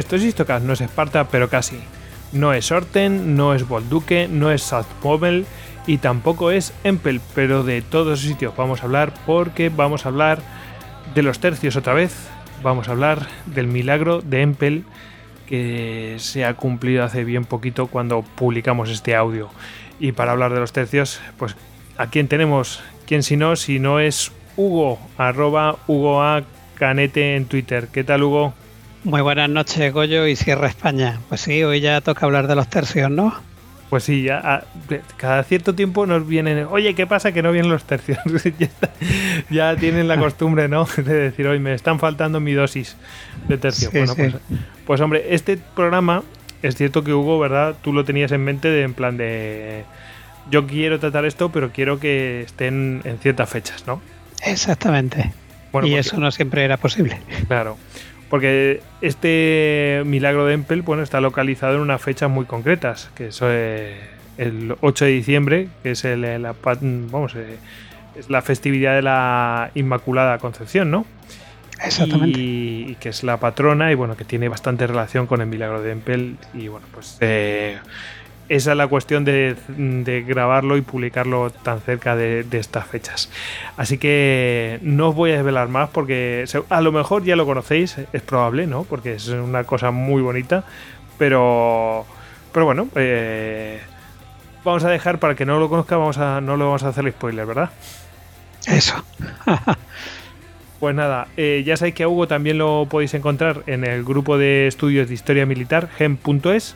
Esto es Istocast, no es Esparta, pero casi. No es Orten, no es Bolduque, no es South y tampoco es Empel, pero de todos esos sitios vamos a hablar porque vamos a hablar de los tercios otra vez. Vamos a hablar del milagro de Empel que se ha cumplido hace bien poquito cuando publicamos este audio. Y para hablar de los tercios, pues ¿a quién tenemos? ¿Quién si no? Si no es Hugo, arroba Hugo A. Canete en Twitter. ¿Qué tal Hugo? Muy buenas noches, Goyo y Sierra España. Pues sí, hoy ya toca hablar de los tercios, ¿no? Pues sí, ya ah, cada cierto tiempo nos vienen, oye, ¿qué pasa que no vienen los tercios? ya, tienen la costumbre, ¿no? De decir, hoy me están faltando mi dosis de tercio. bueno, Pues, pues, hombre, este programa, es cierto que Hugo, ¿verdad? Tú lo tenías en mente de, en plan de, yo quiero tratar esto, pero quiero que estén en ciertas fechas, ¿no? Exactamente. Bueno, y eso no siempre era posible. Claro. Porque este milagro de Empel bueno, está localizado en unas fechas muy concretas, que es el 8 de diciembre, que es, la, vamos, eh, es la festividad de la Inmaculada Concepción, ¿no? Exactamente. Y, que es la patrona y bueno, que tiene bastante relación con el milagro de Empel. Y bueno, pues eh, esa es la cuestión de, grabarlo y publicarlo tan cerca de, estas fechas. Así que no os voy a desvelar más porque a lo mejor ya lo conocéis, es probable, ¿no? Porque es una cosa muy bonita, pero, pero bueno, eh, vamos a dejar para que no lo conozca, vamos a, no lo vamos a hacer spoiler, ¿verdad? Eso. Pues nada, eh, ya sabéis que a Hugo también lo podéis encontrar en el grupo de estudios de historia militar, gem.es.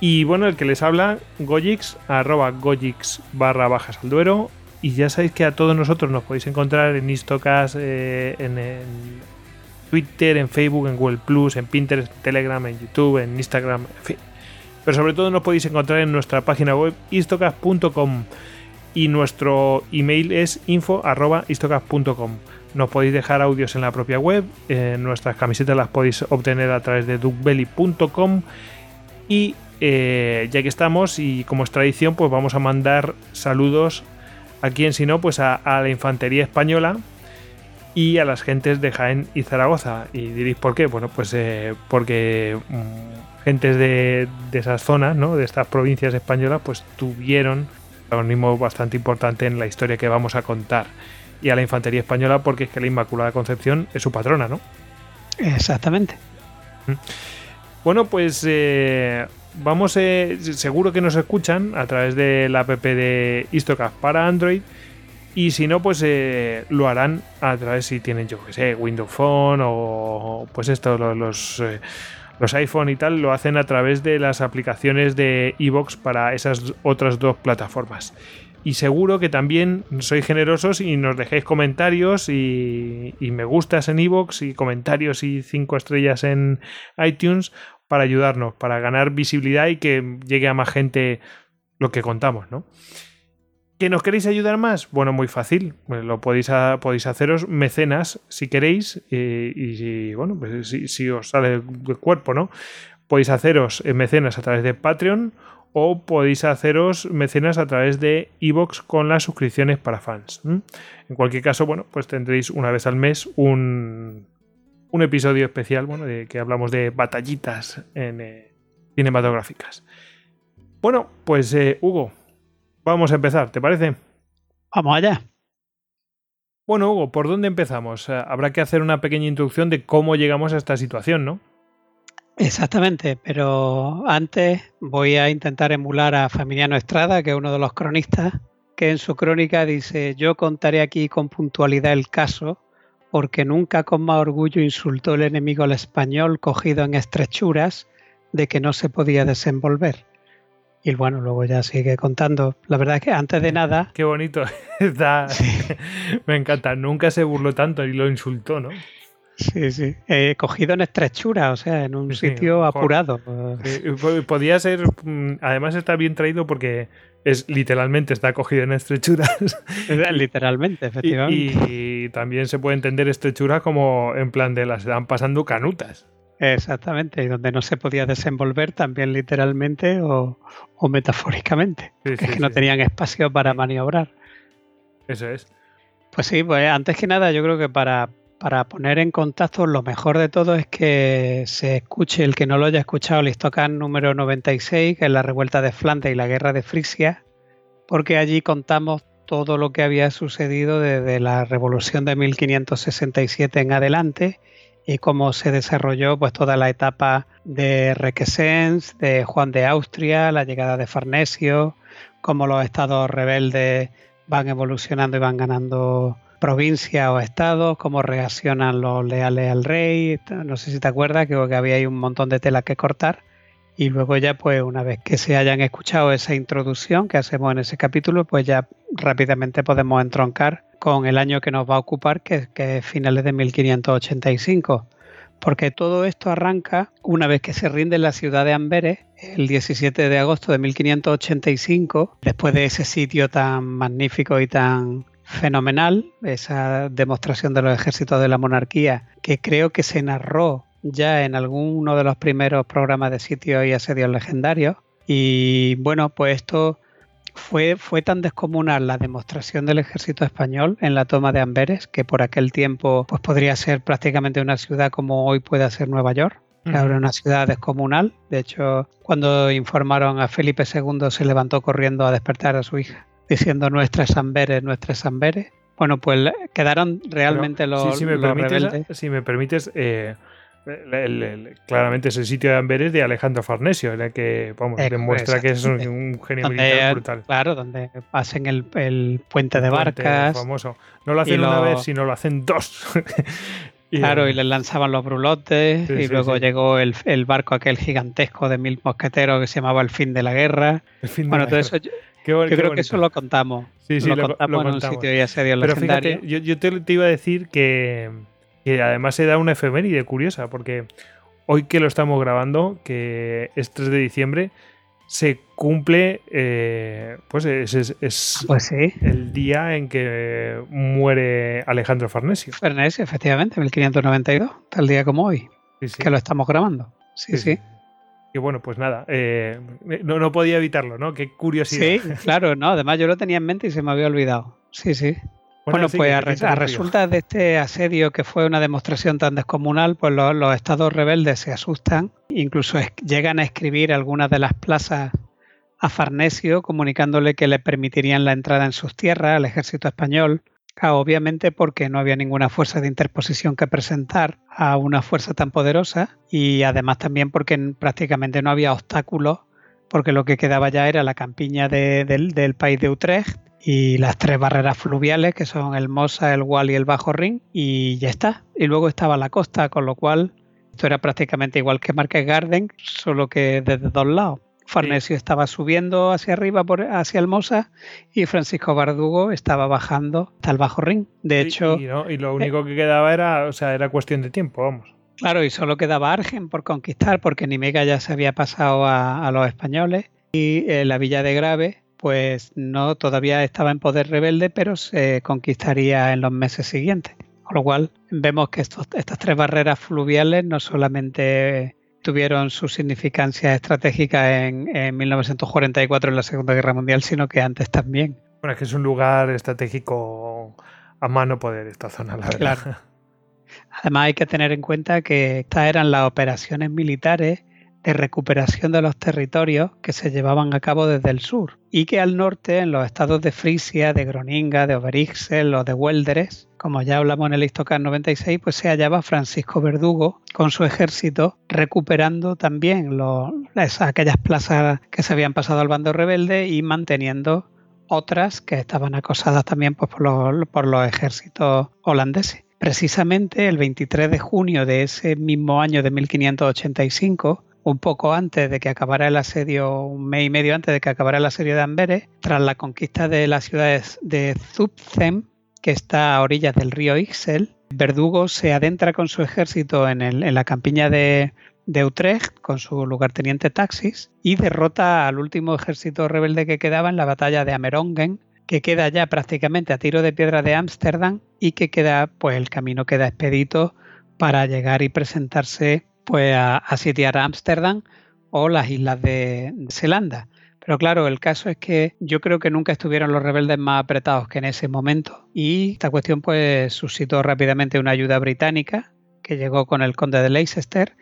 Y bueno, el que les habla, Gojix, arroba Gojix barra bajas al duero. Y ya sabéis que a todos nosotros nos podéis encontrar en Istocas, eh, en, Twitter, en Facebook, en Google Plus, en Pinterest, en Telegram, en YouTube, en Instagram, en fin. Pero sobre todo nos podéis encontrar en nuestra página web istocas.com y nuestro email es info arroba. Nos podéis dejar audios en la propia web, nuestras camisetas las podéis obtener a través de duckbelly.com y eh, ya que estamos y como es tradición, pues vamos a mandar saludos a quien si no, pues a, la infantería española y a las gentes de Jaén y Zaragoza. Y diréis por qué, bueno, pues eh, porque mm, gentes de, esas zonas, ¿no? de estas provincias españolas, pues tuvieron un bastante importante en la historia que vamos a contar. Y a la infantería española porque es que la Inmaculada Concepción es su patrona, ¿no? Exactamente. Bueno, pues eh, vamos, eh, seguro que nos escuchan a través de la app de Istocast para Android. Y si no, pues eh, lo harán a través si tienen, yo que sé, Windows Phone o pues esto, los, eh, los, iPhone y tal, lo hacen a través de las aplicaciones de Evox para esas otras dos plataformas. Y seguro que también sois generosos y nos dejéis comentarios y, y me gustas en Evox y comentarios y cinco estrellas en iTunes para ayudarnos, para ganar visibilidad y que llegue a más gente lo que contamos, ¿no? ¿Que nos queréis ayudar más? Bueno, muy fácil. Pues lo podéis, podéis haceros mecenas si queréis. y si, bueno, pues si, os sale de cuerpo, ¿no? Podéis haceros mecenas a través de Patreon o podéis haceros mecenas a través de Evox con las suscripciones para fans. En cualquier caso, bueno, pues tendréis una vez al mes un, un episodio especial, bueno, de que hablamos de batallitas en, eh, cinematográficas. Bueno, pues eh, Hugo, vamos a empezar, ¿te parece? Vamos allá. Bueno, Hugo, ¿por dónde empezamos? Eh, habrá que hacer una pequeña introducción de cómo llegamos a esta situación, ¿no? Exactamente, pero antes voy a intentar emular a Familiano Estrada, que es uno de los cronistas, que en su crónica dice, yo contaré aquí con puntualidad el caso, porque nunca con más orgullo insultó el enemigo al español cogido en estrechuras de que no se podía desenvolver. Y bueno, luego ya sigue contando. La verdad es que antes de nada... Qué bonito. Está... Me encanta. Nunca se burló tanto y lo insultó, ¿no? Sí, sí. Eh, cogido en estrechura, o sea, en un sitio apurado. podía ser, mm, además está bien traído porque es literalmente está cogido en estrechuras. literalmente, efectivamente. Y, también se puede entender estrechura como en plan de las dan pasando canutas. Exactamente, y donde no se podía desenvolver también literalmente o, metafóricamente. es que no tenían espacio para maniobrar. Eso es. Pues sí, pues antes que nada yo creo que para, para poner en contacto, lo mejor de todo es que se escuche, el que no lo haya escuchado, el Histocan número 96, que es la revuelta de Flandes y la guerra de Frisia, porque allí contamos todo lo que había sucedido desde la revolución de 1567 en adelante y cómo se desarrolló pues toda la etapa de Requesens, de Juan de Austria, la llegada de Farnesio, cómo los estados rebeldes van evolucionando y van ganando provincias o estados, cómo reaccionan los leales al rey. No sé si te acuerdas que, había ahí un montón de tela que cortar. Y luego ya, pues una vez que se hayan escuchado esa introducción que hacemos en ese capítulo, pues ya rápidamente podemos entroncar con el año que nos va a ocupar, que, que es finales de 1585. Porque todo esto arranca una vez que se rinde la ciudad de Amberes, el 17 de agosto de 1585, después de ese sitio tan magnífico y tan fenomenal, esa demostración de los ejércitos de la monarquía, que creo que se narró ya en alguno de los primeros programas de sitios y asedios legendarios. Y bueno, pues esto fue, fue tan descomunal la demostración del ejército español en la toma de Amberes, que por aquel tiempo pues podría ser prácticamente una ciudad como hoy puede ser Nueva York. Era una ciudad descomunal. De hecho, cuando informaron a Felipe II se levantó corriendo a despertar a su hija diciendo nuestras amberes, nuestras amberes. Bueno, pues quedaron realmente los, si, me permites, Si me permites, eh, claramente es el sitio de Amberes de Alejandro Farnesio, en el que vamos, demuestra que es un, genio militar brutal. Claro, donde pasen el, puente de barcas. Famoso. No lo hacen una vez, sino lo hacen dos. claro, y les lanzaban los brulotes, y luego llegó el, barco aquel gigantesco de mil mosqueteros que se llamaba El fin de la guerra. bueno, todo eso yo creo que eso lo contamos. Sí, sí, lo, contamos, en un sitio ya serio Pero fíjate, yo, te, iba a decir que, además se da una efeméride curiosa, porque hoy que lo estamos grabando, que es 3 de diciembre, se cumple, eh, pues es, pues el día en que muere Alejandro Farnesio. Farnesio, efectivamente, 1592, tal día como hoy, que lo estamos grabando. sí. sí. Y bueno, pues nada, eh, no, no podía evitarlo, ¿no? Qué curiosidad. Sí, claro, no, además yo lo tenía en mente y se me había olvidado. Sí, sí. Bueno, pues a, resulta de este asedio que fue una demostración tan descomunal, pues los, estados rebeldes se asustan, incluso llegan a escribir algunas de las plazas a Farnesio comunicándole que le permitirían la entrada en sus tierras al ejército español obviamente porque no había ninguna fuerza de interposición que presentar a una fuerza tan poderosa y además también porque prácticamente no había obstáculos porque lo que quedaba ya era la campiña del, país de Utrecht y las tres barreras fluviales que son el Mosa, el Wall y el Bajo Rin y ya está. Y luego estaba la costa, con lo cual esto era prácticamente igual que Marqués Garden, solo que desde dos lados. Farnesio estaba subiendo hacia arriba, por, hacia el Mosa, y Francisco Bardugo estaba bajando hasta el Bajo Ring. De hecho. Y, lo único que quedaba era, o sea, era cuestión de tiempo, vamos. Claro, y solo quedaba Argen por conquistar, porque Nimega ya se había pasado a, los españoles. Y eh, la villa de Grave, pues no todavía estaba en poder rebelde, pero se conquistaría en los meses siguientes. Con lo cual vemos que estos, estas tres barreras fluviales no solamente tuvieron su significancia estratégica en, 1944 en la Segunda Guerra Mundial, sino que antes también. Bueno, es que es un lugar estratégico a mano poder esta zona, la verdad. Claro. Además hay que tener en cuenta que estas eran las operaciones militares de recuperación de los territorios que se llevaban a cabo desde el sur y que al norte, en los estados de Frisia, de Groninga, de Oberixel o de Huelderes, como ya hablamos en el Istocas 96, pues se hallaba Francisco Verdugo con su ejército recuperando también aquellas plazas que se habían pasado al bando rebelde y manteniendo otras que estaban acosadas también pues, por, los, por los ejércitos holandeses. Precisamente el 23 de junio de ese mismo año de 1585, un poco antes de que acabara el asedio, un mes y medio antes de que acabara el asedio de Amberes, tras la conquista de las ciudades de Zutphen, que está a orillas del río Ixel, Verdugo se adentra con su ejército en, en la campiña de, de Utrecht con su lugarteniente Taxis y derrota al último ejército rebelde que quedaba en la batalla de Amerongen que queda ya prácticamente a tiro de piedra de Ámsterdam y que queda, pues el camino queda expedito para llegar y presentarse pues a, sitiar a Ámsterdam o las islas de, Zelanda. Pero claro, el caso es que yo creo que nunca estuvieron los rebeldes más apretados que en ese momento. Y esta cuestión pues suscitó rápidamente una ayuda británica que llegó con el conde de Leicester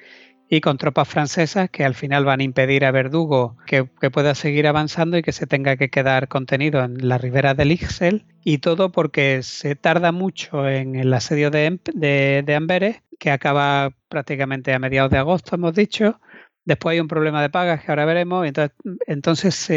y con tropas francesas que al final van a impedir a Verdugo que, pueda seguir avanzando y que se tenga que quedar contenido en la ribera del Ixel y todo porque se tarda mucho en el asedio de, de, Amberes que acaba prácticamente a mediados de agosto hemos dicho. Después hay un problema de pagas que ahora veremos entonces, entonces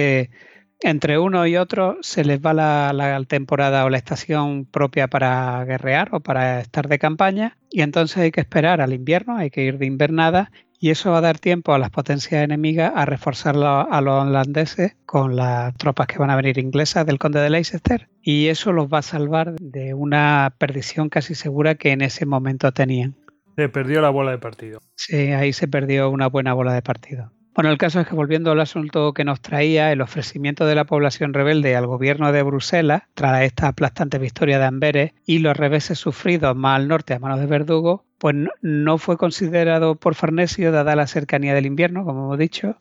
entre uno y otro se les va la, la, temporada o la estación propia para guerrear o para estar de campaña y entonces hay que esperar al invierno, hay que ir de invernada y eso va a dar tiempo a las potencias enemigas a reforzar a los holandeses con las tropas que van a venir inglesas del conde de Leicester y eso los va a salvar de una perdición casi segura que en ese momento tenían. Se perdió la bola de partido. Sí, ahí se perdió una buena bola de partido. Bueno, el caso es que volviendo al asunto que nos traía, el ofrecimiento de la población rebelde al gobierno de Bruselas, tras esta aplastante victoria de Amberes y los reveses sufridos más al norte a manos de Verdugo, pues no fue considerado por Farnesio dada la cercanía del invierno, como hemos dicho,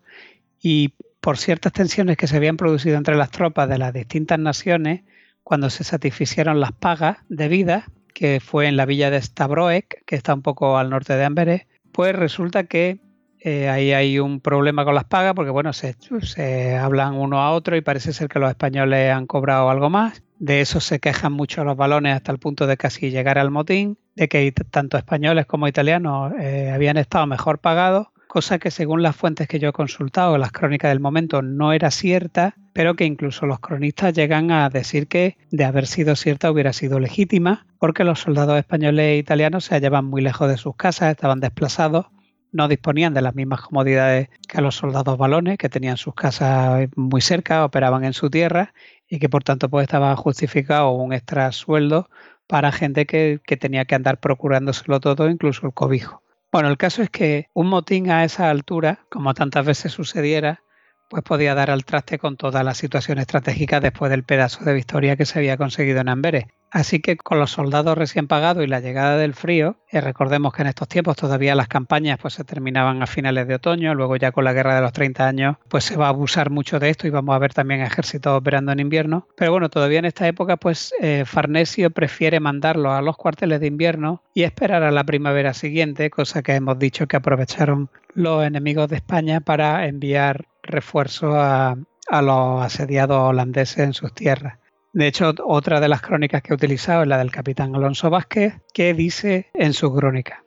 y por ciertas tensiones que se habían producido entre las tropas de las distintas naciones cuando se satisficieron las pagas debidas, que fue en la villa de Stabroek, que está un poco al norte de Amberes, pues resulta que eh, ahí hay un problema con las pagas porque, bueno, se, se, hablan uno a otro y parece ser que los españoles han cobrado algo más. De eso se quejan mucho los balones hasta el punto de casi llegar al motín, de que tanto españoles como italianos eh, habían estado mejor pagados, cosa que según las fuentes que yo he consultado, las crónicas del momento, no era cierta, pero que incluso los cronistas llegan a decir que de haber sido cierta hubiera sido legítima, porque los soldados españoles e italianos se hallaban muy lejos de sus casas, estaban desplazados no disponían de las mismas comodidades que los soldados balones, que tenían sus casas muy cerca, operaban en su tierra y que por tanto pues estaba justificado un extra sueldo para gente que, que tenía que andar procurándoselo todo, incluso el cobijo. Bueno, el caso es que un motín a esa altura, como tantas veces sucediera, pues podía dar al traste con toda la situación estratégica después del pedazo de victoria que se había conseguido en Amberes. Así que con los soldados recién pagados y la llegada del frío, eh, recordemos que en estos tiempos todavía las campañas pues se terminaban a finales de otoño, luego ya con la guerra de los 30 años pues se va a abusar mucho de esto y vamos a ver también ejércitos operando en invierno. Pero bueno, todavía en esta época pues eh, Farnesio prefiere mandarlos a los cuarteles de invierno y esperar a la primavera siguiente, cosa que hemos dicho que aprovecharon los enemigos de España para enviar refuerzos a, los asediados holandeses en sus tierras. De hecho, otra de las crónicas que he utilizado es la del capitán Alonso Vázquez, que dice en su crónica,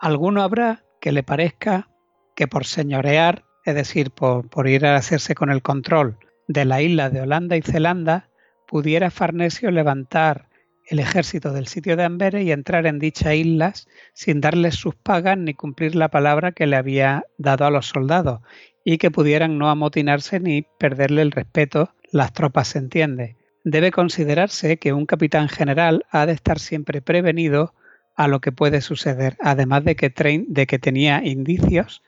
alguno habrá que le parezca que por señorear, es decir, por, por ir a hacerse con el control de la isla de Holanda y Zelanda, pudiera Farnesio levantar el ejército del sitio de Amberes y entrar en dichas islas sin darles sus pagas ni cumplir la palabra que le había dado a los soldados y que pudieran no amotinarse ni perderle el respeto las tropas, se entiende debe considerarse que un capitán general ha de estar siempre prevenido a lo que puede suceder, además de que, de que tenía indicios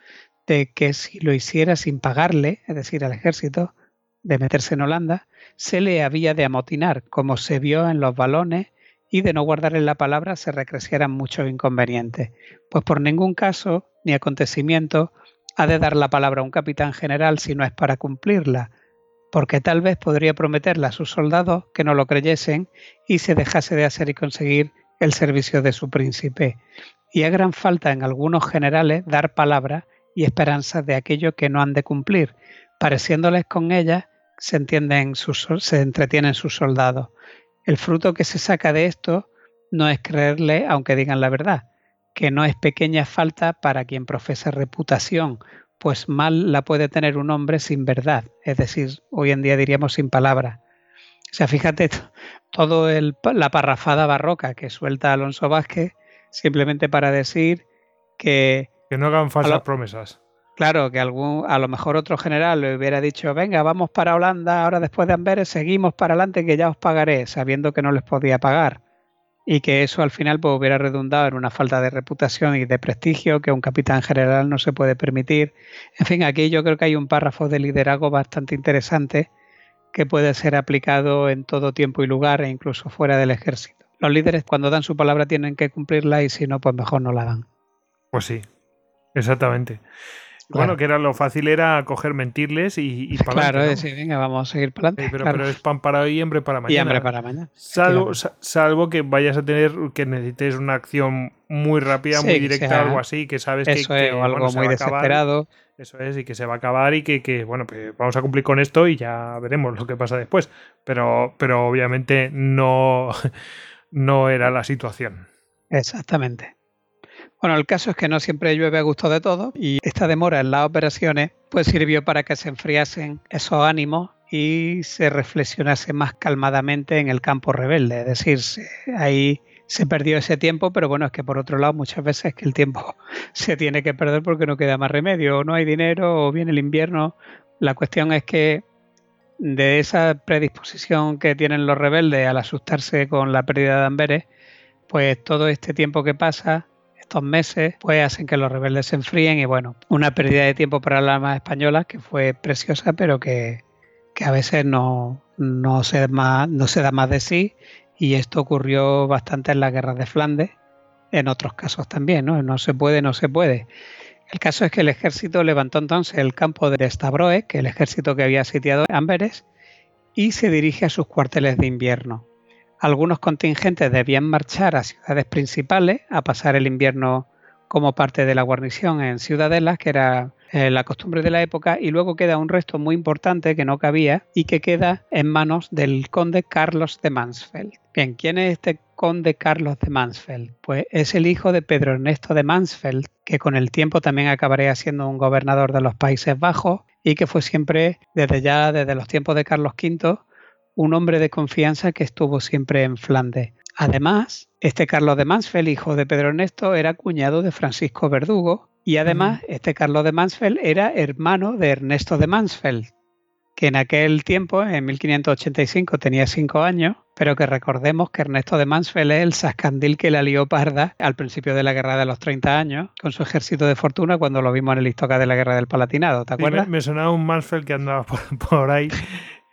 de que si lo hiciera sin pagarle, es decir, al ejército, de meterse en Holanda, se le había de amotinar, como se vio en los balones, y de no guardarle la palabra se recrecieran muchos inconvenientes, pues por ningún caso ni acontecimiento ha de dar la palabra a un capitán general si no es para cumplirla, porque tal vez podría prometerle a sus soldados que no lo creyesen y se dejase de hacer y conseguir el servicio de su príncipe. Y a gran falta en algunos generales dar palabra y esperanzas de aquello que no han de cumplir. Pareciéndoles con ellas, se, entienden sus, se entretienen sus soldados. El fruto que se saca de esto no es creerle aunque digan la verdad, que no es pequeña falta para quien profesa reputación, pues mal la puede tener un hombre sin verdad, es decir, hoy en día diríamos sin palabra. O sea, fíjate todo la parrafada barroca que suelta Alonso Vázquez simplemente para decir que... Que no hagan falsas promesas. Claro, que algún, a lo mejor otro general le hubiera dicho, venga, vamos para Holanda, ahora después de Amberes seguimos para adelante que ya os pagaré, sabiendo que no les podía pagar. Y que eso al final pues, hubiera redundado en una falta de reputación y de prestigio que un capitán general no se puede permitir. En fin, aquí yo creo que hay un párrafo de liderazgo bastante interesante que puede ser aplicado en todo tiempo y lugar e incluso fuera del ejército. Los líderes cuando dan su palabra tienen que cumplirla y si no, pues mejor no la dan. Pues sí, exactamente. Bueno, que era lo fácil era coger, mentirles y, y para Claro, sí, venga, vamos a seguir para adelante. pero, es pan para hoy y hambre para mañana. Y hambre para mañana. Salvo, salvo que vayas a tener, que necesites una acción muy rápida, muy directa, algo así, que sabes que, es, o algo muy desesperado. Eso es, y que se va a acabar y que, que, bueno, pues vamos a cumplir con esto y ya veremos lo que pasa después. Pero, pero obviamente no, no era la situación. Exactamente. Bueno, el caso es que no siempre llueve a gusto de todo y esta demora en las operaciones pues sirvió para que se enfriasen esos ánimos y se reflexionase más calmadamente en el campo rebelde. Es decir, ahí se perdió ese tiempo, pero bueno, es que por otro lado muchas veces que el tiempo se tiene que perder porque no queda más remedio, o no hay dinero, o viene el invierno. La cuestión es que de esa predisposición que tienen los rebeldes al asustarse con la pérdida de Amberes, pues todo este tiempo que pasa estos meses pues hacen que los rebeldes se enfríen y bueno, una pérdida de tiempo para las armas españolas que fue preciosa pero que, a veces no, no, se da más de sí y esto ocurrió bastante en la guerra de Flandes, en otros casos también, ¿no? No se puede, no se puede. El caso es que el ejército levantó entonces el campo de Stabroe, que el ejército que había sitiado Amberes, y se dirige a sus cuarteles de invierno. Algunos contingentes debían marchar a ciudades principales a pasar el invierno como parte de la guarnición en ciudadelas, que era eh, la costumbre de la época, y luego queda un resto muy importante que no cabía y que queda en manos del conde Carlos de Mansfeld. Bien, ¿quién es este conde Carlos de Mansfeld? Pues es el hijo de Pedro Ernesto de Mansfeld, que con el tiempo también acabaría siendo un gobernador de los Países Bajos y que fue siempre, desde ya, desde los tiempos de Carlos V, un hombre de confianza que estuvo siempre en Flandes. Además, este Carlos de Mansfeld, hijo de Pedro Ernesto, era cuñado de Francisco Verdugo y además este Carlos de Mansfeld era hermano de Ernesto de Mansfeld, que en aquel tiempo, en 1585, tenía cinco años, pero que recordemos que Ernesto de Mansfeld es el sascandil que la lió parda al principio de la guerra de los 30 años, con su ejército de fortuna, cuando lo vimos en el Istoca de la guerra del Palatinado, ¿te acuerdas? me, sonaba un Mansfeld que andaba por ahí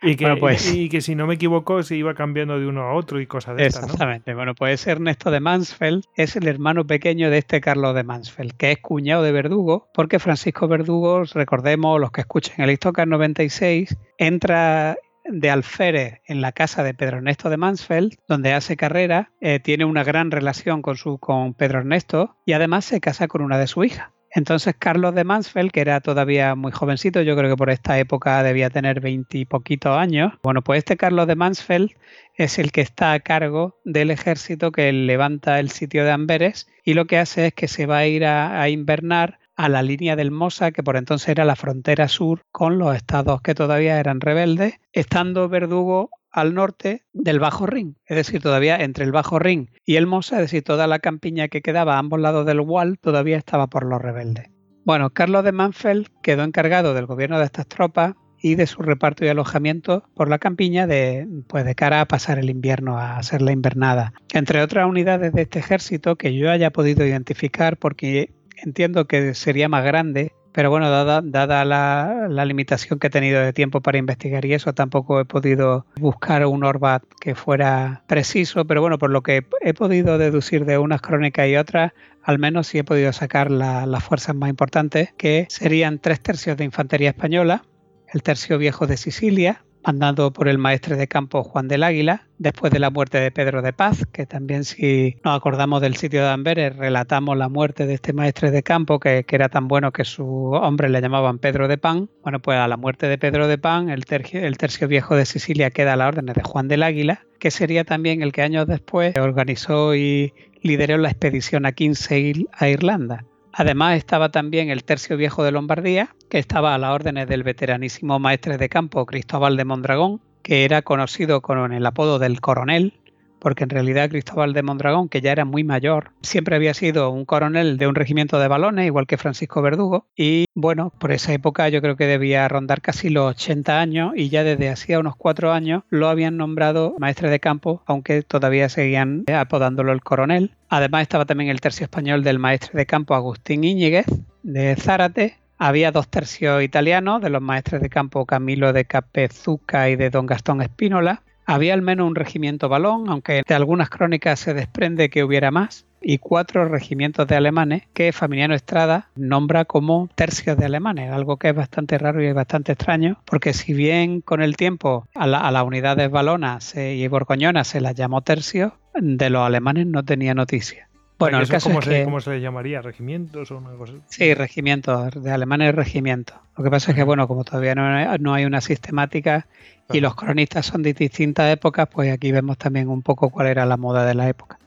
y que, pues y que si no me equivoco se iba cambiando de uno a otro y cosas de esas. Exactamente. Bueno, pues Ernesto de Mansfeld es el hermano pequeño de este Carlos de Mansfeld, que es cuñado de Verdugo, porque Francisco Verdugo, recordemos los que escuchen el Histocar 96, entra de alférez en la casa de Pedro Ernesto de Mansfeld, donde hace carrera, eh, tiene una gran relación con, su, con Pedro Ernesto y además se casa con una de su hija. Entonces Carlos de Mansfeld, que era todavía muy jovencito, yo creo que por esta época debía tener veintipoquitos años, bueno, pues este Carlos de Mansfeld es el que está a cargo del ejército que levanta el sitio de Amberes y lo que hace es que se va a ir a, invernar a la línea del Mosa, que por entonces era la frontera sur con los estados que todavía eran rebeldes, estando Verdugo al norte del Bajo Rin, es decir, todavía entre el Bajo Rin y el Mosa, es decir, toda la campiña que quedaba a ambos lados del Wall todavía estaba por los rebeldes. Bueno, Carlos de Manfeld quedó encargado del gobierno de estas tropas y de su reparto y alojamiento por la campiña de, pues de cara a pasar el invierno, a hacer la invernada. Entre otras unidades de este ejército que yo haya podido identificar porque entiendo que sería más grande, pero bueno, dada, la, limitación que he tenido de tiempo para investigar y eso, tampoco he podido buscar un Orbat que fuera preciso, pero bueno, por lo que he podido deducir de unas crónicas y otras, al menos sí he podido sacar las fuerzas más importantes, que serían tres tercios de infantería española, el tercio viejo de Sicilia, mandado por el maestre de campo Juan del Águila, después de la muerte de Pedro de Paz, que también si nos acordamos del sitio de Amberes, relatamos la muerte de este maestre de campo que, era tan bueno que su hombre le llamaban Pedro de Pan. Bueno, pues a la muerte de Pedro de Pan, el tercio, el tercio viejo de Sicilia queda a las órdenes de Juan del Águila, que sería también el que años después organizó y lideró la expedición a Kinsale a Irlanda. Además estaba también el tercio viejo de Lombardía, que estaba a las órdenes del veteranísimo maestre de campo Cristóbal de Mondragón, que era conocido con el apodo del coronel, porque en realidad Cristóbal de Mondragón, que ya era muy mayor, siempre había sido un coronel de un regimiento de balones, igual que Francisco Verdugo, y bueno, por esa época yo creo que debía rondar casi los 80 años y ya desde hacía unos cuatro años lo habían nombrado maestre de campo, aunque todavía seguían apodándolo el coronel. Además estaba también el tercio español del maestre de campo Agustín Íñiguez de Zárate, había dos tercios italianos de los maestres de campo Camilo de Capezuca y de Don Gastón Espínola, había al menos un regimiento balón, aunque de algunas crónicas se desprende que hubiera más, y cuatro regimientos de alemanes que Familiano Estrada nombra como tercios de alemanes, algo que es bastante raro y es bastante extraño, porque si bien con el tiempo a, las unidades balonas y borgoñonas se las llamó tercios, de los alemanes no tenía noticia. Bueno, el caso ¿cómo, se, ¿Cómo se le llamaría? ¿Regimientos o una cosa Sí, regimientos, de alemanes regimientos. Lo que pasa es que, bueno, como todavía no hay, una sistemática y los cronistas son de distintas épocas, pues aquí vemos también un poco cuál era la moda de la época.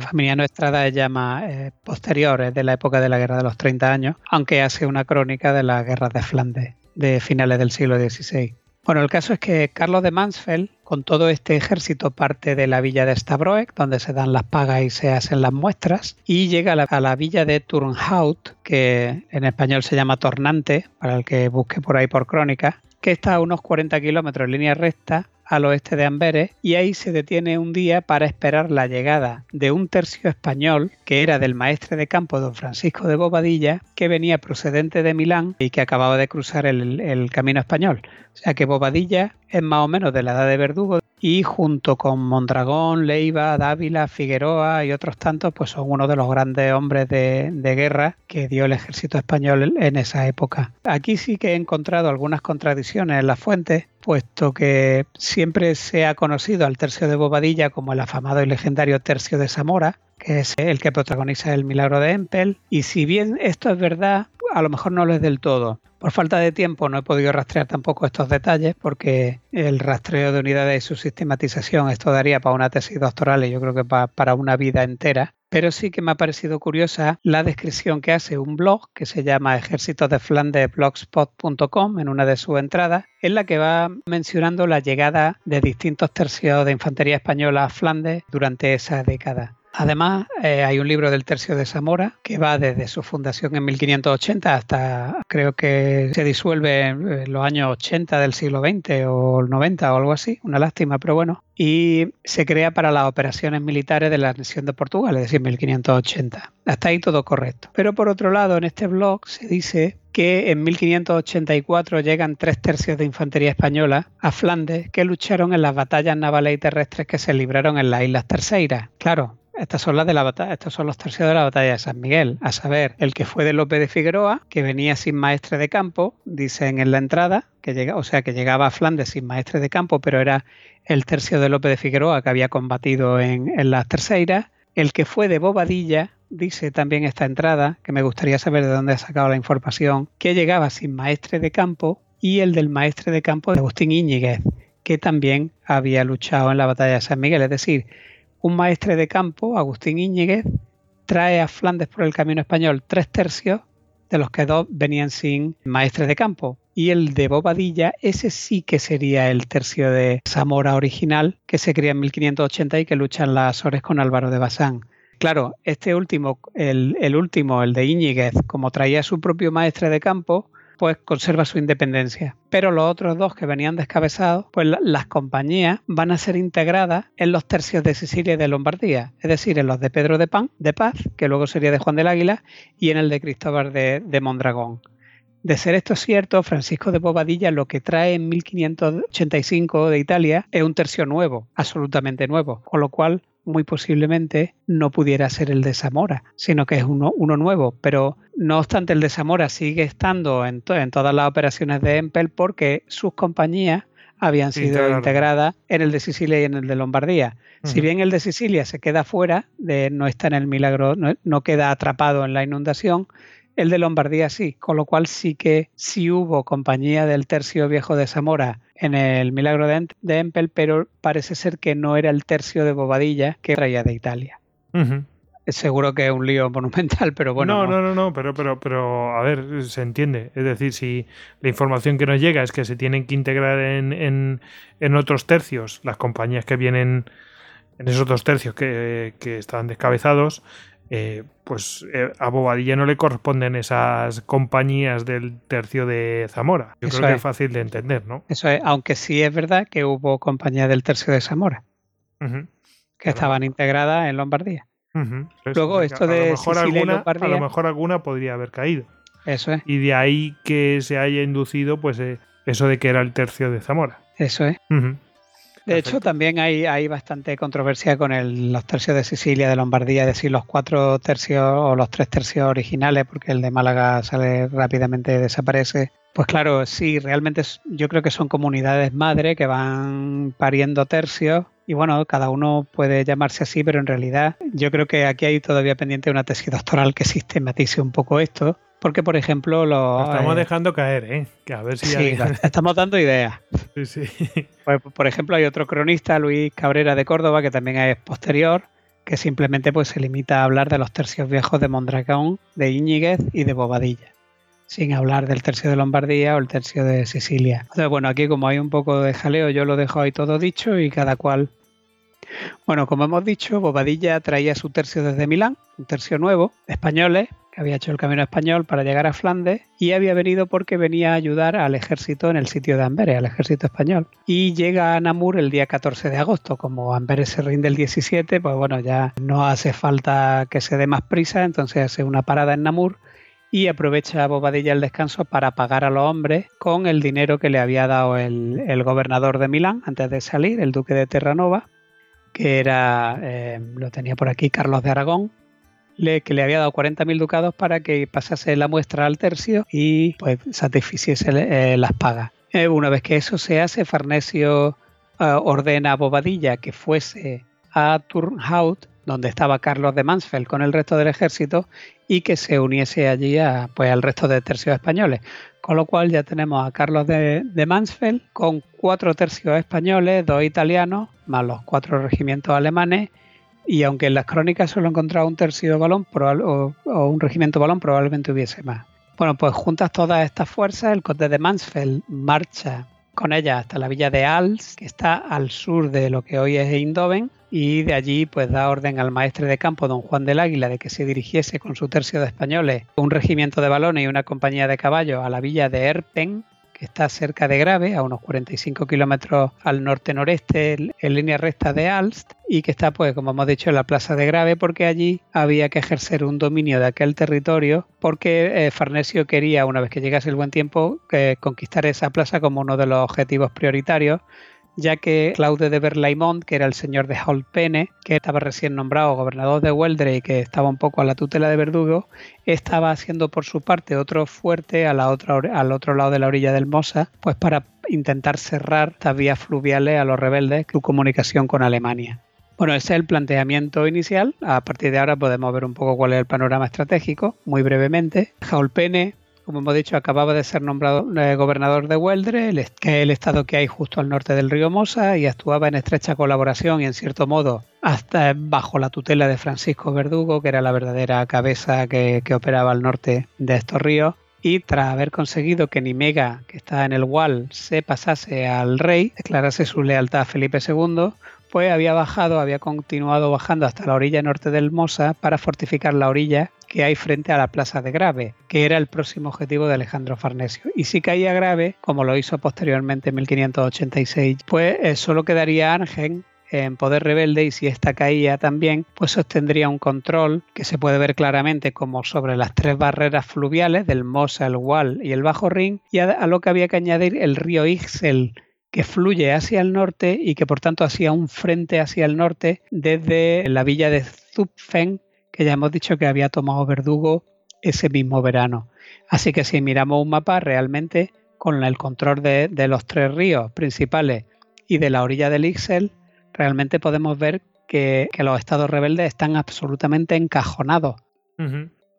Familiano Estrada es llama eh, posterior, es de la época de la Guerra de los 30 años, aunque hace una crónica de las guerras de Flandes de finales del siglo XVI. Bueno, el caso es que Carlos de Mansfeld, con todo este ejército, parte de la villa de Stabroek, donde se dan las pagas y se hacen las muestras, y llega a la, villa de Turnhout, que en español se llama Tornante, para el que busque por ahí por crónica, que está a unos 40 kilómetros en línea recta al oeste de Amberes y ahí se detiene un día para esperar la llegada de un tercio español que era del maestre de campo don Francisco de Bobadilla que venía procedente de Milán y que acababa de cruzar el, el camino español. O sea que Bobadilla es más o menos de la edad de Verdugo y junto con Mondragón, Leiva, Dávila, Figueroa y otros tantos, pues son uno de los grandes hombres de, guerra que dio el ejército español en esa época. Aquí sí que he encontrado algunas contradicciones en las fuentes, puesto que siempre se ha conocido al tercio de Bobadilla como el afamado y legendario tercio de Zamora, que es el que protagoniza el milagro de Empel, y si bien esto es verdad, a lo mejor no lo es del todo. Por falta de tiempo no he podido rastrear tampoco estos detalles porque el rastreo de unidades y su sistematización esto daría para una tesis doctoral y yo creo que para una vida entera. Pero sí que me ha parecido curiosa la descripción que hace un blog que se llama Ejército de Flandes blogspot.com en una de sus entradas, en la que va mencionando la llegada de distintos tercios de infantería española a Flandes durante esa década. Además, eh, hay un libro del Tercio de Zamora que va desde su fundación en 1580 hasta creo que se disuelve en los años 80 del siglo XX o el 90 o algo así, una lástima, pero bueno. Y se crea para las operaciones militares de la nación de Portugal, es decir, 1580. Hasta ahí todo correcto. Pero por otro lado, en este blog se dice que en 1584 llegan tres tercios de infantería española a Flandes que lucharon en las batallas navales y terrestres que se libraron en las Islas Terceiras. Claro, estas son las de la batalla, estos son los tercios de la batalla de San Miguel, a saber, el que fue de López de Figueroa, que venía sin maestre de campo, dicen en la entrada, que llega, o sea que llegaba a Flandes sin maestre de campo, pero era el tercio de López de Figueroa que había combatido en, en las el que fue de Bobadilla, dice también esta entrada, que me gustaría saber de dónde ha sacado la información, que llegaba sin maestre de campo, y el del maestre de campo de Agustín Íñiguez, que también había luchado en la batalla de San Miguel, es decir, un maestre de campo, Agustín Íñiguez, trae a Flandes por el camino español tres tercios, de los que dos venían sin maestre de campo. Y el de Bobadilla, ese sí que sería el tercio de Zamora original, que se cría en 1580 y que lucha en las Azores con Álvaro de Bazán. Claro, este último, el, el último, el de Íñiguez, como traía su propio maestre de campo, pues conserva su independencia. Pero los otros dos que venían descabezados, pues las compañías van a ser integradas en los tercios de Sicilia y de Lombardía, es decir, en los de Pedro de Pan, de Paz, que luego sería de Juan del Águila, y en el de Cristóbal de, de Mondragón. De ser esto cierto, Francisco de Bobadilla lo que trae en 1585 de Italia es un tercio nuevo, absolutamente nuevo, con lo cual muy posiblemente no pudiera ser el de Zamora, sino que es uno, uno nuevo. Pero no obstante, el de Zamora sigue estando en, en todas las operaciones de Empel porque sus compañías habían sido integradas en el de Sicilia y en el de Lombardía. Si bien el de Sicilia se queda fuera, de, no está en el milagro, no, queda atrapado en la inundación, el de Lombardía sí, con lo cual sí que sí hubo compañía del tercio viejo de Zamora en el milagro de, Empel, pero parece ser que no era el tercio de Bobadilla que traía de Italia seguro que es un lío monumental, pero bueno. No, no, no, no, pero, pero, pero a ver, se entiende. Es decir, si la información que nos llega es que se tienen que integrar en, en, otros tercios, las compañías que vienen en esos dos tercios que, que están descabezados, eh, pues eh, a Bobadilla no le corresponden esas compañías del tercio de Zamora. Yo creo que es. fácil de entender, ¿no? Eso es, aunque sí es verdad que hubo compañías del tercio de Zamora que estaban integradas en Lombardía. Luego, esto de a lo, mejor alguna, a lo mejor alguna podría haber caído. Eso es. Y de ahí que se haya inducido, pues, eh, eso de que era el tercio de Zamora. Eso es. De hecho, también hay, hay bastante controversia con el, los tercios de Sicilia, de Lombardía, es decir, los cuatro tercios o los tres tercios originales, porque el de Málaga sale rápidamente desaparece. Pues claro, sí, realmente yo creo que son comunidades madre que van pariendo tercios y bueno, cada uno puede llamarse así, pero en realidad yo creo que aquí hay todavía pendiente una tesis doctoral que sistematice un poco esto. Porque, por ejemplo, lo. estamos eh, dejando caer, ¿eh? Que a ver si. Sí, estamos dando ideas. Sí, sí. Pues, por ejemplo, hay otro cronista, Luis Cabrera de Córdoba, que también es posterior, que simplemente pues, se limita a hablar de los tercios viejos de Mondragón, de Íñiguez y de Bobadilla sin hablar del tercio de Lombardía o el tercio de Sicilia. Entonces, bueno, aquí como hay un poco de jaleo, yo lo dejo ahí todo dicho y cada cual. Bueno, como hemos dicho, Bobadilla traía su tercio desde Milán, un tercio nuevo, españoles, que había hecho el camino español para llegar a Flandes y había venido porque venía a ayudar al ejército en el sitio de Amberes, al ejército español. Y llega a Namur el día 14 de agosto. Como Amberes se rinde el 17, pues bueno, ya no hace falta que se dé más prisa, entonces hace una parada en Namur y aprovecha Bobadilla el descanso para pagar a los hombres con el dinero que le había dado el, gobernador de Milán antes de salir, el duque de Terranova, que era, eh, lo tenía por aquí, Carlos de Aragón, le, que le había dado 40.000 ducados para que pasase la muestra al tercio y pues satisficiese eh, las pagas. Eh, una vez que eso se hace, Farnesio ordena a Bobadilla que fuese a Turnhout donde estaba Carlos de Mansfeld con el resto del ejército y que se uniese allí a, pues, al resto de tercios españoles. Con lo cual ya tenemos a Carlos de, Mansfeld con cuatro tercios españoles, dos italianos, más los cuatro regimientos alemanes. Y aunque en las crónicas solo he encontrado un tercio de balón o un regimiento balón, probablemente hubiese más. Bueno, pues juntas todas estas fuerzas, el conde de Mansfeld marcha con ella hasta la villa de Als, que está al sur de lo que hoy es Eindhoven, y de allí pues da orden al maestre de campo don Juan del Águila de que se dirigiese con su tercio de españoles, un regimiento de balones y una compañía de caballos a la villa de Erpen, que está cerca de Grave, a unos 45 kilómetros al norte-noreste, en línea recta de Alst, y que está, pues, como hemos dicho, en la plaza de Grave, porque allí había que ejercer un dominio de aquel territorio, porque eh, Farnesio quería, una vez que llegase el buen tiempo, conquistar esa plaza como uno de los objetivos prioritarios ya que Claude de Berlaymont, que era el señor de Holpene, que estaba recién nombrado gobernador de Hueldre y que estaba un poco a la tutela de Verdugo, estaba haciendo por su parte otro fuerte al otro lado de la orilla del Mosa, pues para intentar cerrar estas vías fluviales a los rebeldes su comunicación con Alemania. Bueno, ese es el planteamiento inicial. A partir de ahora podemos ver un poco cuál es el panorama estratégico, muy brevemente. Jaulpene como hemos dicho, acababa de ser nombrado eh, gobernador de Hueldre, que es el estado que hay justo al norte del río Mosa, y actuaba en estrecha colaboración y en cierto modo hasta bajo la tutela de Francisco Verdugo, que era la verdadera cabeza que, operaba al norte de estos ríos. Y tras haber conseguido que Nimega, que está en el Wal, se pasase al rey, declarase su lealtad a Felipe II, pues había bajado, había continuado bajando hasta la orilla norte del Mosa para fortificar la orilla que hay frente a la plaza de Grave, que era el próximo objetivo de Alejandro Farnesio. Y si caía Grave, como lo hizo posteriormente en 1586, pues eh, solo quedaría Argen en poder rebelde y si esta caía también, pues sostendría un control que se puede ver claramente como sobre las tres barreras fluviales del Mosa, el Wall y el Bajo Rin y a, lo que había que añadir el río Ixel que fluye hacia el norte y que por tanto hacía un frente hacia el norte desde la villa de Zupfen que ya hemos dicho que había tomado Verdugo ese mismo verano. Así que si miramos un mapa, realmente con el control de, los tres ríos principales y de la orilla del Ixel, realmente podemos ver que, los estados rebeldes están absolutamente encajonados.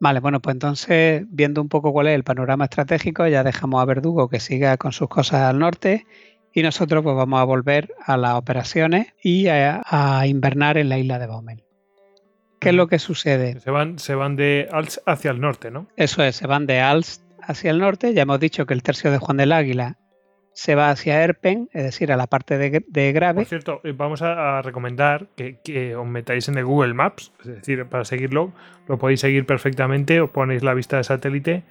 Vale, bueno, pues entonces, viendo un poco cuál es el panorama estratégico, ya dejamos a Verdugo que siga con sus cosas al norte y nosotros pues vamos a volver a las operaciones y a, invernar en la isla de Baumel. ¿Qué es lo que sucede? Se van, se van de Alst hacia el norte, ¿no? Eso es, se van de Alst hacia el norte. Ya hemos dicho que el tercio de Juan del Águila se va hacia Erpen, es decir, a la parte de, Grave. Por cierto, eh, vamos a, recomendar que, os metáis en el Google Maps, es decir, para seguirlo, lo podéis seguir perfectamente, os ponéis la vista de satélite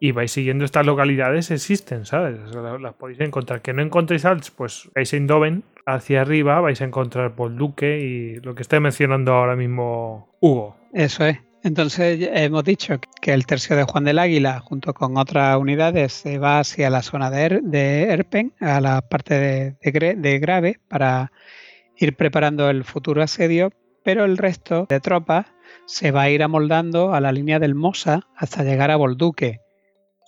y vais siguiendo estas localidades, existen, ¿sabes? Las, podéis encontrar. Que no encontréis Alts, pues vais en Doven, hacia arriba vais a encontrar Bolduque y lo que está mencionando ahora mismo Hugo. Eso es. Entonces hemos dicho que el tercio de Juan del Águila, junto con otras unidades, se va hacia la zona de, er, Erpen, a la parte de, de, Grave, para ir preparando el futuro asedio, pero el resto de tropas se va a ir amoldando a la línea del Mosa hasta llegar a Bolduque.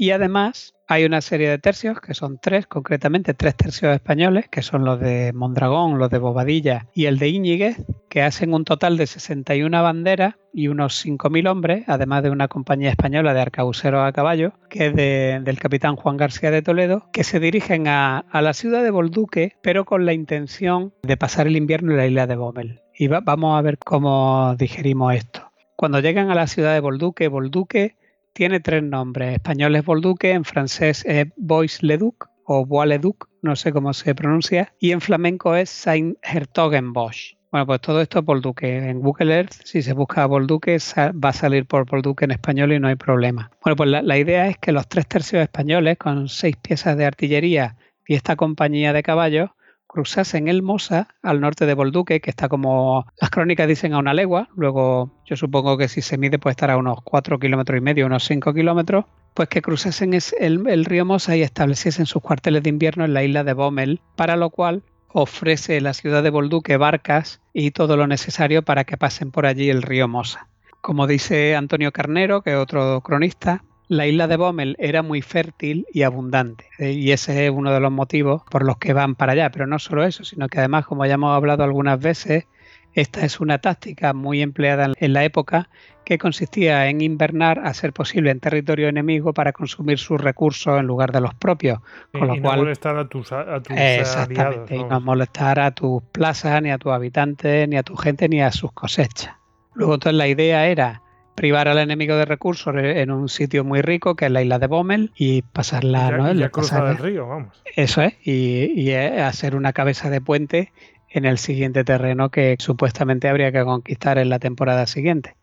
Y además hay una serie de tercios, que son tres, concretamente tres tercios españoles, que son los de Mondragón, los de Bobadilla y el de Íñiguez, que hacen un total de 61 banderas y unos 5.000 hombres, además de una compañía española de arcabuceros a caballo, que es del capitán Juan García de Toledo, que se dirigen a, la ciudad de Bolduque, pero con la intención de pasar el invierno en la isla de Bommel. Y vamos a ver cómo digerimos esto. Cuando llegan a la ciudad de Bolduque, Bolduque tiene tres nombres. Español es Bolduque, en francés es Bois-le-Duc o Bois-le-Duc, no sé cómo se pronuncia, y en flamenco es Saint-Hertogenbosch. Bueno, pues todo esto es Bolduque. En Google Earth, si se busca Bolduque, va a salir por Bolduque en español y no hay problema. Bueno, pues la, la idea es que los tres tercios españoles, con seis piezas de artillería y esta compañía de caballos, cruzasen el Mosa al norte de Bolduque, que está como las crónicas dicen a una legua, luego yo supongo que si se mide puede estar a unos 4 kilómetros y medio, unos 5 kilómetros, pues que cruzasen el, río Mosa y estableciesen sus cuarteles de invierno en la isla de Bommel, para lo cual ofrece la ciudad de Bolduque barcas y todo lo necesario para que pasen por allí el río Mosa. Como dice Antonio Carnero, que es otro cronista, la isla de Bommel era muy fértil y abundante eh, y ese es uno de los motivos por los que van para allá. Pero no solo eso, sino que además, como ya hemos hablado algunas veces, esta es una táctica muy empleada en la época que consistía en invernar a ser posible en territorio enemigo para consumir sus recursos en lugar de los propios. Con lo cual, no molestar a tus, a exactamente, y no molestar a tus plazas, ni a tus habitantes, ni a tu gente, ni a sus cosechas. Luego entonces la idea era privar al enemigo de recursos en un sitio muy rico que es la isla de Bommel y pasarla ¿no? ya cruzar el río vamos. Eso es y, hacer una cabeza de puente en el siguiente terreno que supuestamente habría que conquistar en la temporada siguiente.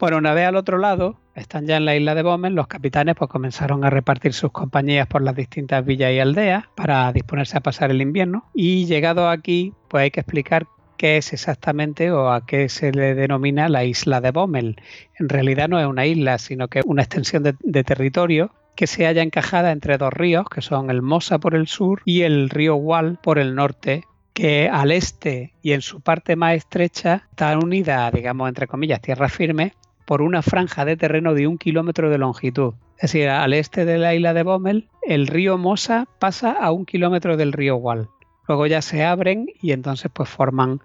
Bueno una vez al otro lado están ya en la isla de Bommel los capitanes pues comenzaron a repartir sus compañías por las distintas villas y aldeas para disponerse a pasar el invierno y llegado aquí pues hay que explicar qué es exactamente o a qué se le denomina la isla de Bommel. En realidad no es una isla, sino que es una extensión de, territorio que se halla encajada entre dos ríos, que son el Mosa por el sur y el río Wal por el norte, que al este y en su parte más estrecha está unida, digamos, entre comillas, tierra firme, por una franja de terreno de un kilómetro de longitud. Es decir, al este de la isla de Bommel, el río Mosa pasa a un kilómetro del río Wal. Luego ya se abren y entonces pues forman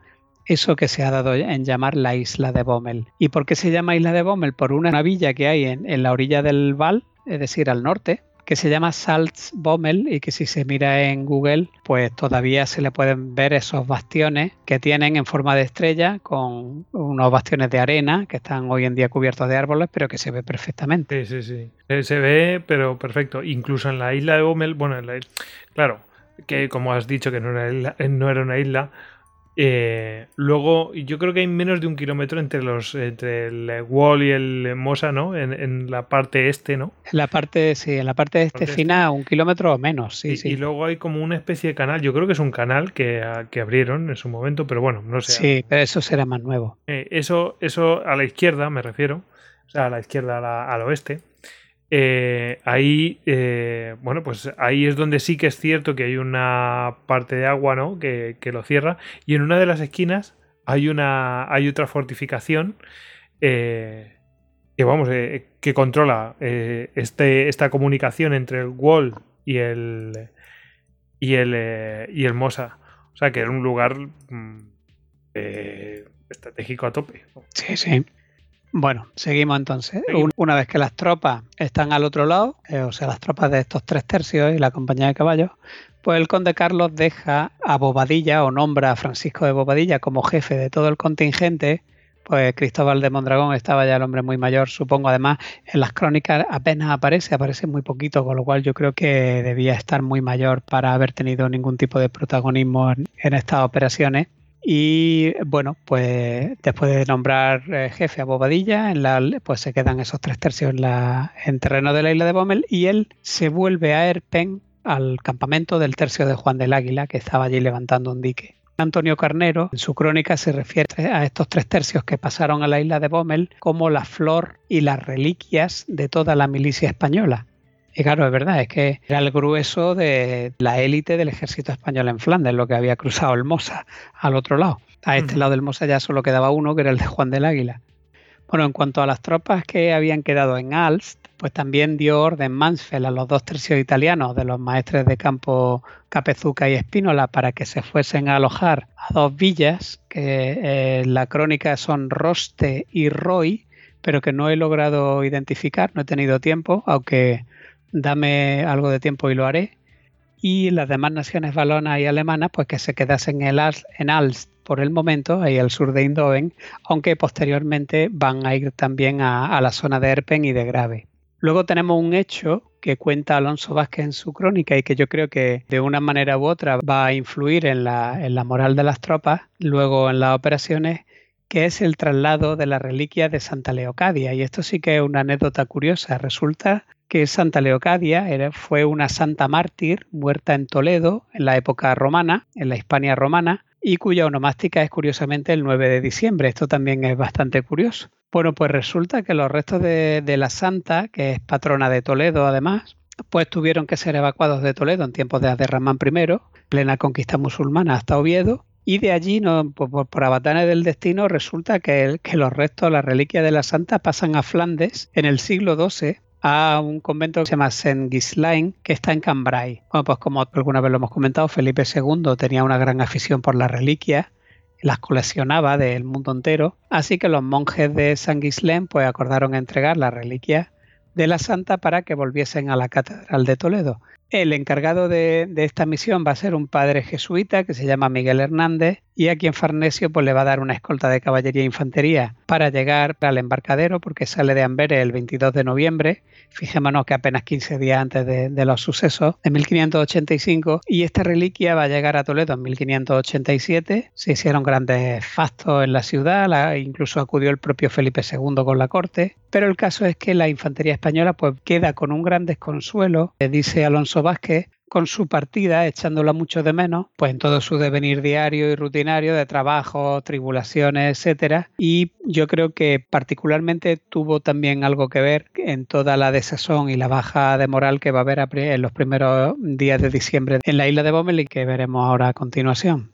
eso que se ha dado en llamar la isla de Bommel. ¿Y por qué se llama isla de Bommel? Por una, villa que hay en, la orilla del Val, es decir, al norte, que se llama Salzbommel y que si se mira en Google, pues todavía se le pueden ver esos bastiones que tienen en forma de estrella con unos bastiones de arena que están hoy en día cubiertos de árboles, pero que se ve perfectamente. Sí, sí, sí. Se, ve, pero perfecto. Incluso en la isla de Bommel, bueno, claro, que como has dicho que no era, no era una isla, eh, luego, yo creo que hay menos de un kilómetro entre los entre el Wall y el Mosa, ¿no? En, la parte este, ¿no? En la parte, sí, en la parte este fina, un kilómetro o menos, sí y, sí. Y luego hay como una especie de canal, yo creo que es un canal que, que abrieron en su momento, pero bueno, no sé. Sí, pero eso será más nuevo. Eh, eso, eso a la izquierda me refiero, o sea, a la izquierda, al oeste. Eh, ahí, eh, bueno, pues ahí es donde sí que es cierto que hay una parte de agua, ¿no? Que, lo cierra. Y en una de las esquinas hay una. hay otra fortificación. Eh, que vamos, que controla este, esta comunicación entre el Wall y el y el eh, y el Mosa. O sea que era un lugar mm, eh, estratégico a tope. Sí, sí. Bueno, seguimos entonces. Un- Una vez que las tropas están al otro lado, eh, o sea, las tropas de estos tres tercios y la compañía de caballos, pues el conde Carlos deja a Bobadilla o nombra a Francisco de Bobadilla como jefe de todo el contingente. Pues Cristóbal de Mondragón estaba ya el hombre muy mayor, supongo. Además, en las crónicas apenas aparece, aparece muy poquito, con lo cual yo creo que debía estar muy mayor para haber tenido ningún tipo de protagonismo en, en estas operaciones. Y bueno, pues después de nombrar eh, jefe a Bobadilla, en la, pues se quedan esos tres tercios en, la, en terreno de la isla de Bommel y él se vuelve a Erpen, al campamento del tercio de Juan del Águila, que estaba allí levantando un dique. Antonio Carnero, en su crónica, se refiere a estos tres tercios que pasaron a la isla de Bommel como la flor y las reliquias de toda la milicia española. Y claro, es verdad, es que era el grueso de la élite del ejército español en Flandes, lo que había cruzado el Mosa al otro lado. A este lado del Mosa ya solo quedaba uno, que era el de Juan del Águila. Bueno, en cuanto a las tropas que habían quedado en Alst, pues también dio orden Mansfeld a los dos tercios italianos de los maestres de campo Capezuca y Espínola para que se fuesen a alojar a dos villas que eh, en la crónica son Roste y Roy, pero que no he logrado identificar, no he tenido tiempo, aunque dame algo de tiempo y lo haré. Y las demás naciones valonas y alemanas, pues que se quedasen en Alst, en Alst por el momento, ahí al sur de Indoven, aunque posteriormente van a ir también a, a la zona de Erpen y de Grave. Luego tenemos un hecho que cuenta Alonso Vázquez en su crónica y que yo creo que de una manera u otra va a influir en la, en la moral de las tropas, luego en las operaciones, que es el traslado de la reliquia de Santa Leocadia. Y esto sí que es una anécdota curiosa. Resulta que Santa Leocadia fue una santa mártir muerta en Toledo en la época romana, en la Hispania romana, y cuya onomástica es curiosamente el 9 de diciembre. Esto también es bastante curioso. Bueno, pues resulta que los restos de, de la santa, que es patrona de Toledo además, pues tuvieron que ser evacuados de Toledo en tiempos de Abderramán I, plena conquista musulmana, hasta Oviedo. Y de allí, no, pues, por, por del destino, resulta que, el- que los restos, las reliquias de la santa, pasan a Flandes en el siglo XII a un convento que se llama Saint Ghislain, que está en Cambrai. Pues como alguna vez lo hemos comentado, Felipe II tenía una gran afición por las reliquias, las coleccionaba del mundo entero, así que los monjes de Saint Ghislain pues acordaron entregar las reliquias de la santa para que volviesen a la catedral de Toledo. El encargado de, esta misión va a ser un padre jesuita que se llama Miguel Hernández y aquí en Farnesio pues le va a dar una escolta de caballería e infantería para llegar al embarcadero porque sale de Amberes el 22 de noviembre. Fijémonos que apenas 15 días antes de, los sucesos de 1585 y esta reliquia va a llegar a Toledo en 1587. Se hicieron grandes fastos en la ciudad, la- incluso acudió el propio Felipe II con la corte, pero el caso es que la infantería española pues queda con un gran desconsuelo, dice Alonso Vázquez, con su partida, echándola mucho de menos, pues en todo su devenir diario y rutinario de trabajo, tribulaciones, etcétera. Y yo creo que particularmente tuvo también algo que ver en toda la desazón y la baja de moral que va a haber en los primeros días de diciembre en la isla de Bommel y que veremos ahora a continuación.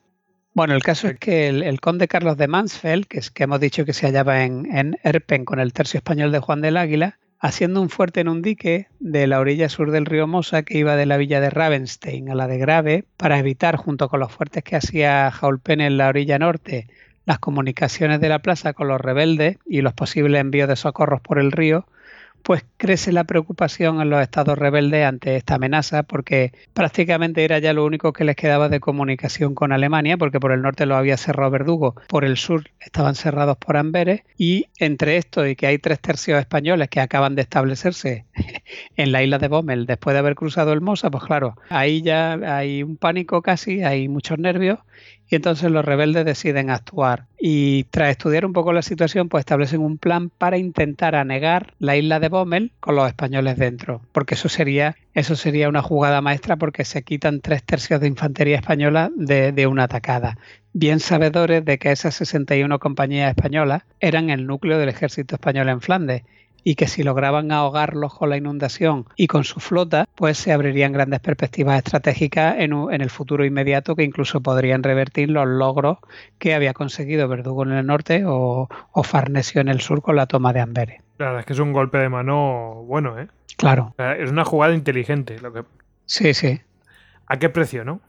Bueno, el caso es que el, el conde Carlos de Mansfeld, que, es, que hemos dicho que se hallaba en, en Erpen con el tercio español de Juan del Águila, haciendo un fuerte en un dique de la orilla sur del río Mosa que iba de la villa de Ravenstein a la de Grave para evitar, junto con los fuertes que hacía Jaulpen en la orilla norte, las comunicaciones de la plaza con los rebeldes y los posibles envíos de socorros por el río, pues crece la preocupación en los estados rebeldes ante esta amenaza porque prácticamente era ya lo único que les quedaba de comunicación con Alemania porque por el norte lo había cerrado Verdugo, por el sur estaban cerrados por Amberes y entre esto y que hay tres tercios españoles que acaban de establecerse en la isla de Bommel después de haber cruzado el Mosa, pues claro, ahí ya hay un pánico casi, hay muchos nervios y entonces los rebeldes deciden actuar. Y tras estudiar un poco la situación, pues establecen un plan para intentar anegar la isla de Bommel con los españoles dentro. Porque eso sería, eso sería una jugada maestra porque se quitan tres tercios de infantería española de, una atacada. Bien sabedores de que esas 61 compañías españolas eran el núcleo del ejército español en Flandes y que si lograban ahogarlos con la inundación y con su flota, pues se abrirían grandes perspectivas estratégicas en, un- en el futuro inmediato que incluso podrían revertir los logros que había conseguido Verdugo en el norte o, o Farnesio en el sur con la toma de Amberes. La verdad es que es un golpe de mano bueno, ¿eh? Claro, Es una jugada inteligente. Lo que Sí, sí. ¿A qué precio, no?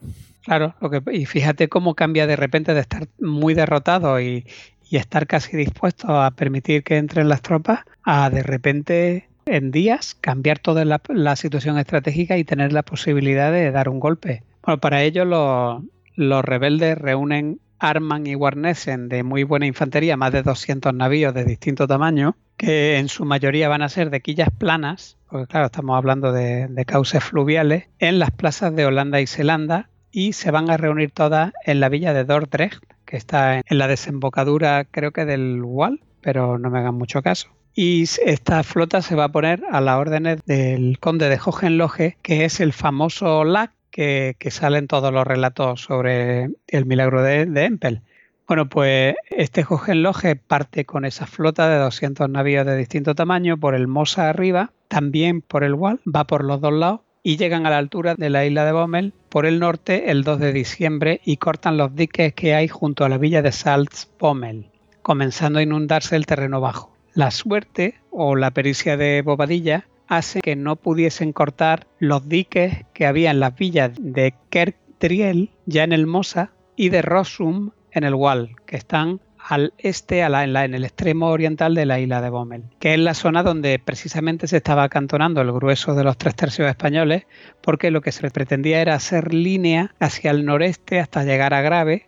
Claro, lo que, y fíjate cómo cambia de repente de estar muy derrotado y, y estar casi dispuesto a permitir que entren las tropas a de repente en días cambiar toda la, situación estratégica y tener la posibilidad de dar un golpe. Bueno, para ello los, los rebeldes reúnen arman y guarnecen de muy buena infantería más de 200 navíos de distinto tamaño, que en su mayoría van a ser de quillas planas, porque claro, estamos hablando de, de cauces fluviales, en las plazas de Holanda y Zelanda, y se van a reunir todas en la villa de Dordrecht, que está en la desembocadura creo que del Wall, pero no me hagan mucho caso. Y esta flota se va a poner a las órdenes del conde de Hohenlohe, que es el famoso Lac que, sale en todos los relatos sobre el milagro de, Empel. Bueno, pues este Hohenlohe parte con esa flota de 200 navíos de distinto tamaño por el Mosa arriba, también por el Wall, va por los dos lados y llegan a la altura de la isla de Bommel por el norte el 2 de diciembre y cortan los diques que hay junto a la villa de Salzbommel, comenzando a inundarse el terreno bajo. La suerte o la pericia de Bobadilla hace que no pudiesen cortar los diques que había en las villas de Kerkdriel, ya en el Mosa, y de Rossum en el Wall, que están al este, a la, en, el extremo oriental de la isla de Bommel, que es la zona donde precisamente se estaba acantonando el grueso de los tres tercios españoles, porque lo que se pretendía era hacer línea hacia el noreste hasta llegar a Grave,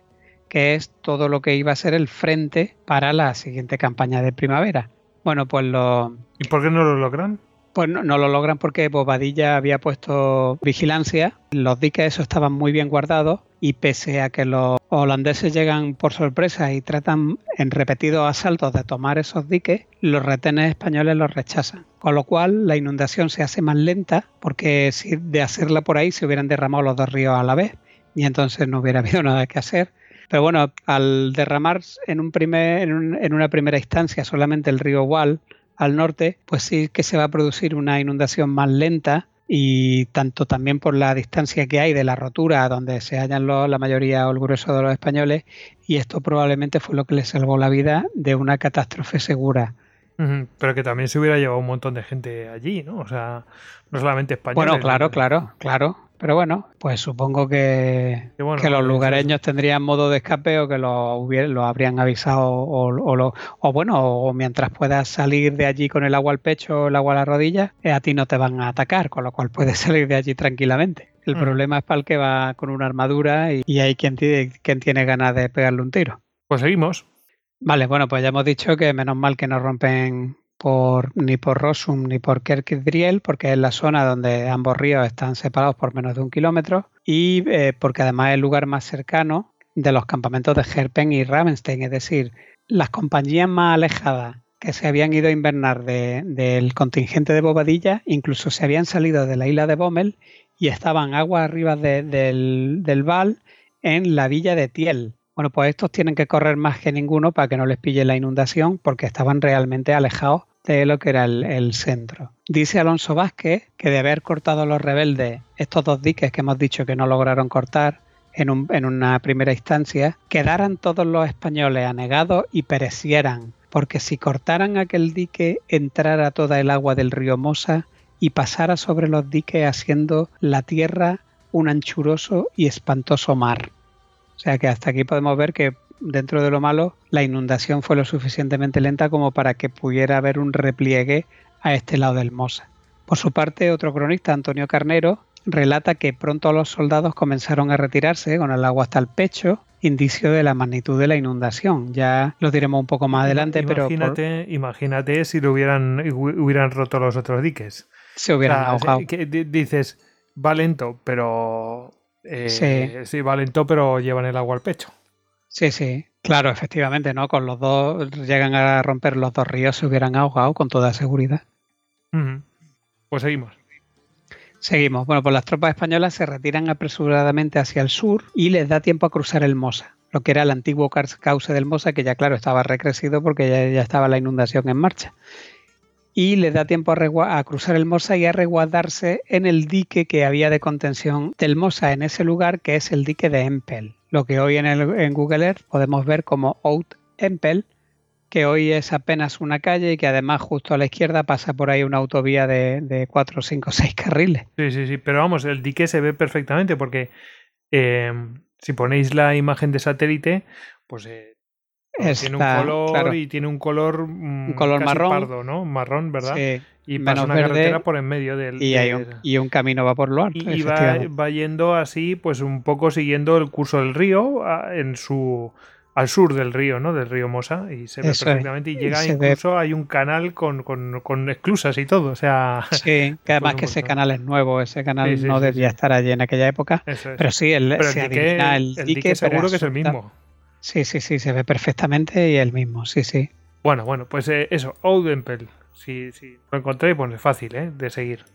que es todo lo que iba a ser el frente para la siguiente campaña de primavera. Bueno, pues lo... ¿Y por qué no lo logran? Pues no, lo logran porque Bobadilla había puesto vigilancia, los diques esos estaban muy bien guardados y pese a que los holandeses llegan por sorpresa y tratan en repetidos asaltos de tomar esos diques, los retenes españoles los rechazan. Con lo cual la inundación se hace más lenta porque si de hacerla por ahí se hubieran derramado los dos ríos a la vez y entonces no hubiera habido nada que hacer. Pero bueno, al derramar en, un en, una primera instancia solamente el río Wall al norte, pues sí que se va a producir una inundación más lenta y tanto también por la distancia que hay de la rotura donde se hallan la mayoría o el grueso de los españoles y esto probablemente fue lo que les salvó la vida de una catástrofe segura. Pero que también se hubiera llevado un montón de gente allí, ¿no? O sea, no solamente españoles. Bueno, claro, claro, claro. Pero bueno, pues supongo que, que, los lugareños tendrían modo de escape o que lo, lo habrían avisado o, o, o, bueno, o mientras puedas salir de allí con el agua al pecho o el agua a la rodilla, eh, a ti no te van a atacar, con lo cual puedes salir de allí tranquilamente. El mm. problema es para el que va con una armadura y, hay quien tiene, quien tiene ganas de pegarle un tiro. Pues seguimos. Vale, bueno, pues ya hemos dicho que menos mal que no rompen ni por Rosum ni por Kerkdriel, porque es la zona donde ambos ríos están separados por menos de un kilómetro y eh, porque además es el lugar más cercano de los campamentos de Herpen y Ravenstein, es decir, las compañías más alejadas que se habían ido a invernar del contingente de Bobadilla, incluso se habían salido de la isla de Bommel y estaban aguas arriba del, del Val en la villa de Tiel, bueno, pues estos tienen que correr más que ninguno para que no les pille la inundación porque estaban realmente alejados de lo que era el, centro. Dice Alonso Vázquez que de haber cortado los rebeldes estos dos diques que hemos dicho que no lograron cortar en, en una primera instancia, quedaran todos los españoles anegados y perecieran, porque si cortaran aquel dique entrara toda el agua del río Mosa y pasara sobre los diques haciendo la tierra un anchuroso y espantoso mar. O sea que hasta aquí podemos ver que dentro de lo malo, la inundación fue lo suficientemente lenta como para que pudiera haber un repliegue a este lado del Mosa. Por su parte, otro cronista, Antonio Carnero, relata que pronto los soldados comenzaron a retirarse con el agua hasta el pecho, indicio de la magnitud de la inundación. Ya lo diremos un poco más adelante, imagínate, pero... Imagínate si lo hubieran, hubieran roto los otros diques. Se hubieran ahogado. dices, va lento, pero... Eh, sí. sí, va lento, pero llevan el agua al pecho. Sí, sí, claro, efectivamente, ¿no? Con los dos, llegan a romper los dos ríos, se hubieran ahogado con toda seguridad. Pues seguimos. Seguimos. Bueno, pues las tropas españolas se retiran apresuradamente hacia el sur y les da tiempo a cruzar el Mosa, lo que era el antiguo cauce del Mosa, que ya claro estaba recrecido porque ya, estaba la inundación en marcha. Y les da tiempo a, a, cruzar el Mosa y a resguardarse en el dique que había de contención del Mosa en ese lugar, que es el dique de Empel lo que hoy en, el, en Google Earth podemos ver como Out Empel que hoy es apenas una calle y que además justo a la izquierda pasa por ahí una autovía de, de 4, 5, 6 carriles. Sí, sí, sí, pero vamos, el dique se ve perfectamente porque eh, si ponéis la imagen de satélite, pues eh, tiene un color y tiene un color, un color marrón, pardo, ¿no? Marrón, ¿verdad? Sí, y pasa una carretera por en medio del. Y, hay un, y un camino va por lo alto. Y, va, va, yendo así, pues un poco siguiendo el curso del río en su al sur del río, ¿no? Del río Mosa y se ve perfectamente y llega incluso hay un canal con, con, con, esclusas y todo, o sea... Sí, que además que ese canal es nuevo, ese canal no debía estar allí en aquella época, pero sí, el, se el, dique, el, dique, seguro que es el mismo. Sí, sí, sí, se ve perfectamente y el mismo, sí, sí. Bueno, bueno, pues eh, eso, Oudempel, si, si lo encontré, pues es fácil, ¿eh? De seguir.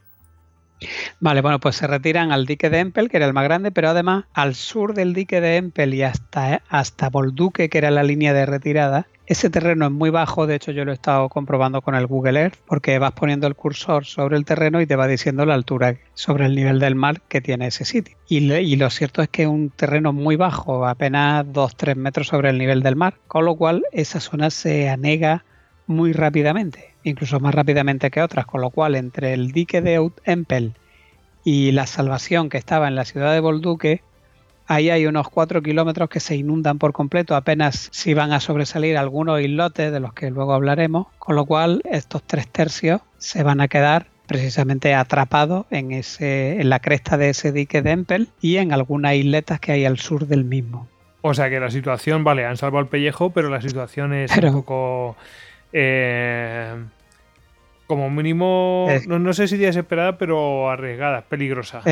Vale, bueno, pues se retiran al dique de Empel, que era el más grande, pero además al sur del dique de Empel y hasta, hasta Bolduque, que era la línea de retirada, ese terreno es muy bajo, de hecho yo lo he estado comprobando con el Google Earth, porque vas poniendo el cursor sobre el terreno y te va diciendo la altura sobre el nivel del mar que tiene ese sitio. Y, y lo cierto es que es un terreno muy bajo, apenas 2-3 metros sobre el nivel del mar, con lo cual esa zona se anega muy rápidamente, incluso más rápidamente que otras, con lo cual entre el dique de Empel y la salvación que estaba en la ciudad de Bolduque, ahí hay unos 4 kilómetros que se inundan por completo, apenas si van a sobresalir algunos islotes de los que luego hablaremos, con lo cual estos tres tercios se van a quedar precisamente atrapados en, ese, en la cresta de ese dique de Empel y en algunas isletas que hay al sur del mismo. O sea que la situación, vale, han salvado el pellejo, pero la situación es un poco eh, como mínimo, no, sé si desesperada, pero arriesgada, peligrosa.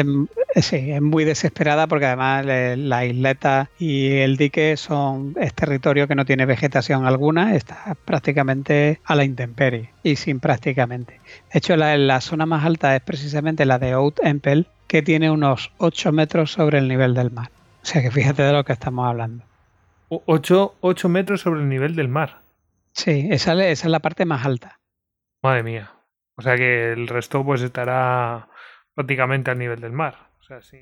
sí, es muy desesperada porque además la isleta y el dique son es territorio que no tiene vegetación alguna, está prácticamente a la intemperie y sin prácticamente. De hecho, la, la zona más alta es precisamente la de Oud Empel, que tiene unos 8 metros sobre el nivel del mar. O sea que fíjate de lo que estamos hablando. 8, 8 metros sobre el nivel del mar. Sí, esa, esa es la parte más alta. Madre mía. O sea que el resto pues estará prácticamente al nivel del mar. O sea, sí.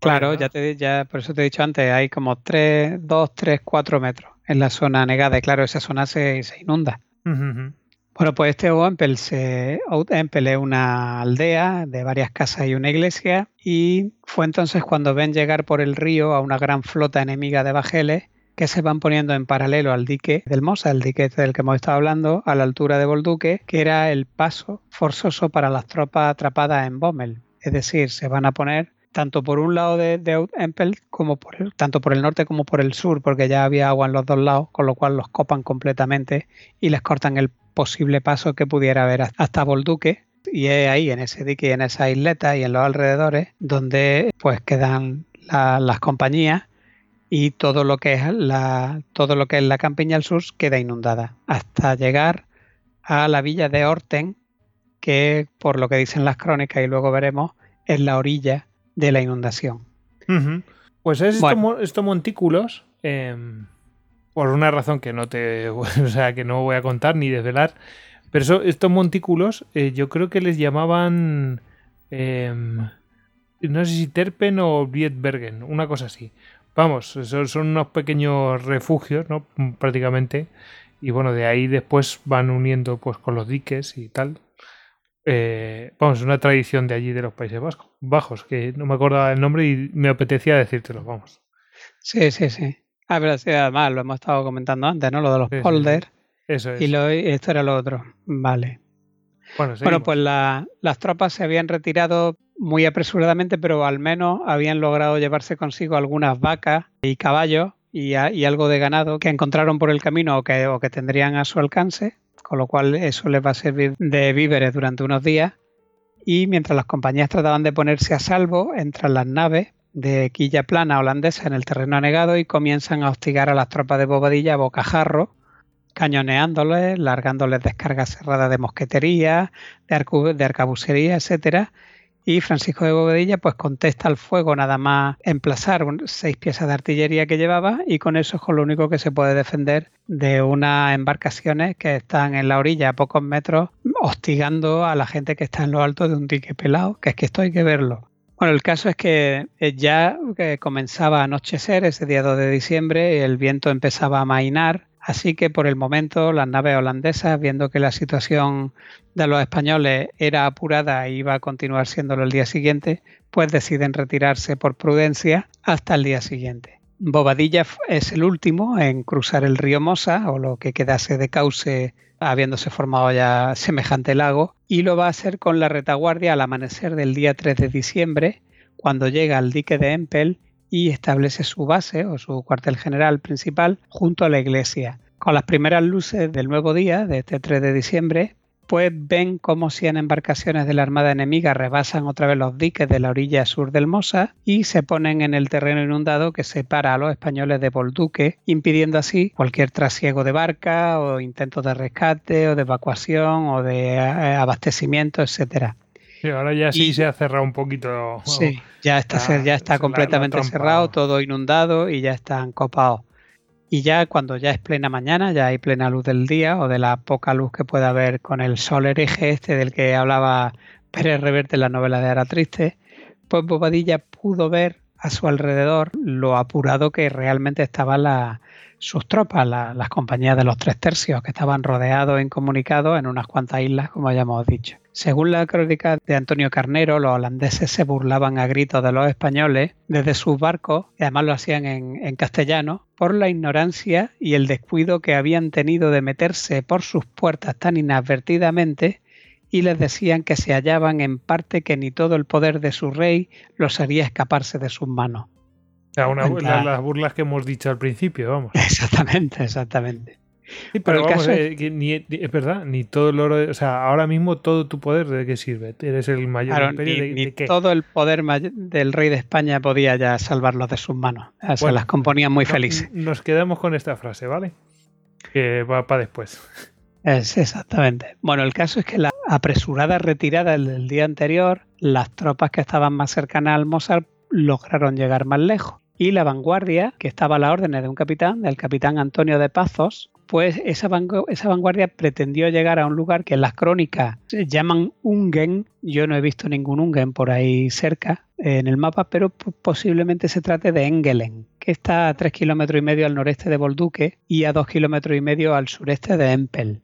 Claro, ya te ya por eso te he dicho antes, hay como 3, 2, 3, 4 metros en la zona negada y claro, esa zona se, se inunda. Bueno, pues este se, Oempel es una aldea de varias casas y una iglesia y fue entonces cuando ven llegar por el río a una gran flota enemiga de bajeles que se van poniendo en paralelo al dique del Mosa, el dique del que hemos estado hablando, a la altura de Bolduque, que era el paso forzoso para las tropas atrapadas en Bommel. Es decir, se van a poner tanto por un lado de, de Empel como por el, tanto por el norte como por el sur, porque ya había agua en los dos lados, con lo cual los copan completamente y les cortan el posible paso que pudiera haber hasta Bolduque. Y es ahí, en ese dique, en esa isleta y en los alrededores, donde pues quedan las compañías y todo lo que es la, todo lo que es la campiña al sur queda inundada hasta llegar a la villa de Orten, que por lo que dicen las crónicas y luego veremos es la orilla de la inundación. Pues es estos montículos, em, por una razón que no te, o sea, que no voy a contar ni desvelar, pero estos montículos eh, yo creo que les llamaban em, no sé si Terpen o Vietbergen, una cosa así. Vamos, son, unos pequeños refugios, ¿no? Prácticamente. Y bueno, de ahí después van uniendo pues con los diques y tal. Eh, vamos, es una tradición de allí de los Países Bajos, que no me acordaba el nombre y me apetecía decírtelo, vamos. Sí, sí, sí. Ah, pero sí, además lo hemos estado comentando antes, ¿no? Lo de los polders. Eso es. Y lo, esto era lo otro. Vale. Bueno, bueno pues las tropas se habían retirado muy apresuradamente, pero al menos habían logrado llevarse consigo algunas vacas y caballos y, algo de ganado que encontraron por el camino o que, o que tendrían a su alcance, con lo cual eso les va a servir de víveres durante unos días. Y mientras las compañías trataban de ponerse a salvo, entran las naves de quilla plana holandesa en el terreno anegado y comienzan a hostigar a las tropas de Bobadilla a bocajarro, cañoneándoles, largándoles descargas cerradas de mosquetería, de, de arcabucería, etcétera, y Francisco de Bobadilla pues contesta al fuego nada más emplazar seis piezas de artillería que llevaba y con eso es con lo único que se puede defender de unas embarcaciones que están en la orilla a pocos metros hostigando a la gente que está en lo alto de un dique pelado, que es que esto hay que verlo. Bueno, el caso es que eh, ya comenzaba a anochecer ese día 2 de diciembre, el viento empezaba a mainar, Así que por el momento las naves holandesas, viendo que la situación de los españoles era apurada e iba a continuar siéndolo el día siguiente, pues deciden retirarse por prudencia hasta el día siguiente. Bobadilla es el último en cruzar el río Mosa, o lo que quedase de cauce habiéndose formado ya semejante lago, y lo va a hacer con la retaguardia al amanecer del día 3 de diciembre, cuando llega al dique de Empel y establece su base o su cuartel general principal junto a la iglesia. Con las primeras luces del nuevo día, de este 3 de diciembre, pues ven cómo 100 embarcaciones de la Armada enemiga rebasan otra vez los diques de la orilla sur del Mosa y se ponen en el terreno inundado que separa a los españoles de Bolduque, impidiendo así cualquier trasiego de barca o intentos de rescate o de evacuación o de eh, abastecimiento, etcétera. Sí, ahora ya sí se ha cerrado un poquito. Sí, ya está, ya está completamente cerrado, todo inundado y ya están copados. Y ya cuando ya es plena mañana, ya hay plena luz del día o de la poca luz que pueda haber con el sol hereje este del que hablaba Pérez Reverte en la novela de Ara Triste, pues Bobadilla pudo ver a su alrededor lo apurado que realmente estaban la, sus tropas, las compañías de los tres tercios, que estaban rodeados e incomunicados en unas cuantas islas, como ya hemos dicho. Según la crónica de Antonio Carnero, los holandeses se burlaban a gritos de los españoles desde sus barcos, y además lo hacían en, en castellano, por la ignorancia y el descuido que habían tenido de meterse por sus puertas tan inadvertidamente y les decían que se hallaban en parte que ni todo el poder de su rey los haría escaparse de sus manos sea, una, las burlas que hemos dicho al principio, vamos. Exactamente, exactamente. Sí, pero, vamos, eh, es verdad, ni todo el oro, o sea, ahora mismo todo tu poder, ¿de qué sirve? Eres el mayor imperio ni, de, todo el poder del rey de España podía ya salvarlos de sus manos. O sea, las componían muy felices. Nos quedamos con esta frase, ¿vale? Que va para después. Es exactamente. Bueno, el caso es que la apresurada retirada del día anterior, las tropas que estaban más cercanas al Mozart lograron llegar más lejos y la vanguardia, que estaba a la orden de un capitán, del capitán Antonio de Pazos, pues esa, vanguardia pretendió llegar a un lugar que en las crónicas se llaman Ungen. Yo no he visto ningún Ungen por ahí cerca en el mapa, pero posiblemente se trate de Engelen, que está a tres kilómetros y medio al noreste de Bolduque y a dos kilómetros y medio al sureste de Empel,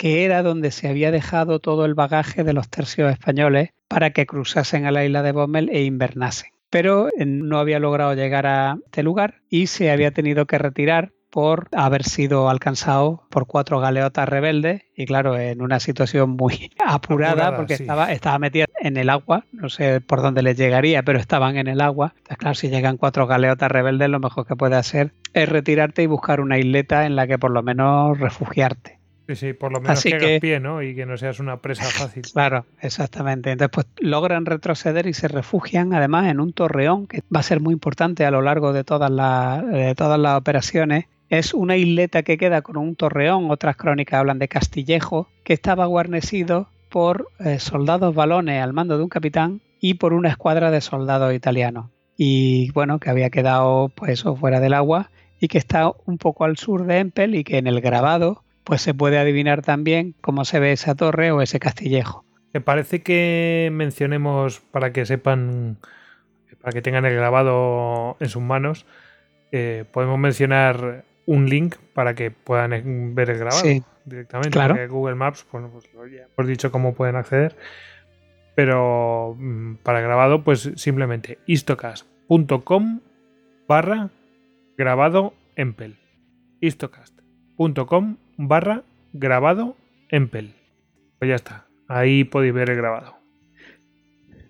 que era donde se había dejado todo el bagaje de los tercios españoles para que cruzasen a la isla de Bommel e invernasen pero eh, no había logrado llegar a este lugar y se había tenido que retirar por haber sido alcanzado por cuatro galeotas rebeldes y claro, en una situación muy apurada, porque estaba, estaba metida en el agua, no sé por dónde les llegaría, pero estaban en el agua. Entonces, claro, si llegan cuatro galeotas rebeldes, lo mejor que puede hacer es retirarte y buscar una isleta en la que por lo menos refugiarte. Sí, sí, por lo menos que, hagas pie, ¿no? Y que no seas una presa fácil. Claro, exactamente. Entonces, pues logran retroceder y se refugian además en un torreón que va a ser muy importante a lo largo de todas las, todas las operaciones. Es una isleta que queda con un torreón, otras crónicas hablan de Castillejo, que estaba guarnecido por eh, soldados balones al mando de un capitán y por una escuadra de soldados italianos. Y bueno, que había quedado pues fuera del agua y que está un poco al sur de Empel y que en el grabado pues se puede adivinar también cómo se ve esa torre o ese castillejo. Me parece que mencionemos para que sepan, para que tengan el grabado en sus manos, eh, podemos mencionar un link para que puedan ver el grabado directamente. Claro. Google Maps, pues ya hemos dicho cómo pueden acceder. Pero mm, para grabado, pues simplemente istocast.com barra grabado Empel. istocast.com barra grabado en PEL. Pues ya está, ahí podéis ver el grabado.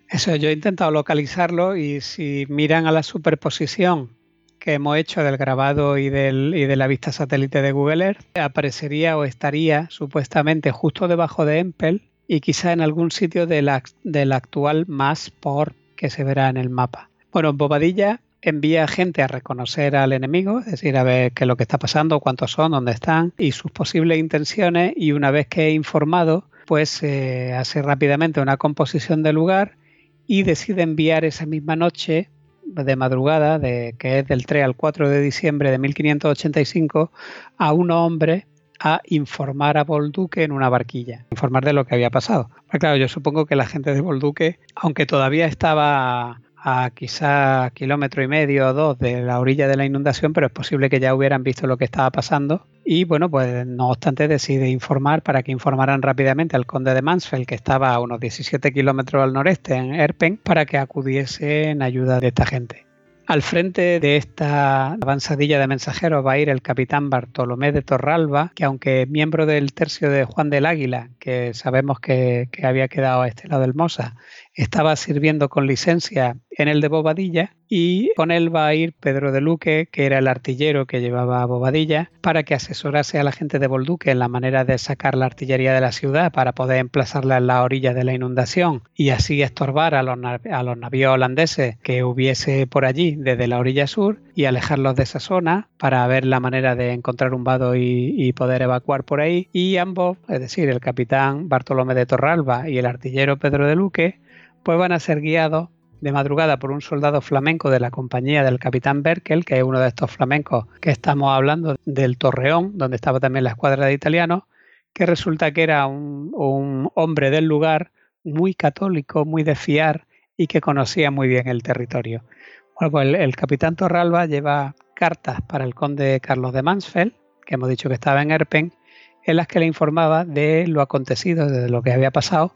Eso, yo he intentado localizarlo y si miran a la superposición que hemos hecho del grabado y, del, y de la vista satélite de Google Earth, aparecería o estaría supuestamente justo debajo de Empel y quizá en algún sitio del actual Massport que se verá en el mapa. Bueno, Bobadilla envía gente a reconocer al enemigo, es decir, a ver qué es lo que está pasando, cuántos son, dónde están y sus posibles intenciones y una vez que he informado, pues eh, hace rápidamente una composición del lugar y decide enviar esa misma noche de madrugada, de, que es del 3 al 4 de diciembre de 1585, a un hombre a informar a Bolduque en una barquilla, informar de lo que había pasado. Claro, yo supongo que la gente de Bolduque, aunque todavía estaba a quizá kilómetro y medio o dos de la orilla de la inundación, pero es posible que ya hubieran visto lo que estaba pasando y bueno, pues no obstante decide informar para que informaran rápidamente al conde de Mansfeld, que estaba a unos 17 kilómetros al noreste en Erpen, para que acudiese en ayuda de esta gente. Al frente de esta avanzadilla de mensajeros va a ir el capitán Bartolomé de Torralba, que aunque miembro del tercio de Juan del Águila, que sabemos que, había quedado a este lado del Mosa, estaba sirviendo con licencia en el de Bobadilla y con él va a ir Pedro de Luque, que era el artillero que llevaba a Bobadilla, para que asesorase a la gente de Bolduque en la manera de sacar la artillería de la ciudad para poder emplazarla en la orilla de la inundación y así estorbar a los, a los navíos holandeses que hubiese por allí desde la orilla sur y alejarlos de esa zona para ver la manera de encontrar un vado y, y poder evacuar por ahí. Y ambos, es decir, el capitán Bartolomé de Torralba y el artillero Pedro de Luque, pues van a ser guiados de madrugada por un soldado flamenco de la compañía del capitán Berkel, que es uno de estos flamencos que estamos hablando del Torreón, donde estaba también la escuadra de italianos, que resulta que era un, hombre del lugar muy católico, muy de fiar y que conocía muy bien el territorio. Bueno, pues el, capitán Torralba lleva cartas para el conde Carlos de Mansfeld, que hemos dicho que estaba en Erpen, en las que le informaba de lo acontecido, de lo que había pasado,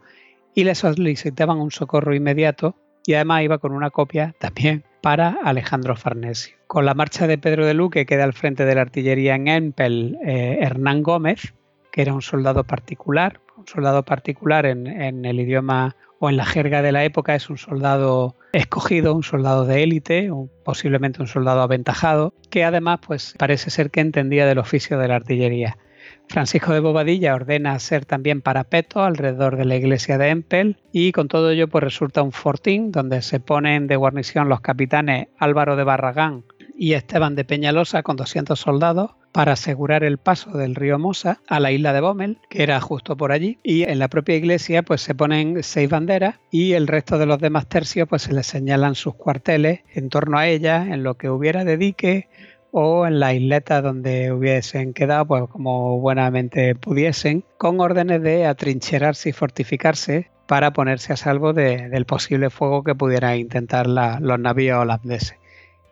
y le solicitaban un socorro inmediato y además iba con una copia también para Alejandro Farnesio. Con la marcha de Pedro de Luque queda al frente de la artillería en Empel eh, Hernán Gómez, que era un soldado particular. Un soldado particular en, el idioma o en la jerga de la época es un soldado escogido, un soldado de élite, posiblemente un soldado aventajado, que además pues parece ser que entendía del oficio de la artillería. Francisco de Bobadilla ordena hacer también parapeto alrededor de la iglesia de Empel y con todo ello pues resulta un fortín donde se ponen de guarnición los capitanes Álvaro de Barragán y Esteban de Peñalosa con 200 soldados para asegurar el paso del río Mosa a la isla de Bommel, que era justo por allí, y en la propia iglesia pues se ponen seis banderas y el resto de los demás tercios pues se les señalan sus cuarteles en torno a ella, en lo que hubiera de dique o en la isleta donde hubiesen quedado, pues como buenamente pudiesen, con órdenes de atrincherarse y fortificarse para ponerse a salvo del posible fuego que pudieran intentar los navíos holandeses.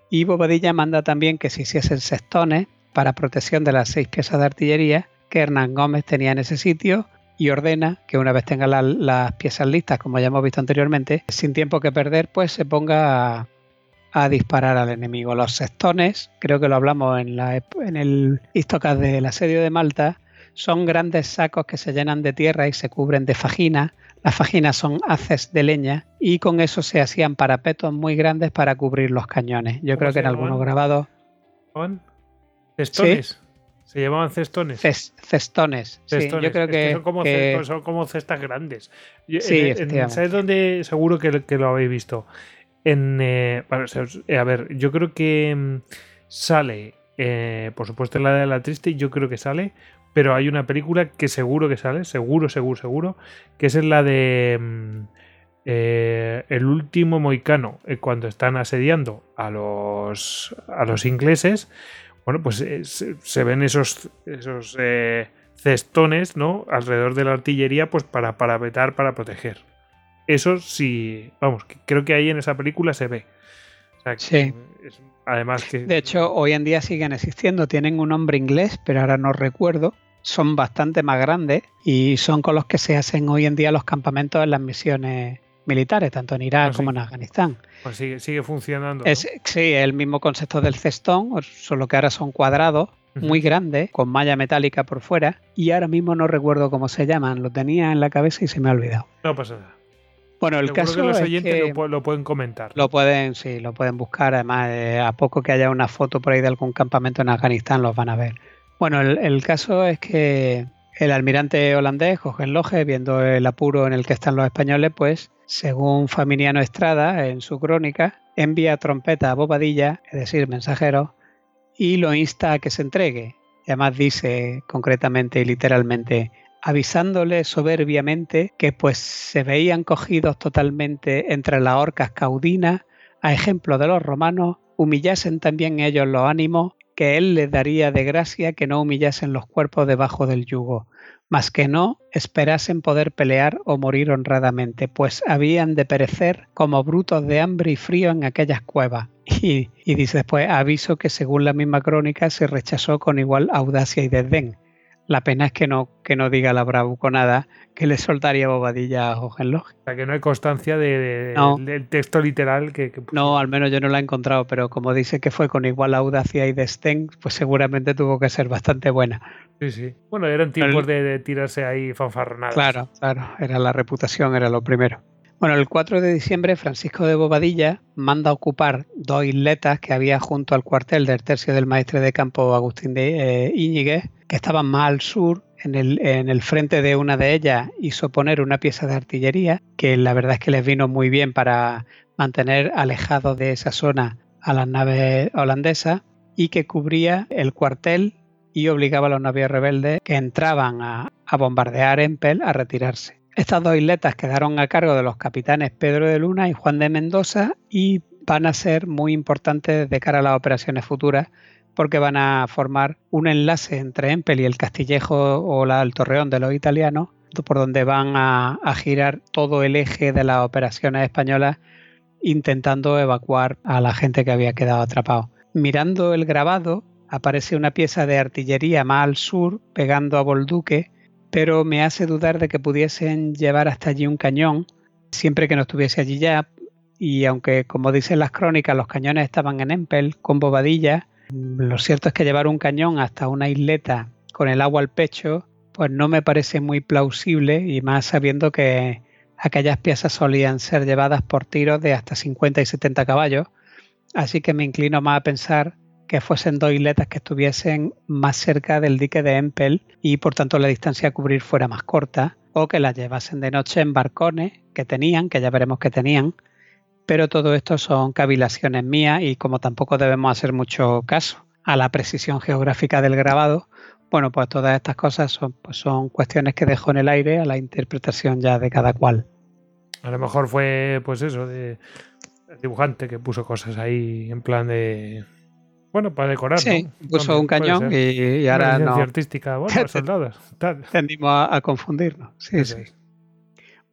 Y Bobadilla manda también que se hiciesen sextones para protección de las seis piezas de artillería que Hernán Gómez tenía en ese sitio y ordena que una vez tenga las piezas listas, como ya hemos visto anteriormente, sin tiempo que perder, pues se ponga a disparar al enemigo. Los sextones, creo que lo hablamos en, la, en el Istocas del asedio de Malta, son grandes sacos que se llenan de tierra y se cubren de fajina. Las fajinas son haces de leña y con eso se hacían parapetos muy grandes para cubrir los cañones. Yo creo que en algunos grabados... ¿Cestones? ¿Se llamaban cestones? cestones. Sí, yo creo que, son, como cestas grandes. sí, ¿Sabes dónde? Seguro que, que, lo habéis visto. En, eh, eh, a ver, yo creo que mm, sale, eh, por supuesto, la de la triste, yo creo que sale, pero hay una película que seguro que sale, seguro, seguro, seguro, que es la de mm, El último moicano, cuando están asediando a los, a los ingleses. Bueno, pues se, ven esos, esos cestones, ¿no? Alrededor de la artillería, pues para parapetar, para proteger. Eso sí, vamos, creo que ahí en esa película se ve. sí. además que... De hecho, hoy en día siguen existiendo, tienen un nombre inglés, pero ahora no recuerdo. Son bastante más grandes y son con los que se hacen hoy en día los campamentos en las misiones militares, tanto en Irak ah, como en Afganistán. Pues sigue, sigue funcionando. Es, Sí, el mismo concepto del cestón, solo que ahora son cuadrados, muy grandes, con malla metálica por fuera, y ahora mismo no recuerdo cómo se llaman, lo tenía en la cabeza y se me ha olvidado. No pasa nada. Bueno, el caso que los oyentes lo, pueden comentar. Lo pueden, sí, lo pueden buscar. Además, eh, a poco que haya una foto por ahí de algún campamento en Afganistán, los van a ver. Bueno, el, caso es que el almirante holandés, Loge, viendo el apuro en el que están los españoles, pues, según Faminiano Estrada, en su crónica, envía trompeta a Bobadilla, es decir, mensajero, y lo insta a que se entregue. Y además dice concretamente y literalmente, avisándole soberbiamente que pues se veían cogidos totalmente entre las orcas caudinas, a ejemplo de los romanos, humillasen también ellos los ánimos que él les daría de gracia que no humillasen los cuerpos debajo del yugo, mas que no esperasen poder pelear o morir honradamente, pues habían de perecer como brutos de hambre y frío en aquellas cuevas. Y, y dice después, aviso que según la misma crónica se rechazó con igual audacia y desdén. La pena es que no, que no diga la bravuconada que le soltaría bobadilla a Hohenlohe. O sea, que no hay constancia de, de- No. del texto literal que... que- No, al menos yo no la he encontrado, pero como dice que fue con igual audacia y desdén, pues seguramente tuvo que ser bastante buena. Sí, sí. Bueno, eran tiempos de, de tirarse ahí fanfarronadas. Claro, claro, era la reputación, era lo primero. Bueno, el 4 de diciembre Francisco de Bobadilla manda ocupar dos isletas que había junto al cuartel del tercio del maestre de campo Agustín de eh, Íñiguez, que estaban más al sur. En el, en el frente de una de ellas hizo poner una pieza de artillería que la verdad es que les vino muy bien para mantener alejados de esa zona a las naves holandesas y que cubría el cuartel y obligaba a los navíos rebeldes que entraban a, a bombardear Empel a retirarse. Estas dos isletas quedaron a cargo de los capitanes Pedro de Luna y Juan de Mendoza y van a ser muy importantes de cara a las operaciones futuras porque van a formar un enlace entre Empel y el Castillejo o la, el Torreón de los italianos, por donde van a, a girar todo el eje de las operaciones españolas intentando evacuar a la gente que había quedado atrapado. Mirando el grabado, aparece una pieza de artillería más al sur, pegando a Bolduque, pero me hace dudar de que pudiesen llevar hasta allí un cañón, siempre que no estuviese allí ya. Y aunque, como dicen las crónicas, los cañones estaban en Empel, con bobadilla, lo cierto es que llevar un cañón hasta una isleta con el agua al pecho, pues no me parece muy plausible, y más sabiendo que aquellas piezas solían ser llevadas por tiros de hasta 50 y 70 caballos, así que me inclino más a pensar que fuesen dos isletas que estuviesen más cerca del dique de Empel y por tanto la distancia a cubrir fuera más corta, o que las llevasen de noche en barcones que tenían, que ya veremos que tenían, pero todo esto son cavilaciones mías y como tampoco debemos hacer mucho caso a la precisión geográfica del grabado, bueno, pues todas estas cosas son, pues son cuestiones que dejo en el aire a la interpretación ya de cada cual. A lo mejor fue, pues eso, de el dibujante que puso cosas ahí en plan de. Bueno, para decorar. Sí, ¿no? puso un cañón y, ahora no artística, bueno, soldados, tal. tendimos a, a confundirnos. Sí, Eso sí. es.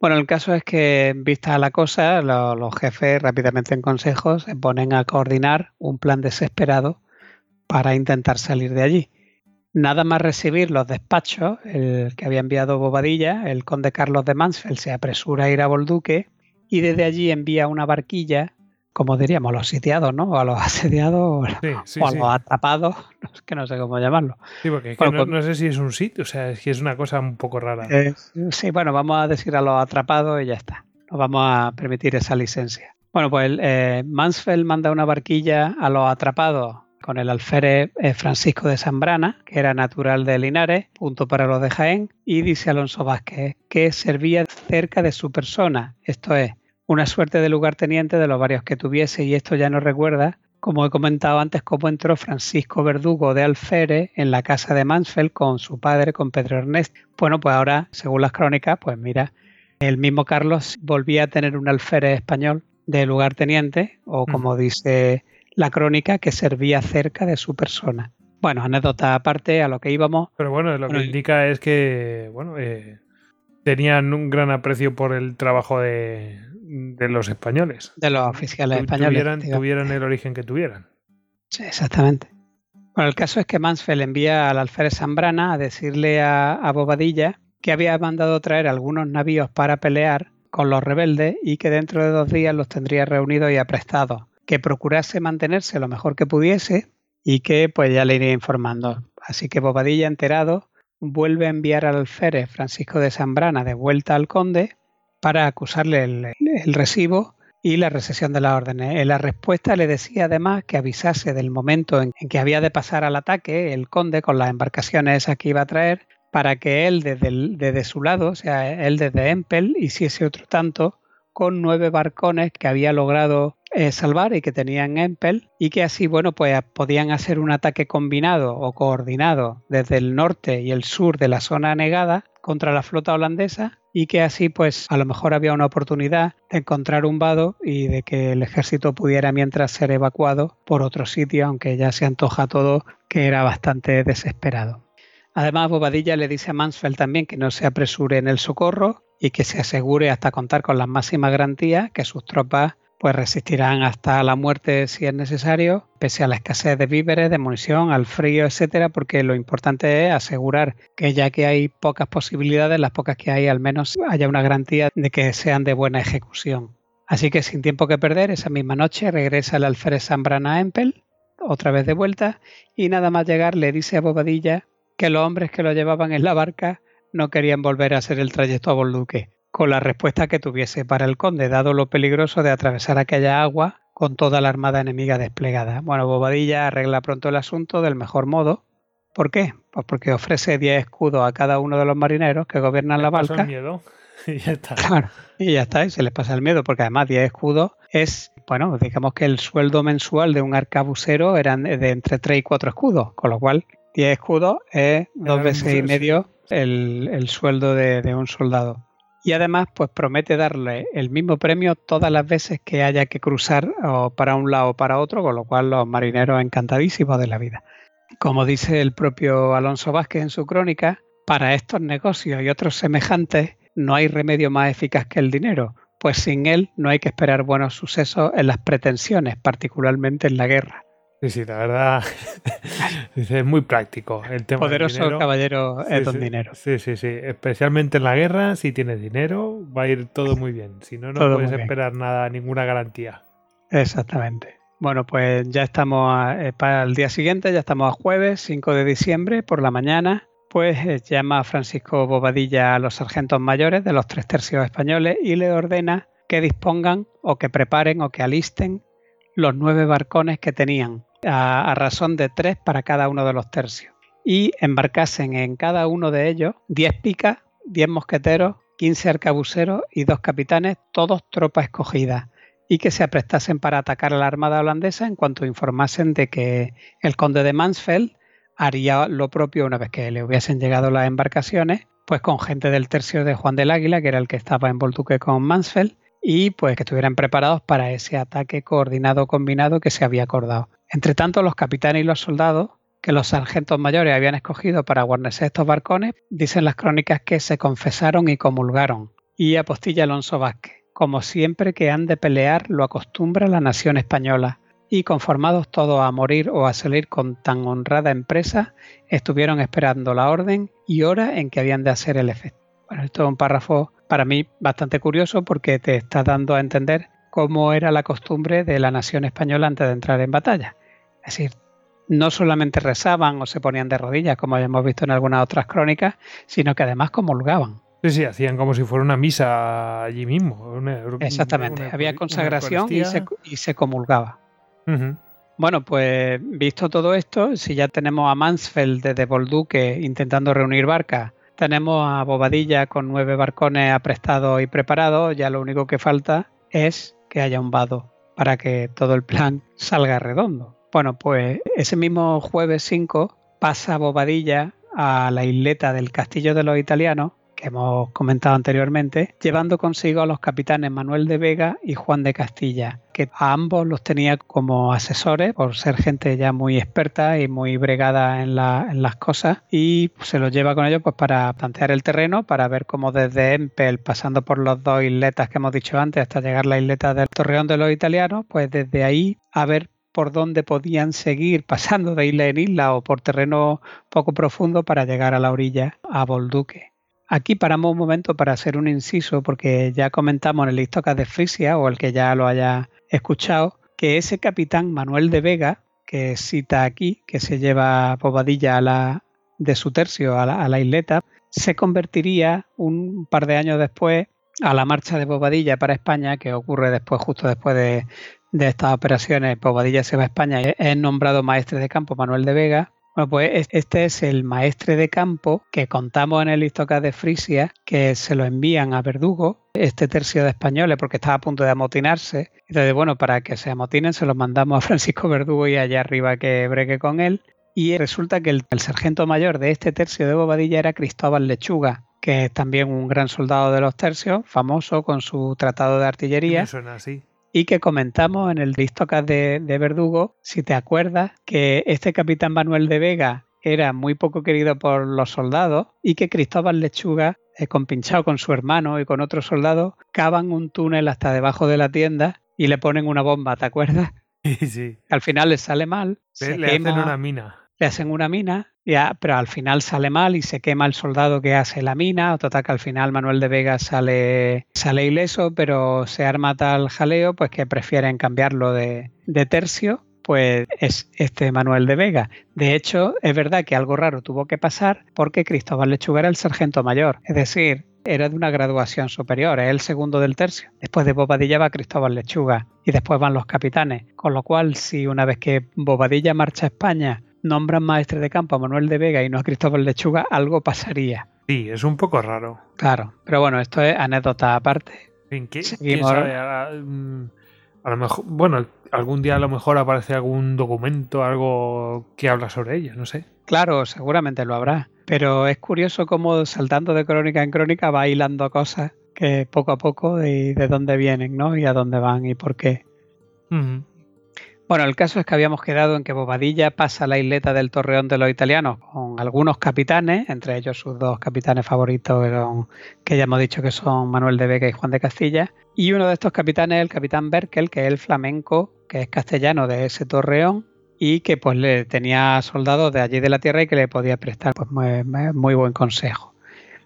Bueno, el caso es que, vista la cosa, lo- los jefes rápidamente en consejos se ponen a coordinar un plan desesperado para intentar salir de allí. Nada más recibir los despachos, el que había enviado Bobadilla, el conde Carlos de Mansfeld se apresura a ir a Bolduque y desde allí envía una barquilla, como diríamos, los sitiados, ¿no? O a los asediados Sí, sí, o a sí. los atrapados, es que no sé cómo llamarlo. Sí, porque es que Bueno, no, pues- no sé si es un sitio, o sea, es que es una cosa un poco rara. Eh, sí, bueno, vamos a decir a los atrapados y ya está. Nos vamos a permitir esa licencia. Bueno, pues eh, Mansfeld manda una barquilla a los atrapados con el alférez eh, Francisco de Zambrana, que era natural de Linares, punto para los de Jaén, y dice Alonso Vázquez que servía cerca de su persona, esto es, una suerte de lugarteniente de los varios que tuviese, y esto ya no recuerda, como he comentado antes, cómo entró Francisco Verdugo de Alférez en la casa de Mansfeld con su padre, con Pedro Ernest. Bueno, pues ahora, según las crónicas, pues mira, el mismo Carlos volvía a tener un alférez español de lugarteniente, o como dice la crónica, que servía cerca de su persona. Bueno, anécdota aparte, a lo que íbamos. Pero bueno, lo que indica es que, bueno, eh, tenían un gran aprecio por el trabajo de, de los españoles. De los oficiales Tu- españoles. Tuvieran, tuvieran el origen que tuvieran. Sí, exactamente. Bueno, el caso es que Mansfeld envía al alférez Zambrana a decirle a, a Bobadilla que había mandado traer algunos navíos para pelear con los rebeldes y que dentro de dos días los tendría reunidos y aprestados. Que procurase mantenerse lo mejor que pudiese y que pues ya le iría informando. Así que Bobadilla, enterado, vuelve a enviar al alférez Francisco de Zambrana de vuelta al conde para acusarle el, el recibo y la recesión de las órdenes. En la respuesta le decía además que avisase del momento en, que había de pasar al ataque el conde con las embarcaciones esas que iba a traer para que él desde, desde su lado, o sea, él desde Empel, hiciese otro tanto con nueve barcones que había logrado eh, salvar y que tenían Empel y que así, bueno, pues podían hacer un ataque combinado o coordinado desde el norte y el sur de la zona anegada contra la flota holandesa y que así pues a lo mejor había una oportunidad de encontrar un vado y de que el ejército pudiera mientras ser evacuado por otro sitio, aunque ya se antoja todo que era bastante desesperado. Además, Bobadilla le dice a Mansfeld también que no se apresure en el socorro y que se asegure hasta contar con las máximas garantías que sus tropas pues resistirán hasta la muerte si es necesario, pese a la escasez de víveres, de munición, al frío, etcétera, porque lo importante es asegurar que ya que hay pocas posibilidades, las pocas que hay, al menos haya una garantía de que sean de buena ejecución. Así que sin tiempo que perder, esa misma noche regresa el alférez Zambrana a Empel, otra vez de vuelta, y nada más llegar le dice a Bobadilla que los hombres que lo llevaban en la barca no querían volver a hacer el trayecto a Bolduque, con la respuesta que tuviese para el conde, dado lo peligroso de atravesar aquella agua con toda la armada enemiga desplegada. Bueno, Bobadilla arregla pronto el asunto del mejor modo. ¿Por qué? Pues porque ofrece 10 escudos a cada uno de los marineros que gobiernan la barca. miedo y ya está. Claro, y ya está, y se les pasa el miedo, porque además 10 escudos es, bueno, digamos que el sueldo mensual de un arcabucero eran de entre 3 y 4 escudos, con lo cual 10 escudos es dos veces y medio el, sueldo de un soldado y además pues promete darle el mismo premio todas las veces que haya que cruzar o para un lado o para otro, con lo cual los marineros encantadísimos de la vida. Como dice el propio Alonso Vázquez en su crónica, para estos negocios y otros semejantes no hay remedio más eficaz que el dinero, pues sin él no hay que esperar buenos sucesos en las pretensiones, particularmente en la guerra. Sí, sí, la verdad es muy práctico el tema Poderoso caballero es don dinero. Sí, sí, sí. Especialmente en la guerra, si tienes dinero, va a ir todo muy bien. Si no, no puedes esperar nada, ninguna garantía. Exactamente. Bueno, pues ya estamos eh, para el día siguiente, ya estamos a jueves 5 de diciembre por la mañana. Pues eh, llama a Francisco Bobadilla a los sargentos mayores de los tres tercios españoles y le ordena que dispongan o que preparen o que alisten los nueve barcones que tenían a, razón de tres para cada uno de los tercios. Y embarcasen en cada uno de ellos 10 picas, 10 mosqueteros, 15 arcabuceros y dos capitanes, todos tropas escogidas, y que se aprestasen para atacar a la armada holandesa en cuanto informasen de que el conde de Mansfeld haría lo propio una vez que le hubiesen llegado las embarcaciones, pues con gente del tercio de Juan del Águila, que era el que estaba en Boltuque con Mansfeld, y pues que estuvieran preparados para ese ataque coordinado combinado que se había acordado. Entre tanto, los capitanes y los soldados que los sargentos mayores habían escogido para guarnecer estos barcones, dicen las crónicas que se confesaron y comulgaron. Y apostilla Alonso Vázquez, como siempre que han de pelear lo acostumbra la nación española, y conformados todos a morir o a salir con tan honrada empresa, estuvieron esperando la orden y hora en que habían de hacer el efecto. Bueno, esto es un párrafo para mí bastante curioso porque te está dando a entender cómo era la costumbre de la nación española antes de entrar en batalla. Es decir, no solamente rezaban o se ponían de rodillas, como hemos visto en algunas otras crónicas, sino que además comulgaban. Sí, sí, hacían como si fuera una misa allí mismo. Exactamente, había consagración y se, comulgaba. Bueno, pues visto todo esto, si ya tenemos a Mansfeld desde Bolduque intentando reunir barcas, tenemos a Bobadilla con nueve barcones aprestados y preparados. Ya lo único que falta es que haya un vado para que todo el plan salga redondo. Bueno, pues ese mismo jueves 5 pasa Bobadilla a la isleta del Castillo de los Italianos que hemos comentado anteriormente, llevando consigo a los capitanes Manuel de Vega y Juan de Castilla, que a ambos los tenía como asesores por ser gente ya muy experta y muy bregada en, las cosas y se los lleva con ellos pues para plantear el terreno, para ver cómo desde Empel, pasando por los dos isletas que hemos dicho antes hasta llegar a la isleta del Torreón de los Italianos, pues desde ahí a ver por dónde podían seguir pasando de isla en isla o por terreno poco profundo para llegar a la orilla a Bolduque. Aquí paramos un momento para hacer un inciso porque ya comentamos en el Istocas de Frisia o el que ya lo haya escuchado que ese capitán Manuel de Vega que cita aquí, que se lleva Bobadilla a la, de su tercio a la, isleta, se convertiría un par de años después a la marcha de Bobadilla para España, que ocurre después, justo después de, de estas operaciones. Bobadilla se va a España y es nombrado maestre de campo Manuel de Vega bueno, pues este es el maestre de campo que contamos en el Istocas de Frisia, que se lo envían a Verdugo, este tercio de españoles, porque estaba a punto de amotinarse. Entonces, bueno, para que se amotinen, se lo mandamos a Francisco Verdugo y allá arriba que bregue con él. Y resulta que el, sargento mayor de este tercio de Bobadilla era Cristóbal Lechuga, que es también un gran soldado de los tercios, famoso con su tratado de artillería. así. Y que comentamos en el Listocas de, de Verdugo, si te acuerdas, que este capitán Manuel de Vega era muy poco querido por los soldados y que Cristóbal Lechuga, eh, compinchado con su hermano y con otros soldados, cavan un túnel hasta debajo de la tienda y le ponen una bomba, ¿te acuerdas? Sí, sí. Al final le sale mal. Se le hacen una mina. Le hacen una mina, pero al final sale mal y se quema el soldado que hace la mina. Total que al final Manuel de Vega sale, sale ileso, pero se arma tal jaleo pues que prefieren cambiarlo de, de tercio pues es este Manuel de Vega. De hecho, es verdad que algo raro tuvo que pasar porque Cristóbal Lechuga era el sargento mayor, es decir, era de una graduación superior, es el segundo del tercio. Después de Bobadilla va Cristóbal Lechuga y después van los capitanes. Con lo cual, si una vez que Bobadilla marcha a España, nombran maestre de campo a Manuel de Vega y no a Cristóbal Lechuga, algo pasaría. Sí, es un poco raro. Claro, pero bueno, esto es anécdota aparte. ¿En qué? A lo mejor, bueno, algún día a lo mejor aparece algún documento, algo que habla sobre ella, no sé. Claro, seguramente lo habrá. Pero es curioso cómo saltando de crónica en crónica va hilando cosas que poco a poco y de dónde vienen, ¿no? Y a dónde van y por qué. Bueno, el caso es que habíamos quedado en que Bobadilla pasa la isleta del Torreón de los italianos con algunos capitanes, entre ellos sus dos capitanes favoritos, que ya hemos dicho que son Manuel de Vega y Juan de Castilla. Y uno de estos capitanes es el capitán Berkel, que es el flamenco, que es castellano de ese Torreón y que pues le tenía soldados de allí de la tierra y que le podía prestar pues, muy, muy buen consejo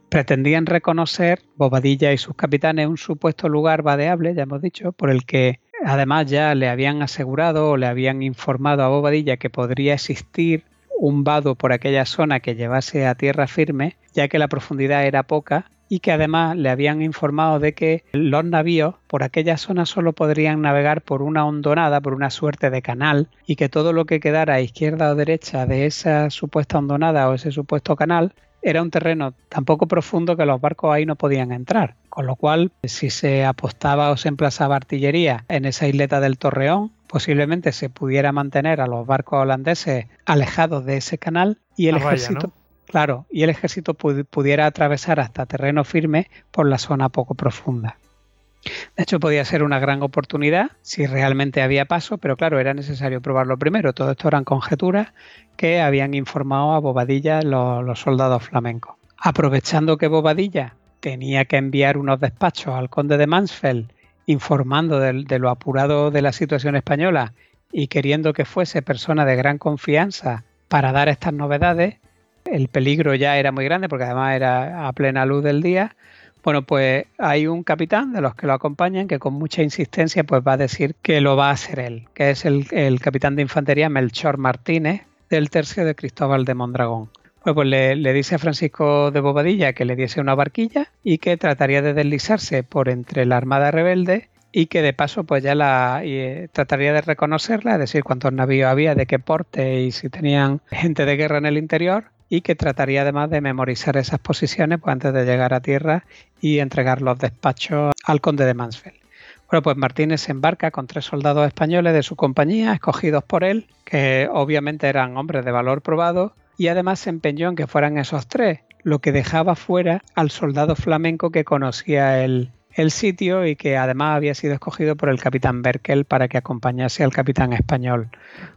pretendían reconocer Bobadilla y sus capitanes un supuesto lugar vadeable, ya hemos dicho, por el que Además ya le habían asegurado o le habían informado a Bobadilla que podría existir un vado por aquella zona que llevase a tierra firme, ya que la profundidad era poca y que además le habían informado de que los navíos por aquella zona solo podrían navegar por una hondonada, por una suerte de canal, y que todo lo que quedara a izquierda o derecha de esa supuesta hondonada o ese supuesto canal era un terreno tan poco profundo que los barcos ahí no podían entrar. Con lo cual, si se apostaba o se emplazaba artillería en esa isleta del Torreón, posiblemente se pudiera mantener a los barcos holandeses alejados de ese canal y el ejército, claro, y el ejército pudiera atravesar hasta terreno firme por la zona poco profunda. De hecho, podía ser una gran oportunidad si realmente había paso, pero claro, era necesario probarlo primero. Todo esto eran conjeturas que habían informado a Bobadilla los, soldados flamencos. Aprovechando que Bobadilla tenía que enviar unos despachos al conde de Mansfeld informando de, lo apurado de la situación española y queriendo que fuese persona de gran confianza para dar estas novedades, el peligro ya era muy grande porque además era a plena luz del día, bueno, pues hay un capitán de los que lo acompañan que con mucha insistencia pues va a decir que lo va a hacer él, que es el, capitán de infantería Melchor Martínez del tercio de Cristóbal de Mondragón. Pues, pues le, dice a Francisco de Bobadilla que le diese una barquilla y que trataría de deslizarse por entre la armada rebelde y que de paso pues ya la eh, trataría de reconocerla, decir cuántos navíos había, de qué porte y si tenían gente de guerra en el interior y que trataría además de memorizar esas posiciones pues, antes de llegar a tierra y entregar los despachos al conde de Mansfeld. Bueno, pues Martínez se embarca con tres soldados españoles de su compañía, escogidos por él, que obviamente eran hombres de valor probado, y además se empeñó en que fueran esos tres, lo que dejaba fuera al soldado flamenco que conocía el, el sitio y que además había sido escogido por el capitán Berkel para que acompañase al capitán español.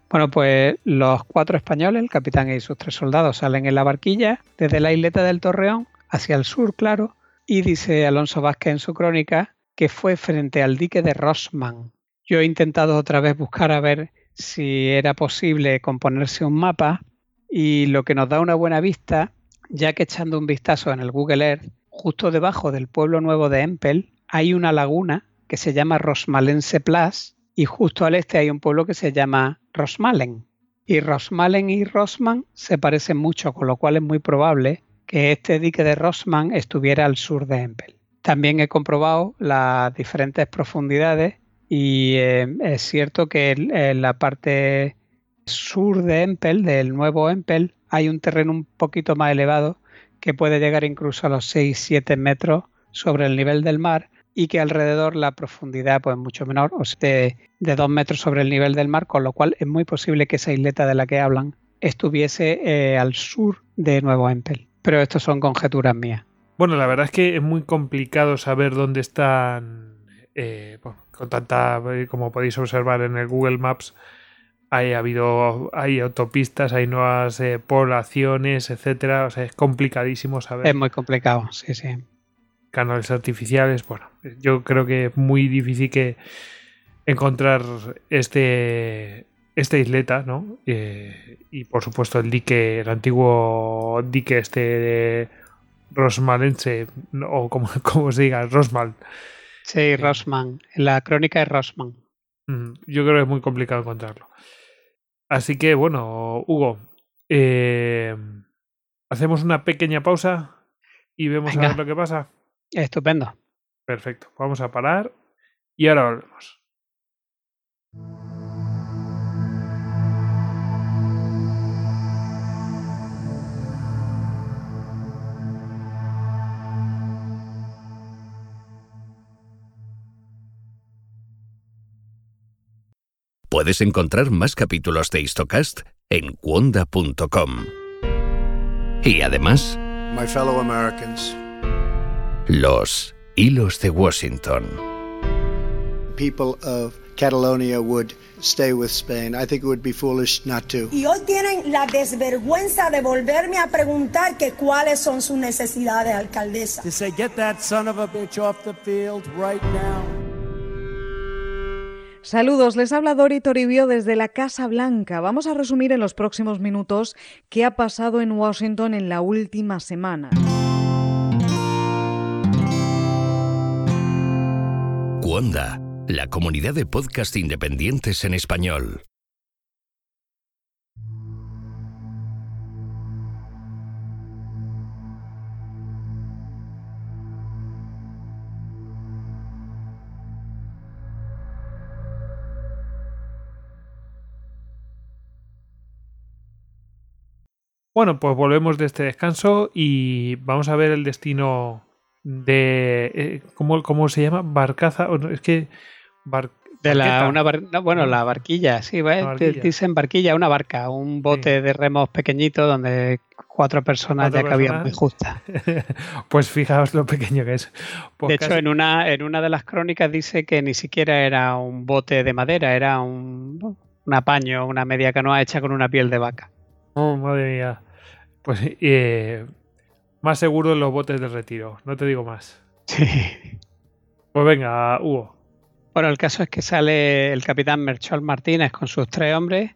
Bueno, pues los cuatro españoles, el capitán y sus tres soldados, salen en la barquilla desde la isleta del Torreón hacia el sur, claro, y dice Alonso Vázquez en su crónica que fue frente al dique de Rossman. Yo he intentado otra vez buscar a ver si era posible componerse un mapa y lo que nos da una buena vista, ya que echando un vistazo en el Google Earth, justo debajo del pueblo nuevo de Empel hay una laguna que se llama Rosmalense Plus y justo al este hay un pueblo que se llama Rosmalen. Y Rosmalen y Rosman se parecen mucho, con lo cual es muy probable que este dique de Rosman estuviera al sur de Empel. También he comprobado las diferentes profundidades y eh, es cierto que en la parte sur de Empel, del nuevo Empel, hay un terreno un poquito más elevado que puede llegar incluso a los 6-7 metros sobre el nivel del mar y que alrededor la profundidad pues mucho menor, o sea, de, de 2 metros sobre el nivel del mar, con lo cual es muy posible que esa isleta de la que hablan estuviese eh, al sur de Nuevo Empel. Pero esto son conjeturas mías. Bueno, la verdad es que es muy complicado saber dónde están. Eh, con tanta. Eh, como podéis observar en el Google Maps, hay habido. Hay autopistas, hay nuevas eh, poblaciones, etcétera. O sea, es complicadísimo saber. Es muy complicado, sí, sí. Canales artificiales. Bueno, yo creo que es muy difícil que encontrar este esta isleta, ¿no? y por supuesto el dique, el antiguo dique este de Rosmalense, o como, como se diga, Rosmal. Sí, Rosman. La crónica de Rosman. Yo creo que es muy complicado encontrarlo. Así que, bueno, Hugo, eh, hacemos una pequeña pausa y vemos a ver lo que pasa. Estupendo. Perfecto. Vamos a parar y ahora volvemos. Puedes encontrar más capítulos de Histocast en cuonda.com. Y además, My fellow Americans, los hilos de Washington. people of Catalonia would stay with Spain. I think it would be foolish not to. Y hoy tienen la desvergüenza de volverme a preguntar que cuáles son sus necesidades, alcaldesa. to say, get that son of a bitch off the field right now. Saludos, les habla Dori Toribio desde la Casa Blanca. Vamos a resumir en los próximos minutos qué ha pasado en Washington en la última semana. Cuonda, la comunidad de podcast independientes en español. Bueno, pues volvemos de este descanso y vamos a ver el destino de. eh, ¿cómo, cómo se llama? Barcaza. Es que. bar- De la, una bar- no, bueno, la barquilla, sí, ¿ves? Te- barquilla. dicen barquilla, una barca, un bote de remos pequeñito donde cuatro personas Cuatro ya cabían muy justas. pues fijaos lo pequeño que es. Pues De hecho, en una, en una de las crónicas dice que ni siquiera era un bote de madera, era un, un apaño, una media canoa hecha con una piel de vaca. Oh, madre mía. Pues eh, más seguro en los botes de retiro, no te digo más. Sí. Pues venga, Hugo. Bueno, el caso es que sale el capitán Merchol Martínez con sus tres hombres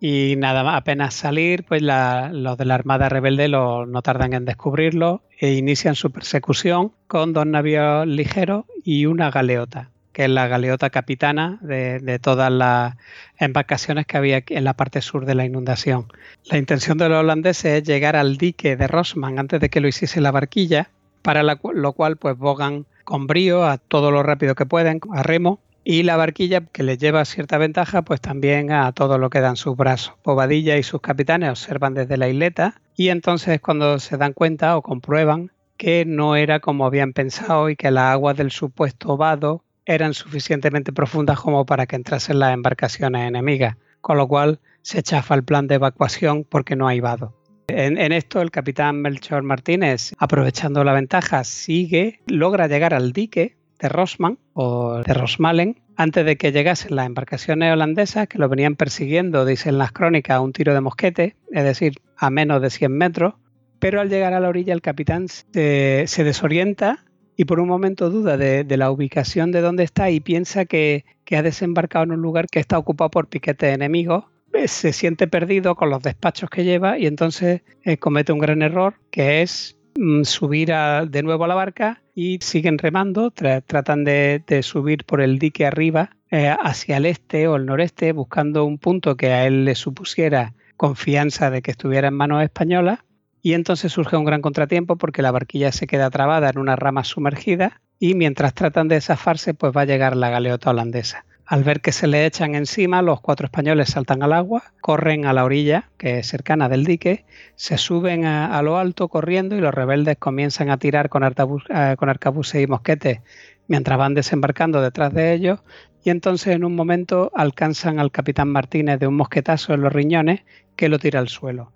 y nada más, apenas salir, pues la- los de la Armada Rebelde lo- no tardan en descubrirlo e inician su persecución con dos navíos ligeros y una galeota, que es la galeota capitana de, todas las embarcaciones que había en la parte sur de la inundación. La intención de los holandeses es llegar al dique de Rosman antes de que lo hiciese la barquilla, para lo cual pues bogan con brío a todo lo rápido que pueden, a remo, y la barquilla que les lleva cierta ventaja pues también a todo lo que dan sus brazos. Bobadilla y sus capitanes observan desde la isleta y entonces es cuando se dan cuenta o comprueban que no era como habían pensado y que las aguas del supuesto vado eran suficientemente profundas como para que entrasen las embarcaciones enemigas, con lo cual se chafa el plan de evacuación porque no hay vado. En, esto el capitán Melchor Martínez, aprovechando la ventaja, sigue, logra llegar al dique de Rosman o de Rosmalen antes de que llegasen las embarcaciones holandesas que lo venían persiguiendo, dicen las crónicas, a un tiro de mosquete, es decir, a menos de 100 metros. Pero al llegar a la orilla el capitán se desorienta y por un momento duda de, la ubicación de dónde está y piensa que, ha desembarcado en un lugar que está ocupado por piquetes enemigos eh, se siente perdido con los despachos que lleva y entonces eh, comete un gran error que es mm, subir de nuevo a la barca y siguen remando, tra- tratan de, de subir por el dique arriba eh, hacia el este o el noreste buscando un punto que a él le supusiera confianza de que estuviera en manos españolas y entonces surge un gran contratiempo porque la barquilla se queda trabada en una rama sumergida y mientras tratan de zafarse pues va a llegar la galeota holandesa. Al ver que se le echan encima, los cuatro españoles saltan al agua, corren a la orilla, que es cercana del dique, se suben a, lo alto corriendo y los rebeldes comienzan a tirar con, artabus- eh, con arcabuces y mosquetes mientras van desembarcando detrás de ellos y entonces en un momento alcanzan al capitán Martínez de un mosquetazo en los riñones que lo tira al suelo.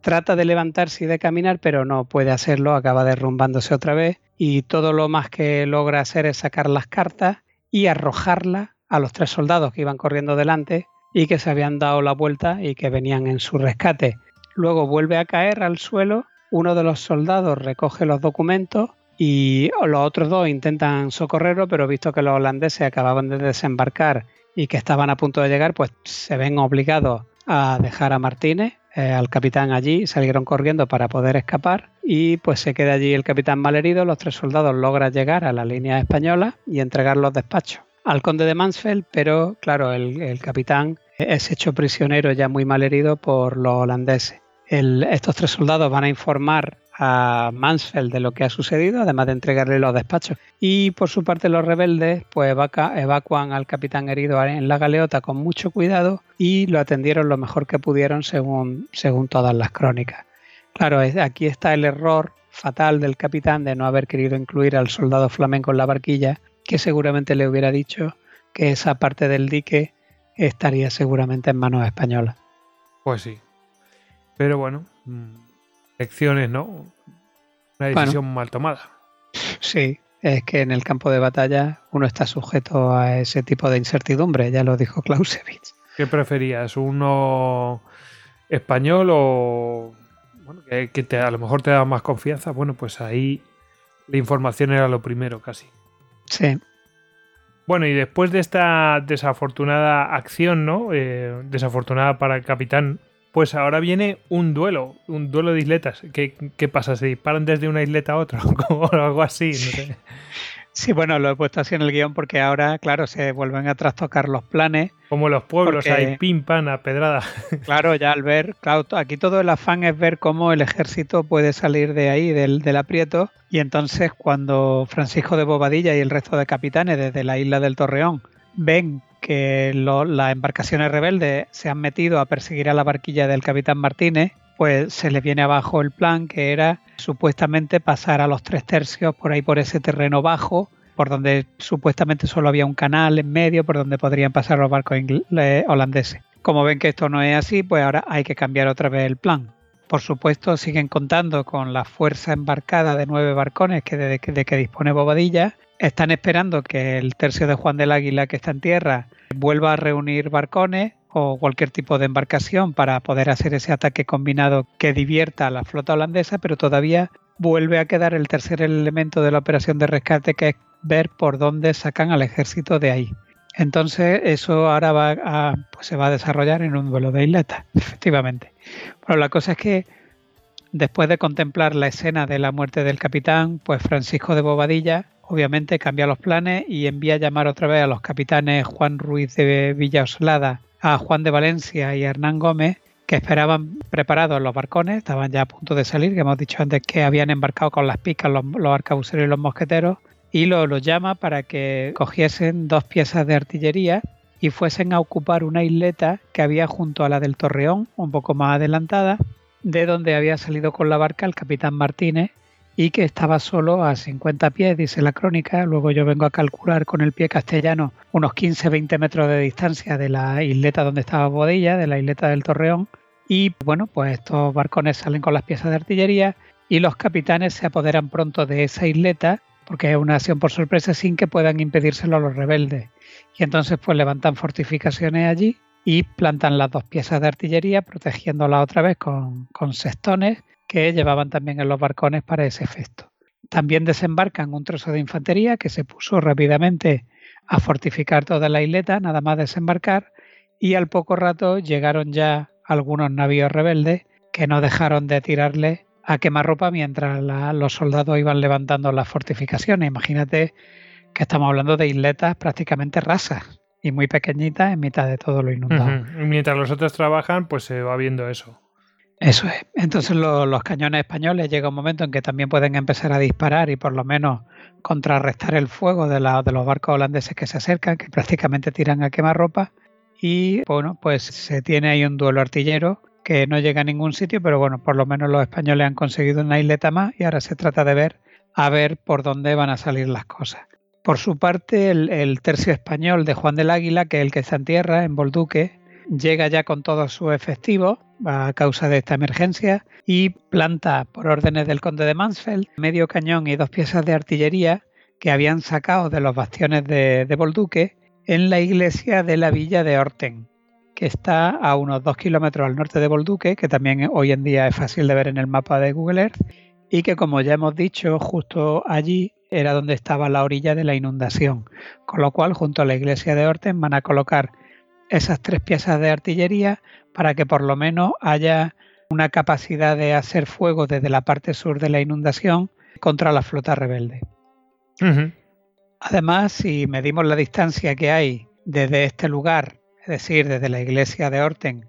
Trata de levantarse y de caminar, pero no puede hacerlo, acaba derrumbándose otra vez y todo lo más que logra hacer es sacar las cartas y arrojarlas a los tres soldados que iban corriendo delante y que se habían dado la vuelta y que venían en su rescate. Luego vuelve a caer al suelo, uno de los soldados recoge los documentos y los otros dos intentan socorrerlo, pero visto que los holandeses acababan de desembarcar y que estaban a punto de llegar, pues se ven obligados a dejar a Martínez, eh, al capitán allí, salieron corriendo para poder escapar y pues se queda allí el capitán malherido, los tres soldados logran llegar a la línea española y entregar los despachos al conde de Mansfeld, pero claro, el, capitán es hecho prisionero ya muy mal herido por los holandeses. estos tres soldados van a informar a Mansfeld de lo que ha sucedido, además de entregarle los despachos. Y por su parte los rebeldes pues evacuan al capitán herido en la galeota con mucho cuidado y lo atendieron lo mejor que pudieron según, según todas las crónicas. Claro, aquí está el error fatal del capitán de no haber querido incluir al soldado flamenco en la barquilla que seguramente le hubiera dicho que esa parte del dique estaría seguramente en manos españolas. Pues sí. Pero bueno, mm, lecciones, ¿no? Una decisión mal tomada. Sí, es que en el campo de batalla uno está sujeto a ese tipo de incertidumbre, ya lo dijo Clausewitz. ¿Qué preferías? ¿Uno español o bueno, que, te, a lo mejor te da más confianza? Bueno, pues ahí la información era lo primero casi. Sí. Bueno, y después de esta desafortunada acción, ¿no? Eh, desafortunada para el capitán, pues ahora viene un duelo, un duelo de isletas. ¿Qué, qué pasa? ¿Se disparan desde una isleta a otra? o algo así, no sé. Sí, bueno, lo he puesto así en el guion porque ahora, claro, se vuelven a trastocar los planes. Como los pueblos, hay pim, pan, a pedrada. Claro, ya al ver, claro, aquí todo el afán es ver cómo el ejército puede salir de ahí, del, del aprieto. Y entonces cuando Francisco de Bobadilla y el resto de capitanes desde la isla del Torreón ven que las embarcaciones rebeldes se han metido a perseguir a la barquilla del capitán Martínez, pues se le viene abajo el plan que era supuestamente pasar a los tres tercios por ahí por ese terreno bajo, por donde supuestamente solo había un canal en medio por donde podrían pasar los barcos holandeses. Como ven que esto no es así, pues ahora hay que cambiar otra vez el plan. Por supuesto, siguen contando con la fuerza embarcada de nueve barcones que de, de que dispone Bobadilla. Están esperando que el tercio de Juan del Águila que está en tierra vuelva a reunir barcones o cualquier tipo de embarcación para poder hacer ese ataque combinado que divierta a la flota holandesa, pero todavía vuelve a quedar el tercer elemento de la operación de rescate que es ver por dónde sacan al ejército de ahí. Entonces eso ahora va a, pues se va a desarrollar en un duelo de isletas, efectivamente. Pero la cosa es que después de contemplar la escena de la muerte del capitán, pues Francisco de Bobadilla obviamente cambia los planes y envía a llamar otra vez a los capitanes Juan Ruiz de Villaoslada a Juan de Valencia y a Hernán Gómez, que esperaban preparados los barcones, estaban ya a punto de salir, que hemos dicho antes que habían embarcado con las picas los, arcabuceros y los mosqueteros, y lo llama para que cogiesen dos piezas de artillería y fuesen a ocupar una isleta que había junto a la del Torreón, un poco más adelantada, de donde había salido con la barca el capitán Martínez y que estaba solo a 50 pies, dice la crónica. Luego yo vengo a calcular con el pie castellano unos 15-20 metros de distancia de la isleta donde estaba Bodilla, de la isleta del Torreón. Y bueno, pues estos barcones salen con las piezas de artillería y los capitanes se apoderan pronto de esa isleta porque es una acción por sorpresa sin que puedan impedírselo a los rebeldes. Y entonces pues levantan fortificaciones allí y plantan las dos piezas de artillería protegiéndolas otra vez con, con que llevaban también en los barcones para ese efecto. También desembarcan un trozo de infantería que se puso rápidamente a fortificar toda la isleta, nada más desembarcar, y al poco rato llegaron ya algunos navíos rebeldes que no dejaron de tirarle a quemarropa mientras los soldados iban levantando las fortificaciones. Imagínate que estamos hablando de isletas prácticamente rasas y muy pequeñitas en mitad de todo lo inundado. Mientras los otros trabajan, pues se va viendo eso. Eso es. Entonces los cañones españoles llega un momento en que también pueden empezar a disparar y por lo menos contrarrestar el fuego de, de los barcos holandeses que se acercan, que prácticamente tiran a quemarropa. Y bueno, pues se tiene ahí un duelo artillero no llega a ningún sitio, pero bueno, por lo menos los españoles han conseguido una isleta más y ahora se trata de ver a ver por dónde van a salir las cosas. Por su parte, el, el tercio español de Juan del Águila, que es el que está en tierra, en Bolduque, llega ya con todos sus efectivos a causa de esta emergencia y planta por órdenes del conde de Mansfeld medio cañón y dos piezas de artillería que habían sacado de los bastiones de, de Bolduque en la iglesia de la villa de Orten, que está a unos dos kilómetros al norte de Bolduque, que también hoy en día es fácil de ver en el mapa de Google Earth, y que como ya hemos dicho, justo allí era donde estaba la orilla de la inundación, con lo cual junto a la iglesia de Orten van a colocar esas tres piezas de artillería para que por lo menos haya una capacidad de hacer fuego desde la parte sur de la inundación contra la flota rebelde. Además, si medimos la distancia que hay desde este lugar, decir, desde la iglesia de Orten,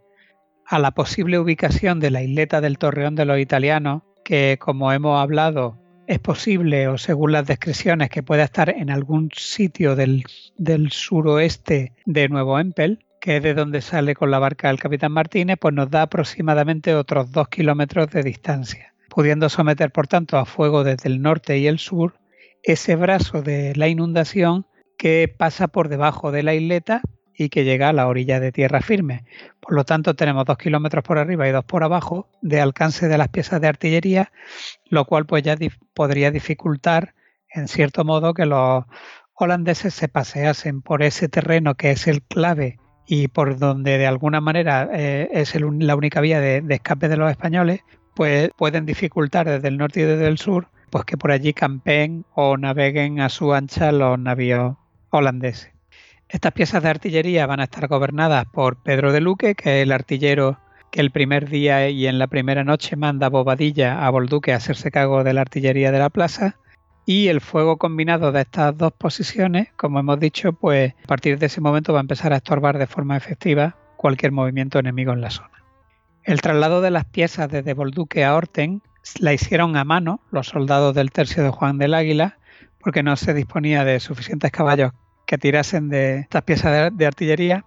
a la posible ubicación de la isleta del Torreón de los Italianos, que como hemos hablado es posible, o según las descripciones, que pueda estar en algún sitio del, del suroeste de Nuevo Empel, que es de donde sale con la barca el capitán Martínez, pues nos da aproximadamente otros dos kilómetros de distancia, pudiendo someter, por tanto, a fuego desde el norte y el sur ese brazo de la inundación que pasa por debajo de la isleta y que llega a la orilla de tierra firme. Por lo tanto, tenemos dos kilómetros por arriba y dos por abajo de alcance de las piezas de artillería, lo cual pues ya podría dificultar, en cierto modo, que los holandeses se paseasen por ese terreno que es el clave y por donde de alguna manera eh, es la única vía de, escape de los españoles, pues pueden dificultar desde el norte y desde el sur, pues que por allí campen o naveguen a su ancha los navíos holandeses. Estas piezas de artillería van a estar gobernadas por Pedro de Luque, que es el artillero que el primer día y en la primera noche manda Bobadilla a Bolduque a hacerse cargo de la artillería de la plaza, y el fuego combinado de estas dos posiciones, como hemos dicho, pues a partir de ese momento va a empezar a estorbar de forma efectiva cualquier movimiento enemigo en la zona. El traslado de las piezas desde Bolduque a Orten la hicieron a mano los soldados del tercio de Juan del Águila, porque no se disponía de suficientes caballos que tirasen de estas piezas de, artillería.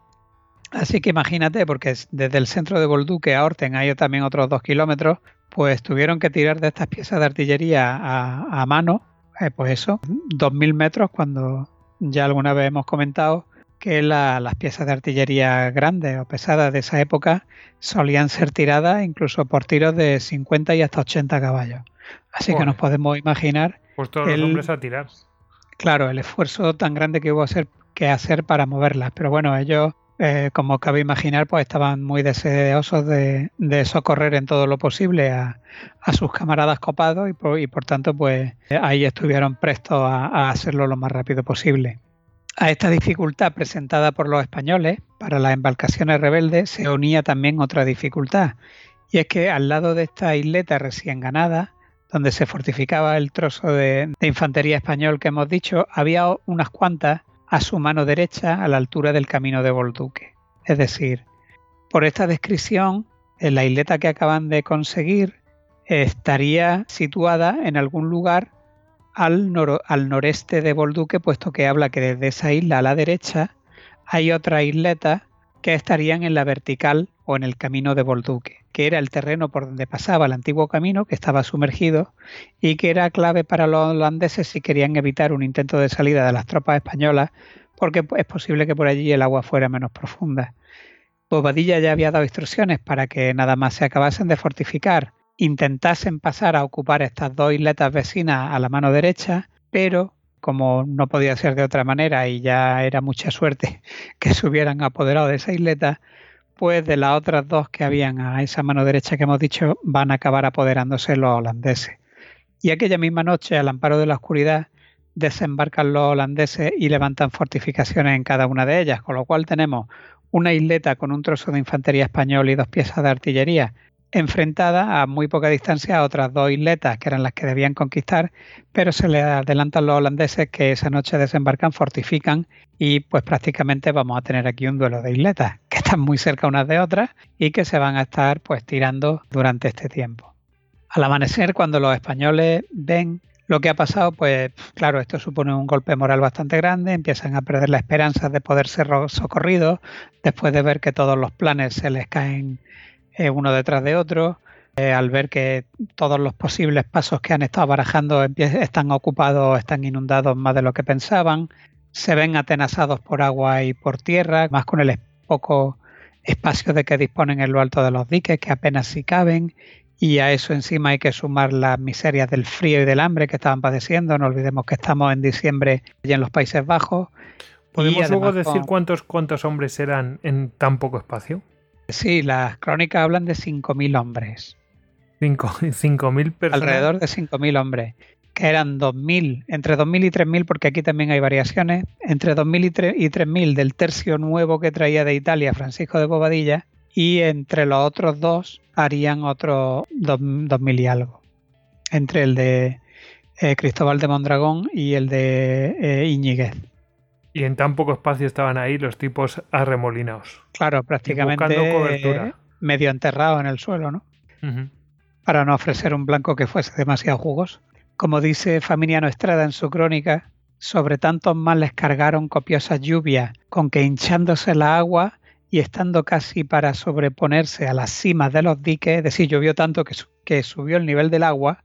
Así que imagínate, porque desde el centro de Bolduque a Orten hay también otros dos kilómetros, pues tuvieron que tirar de estas piezas de artillería a mano eh, pues eso, 2.000 metros cuando ya alguna vez hemos comentado que las piezas de artillería grandes o pesadas de esa época solían ser tiradas incluso por tiros de 50 y hasta 80 caballos. Así que nos podemos imaginar... Pues todos los hombres a tirar. Claro, el esfuerzo tan grande que hubo que hacer para moverlas. Pero bueno, ellos eh, como cabe imaginar, pues estaban muy deseosos de, socorrer en todo lo posible a, sus camaradas copados y por, tanto, pues ahí estuvieron prestos a, hacerlo lo más rápido posible. A esta dificultad presentada por los españoles para las embarcaciones rebeldes se unía también otra dificultad, y es que al lado de esta isleta recién ganada, donde se fortificaba el trozo de infantería español que hemos dicho, había unas cuantas a su mano derecha a la altura del camino de Bolduque. Es decir, por esta descripción, en la isleta que acaban de conseguir estaría situada en algún lugar al, al noreste de Bolduque, puesto que habla que desde esa isla a la derecha hay otra isleta que estarían en la vertical o en el camino de Bolduque, que era el terreno por donde pasaba el antiguo camino, que estaba sumergido y que era clave para los holandeses si querían evitar un intento de salida de las tropas españolas, porque es posible que por allí el agua fuera menos profunda. Bobadilla ya había dado instrucciones para que nada más se acabasen de fortificar, intentasen pasar a ocupar estas dos isletas vecinas a la mano derecha, pero como no podía ser de otra manera y ya era mucha suerte que se hubieran apoderado de esa isleta, pues de las otras dos que habían a esa mano derecha que hemos dicho, van a acabar apoderándose los holandeses. Y aquella misma noche, al amparo de la oscuridad, desembarcan los holandeses y levantan fortificaciones en cada una de ellas, con lo cual tenemos una isleta con un trozo de infantería español y dos piezas de artillería enfrentada a muy poca distancia a otras dos isletas que eran las que debían conquistar, pero se le adelantan los holandeses que esa noche desembarcan, fortifican y pues prácticamente vamos a tener aquí un duelo de isletas que están muy cerca unas de otras y que se van a estar pues tirando durante este tiempo. Al amanecer, cuando los españoles ven lo que ha pasado, pues claro, esto supone un golpe moral bastante grande, empiezan a perder la esperanza de poder ser socorridos después de ver que todos los planes se les caen eh, uno detrás de otro, eh, al ver que todos los posibles pasos que han estado barajando están ocupados, están inundados más de lo que pensaban, se ven atenazados por agua y por tierra, más con el poco espacios de que disponen en lo alto de los diques, que apenas si caben, y a eso encima hay que sumar las miserias del frío y del hambre que estaban padeciendo. No olvidemos que estamos en diciembre y en los Países Bajos. ¿Podemos luego decir cuántos, cuántos hombres eran en tan poco espacio? Sí, las crónicas hablan de 5.000 hombres. 5.000 personas. Alrededor de 5.000 hombres, que eran 2.000, entre 2.000 y 3.000, porque aquí también hay variaciones, entre 2.000 y 3.000 del tercio nuevo que traía de Italia Francisco de Bobadilla, y entre los otros dos harían otros 2.000 y algo. Entre el de eh, Cristóbal de Mondragón y el de eh, Iñiguez. Y en tan poco espacio estaban ahí los tipos arremolinados. Claro, prácticamente medio enterrado en el suelo, ¿no? Para no ofrecer un blanco que fuese demasiado jugoso. Como dice Faminiano Estrada en su crónica, sobre tantos males cargaron copiosas lluvias, con que hinchándose la agua y estando casi para sobreponerse a las cimas de los diques, es decir, llovió tanto que, que subió el nivel del agua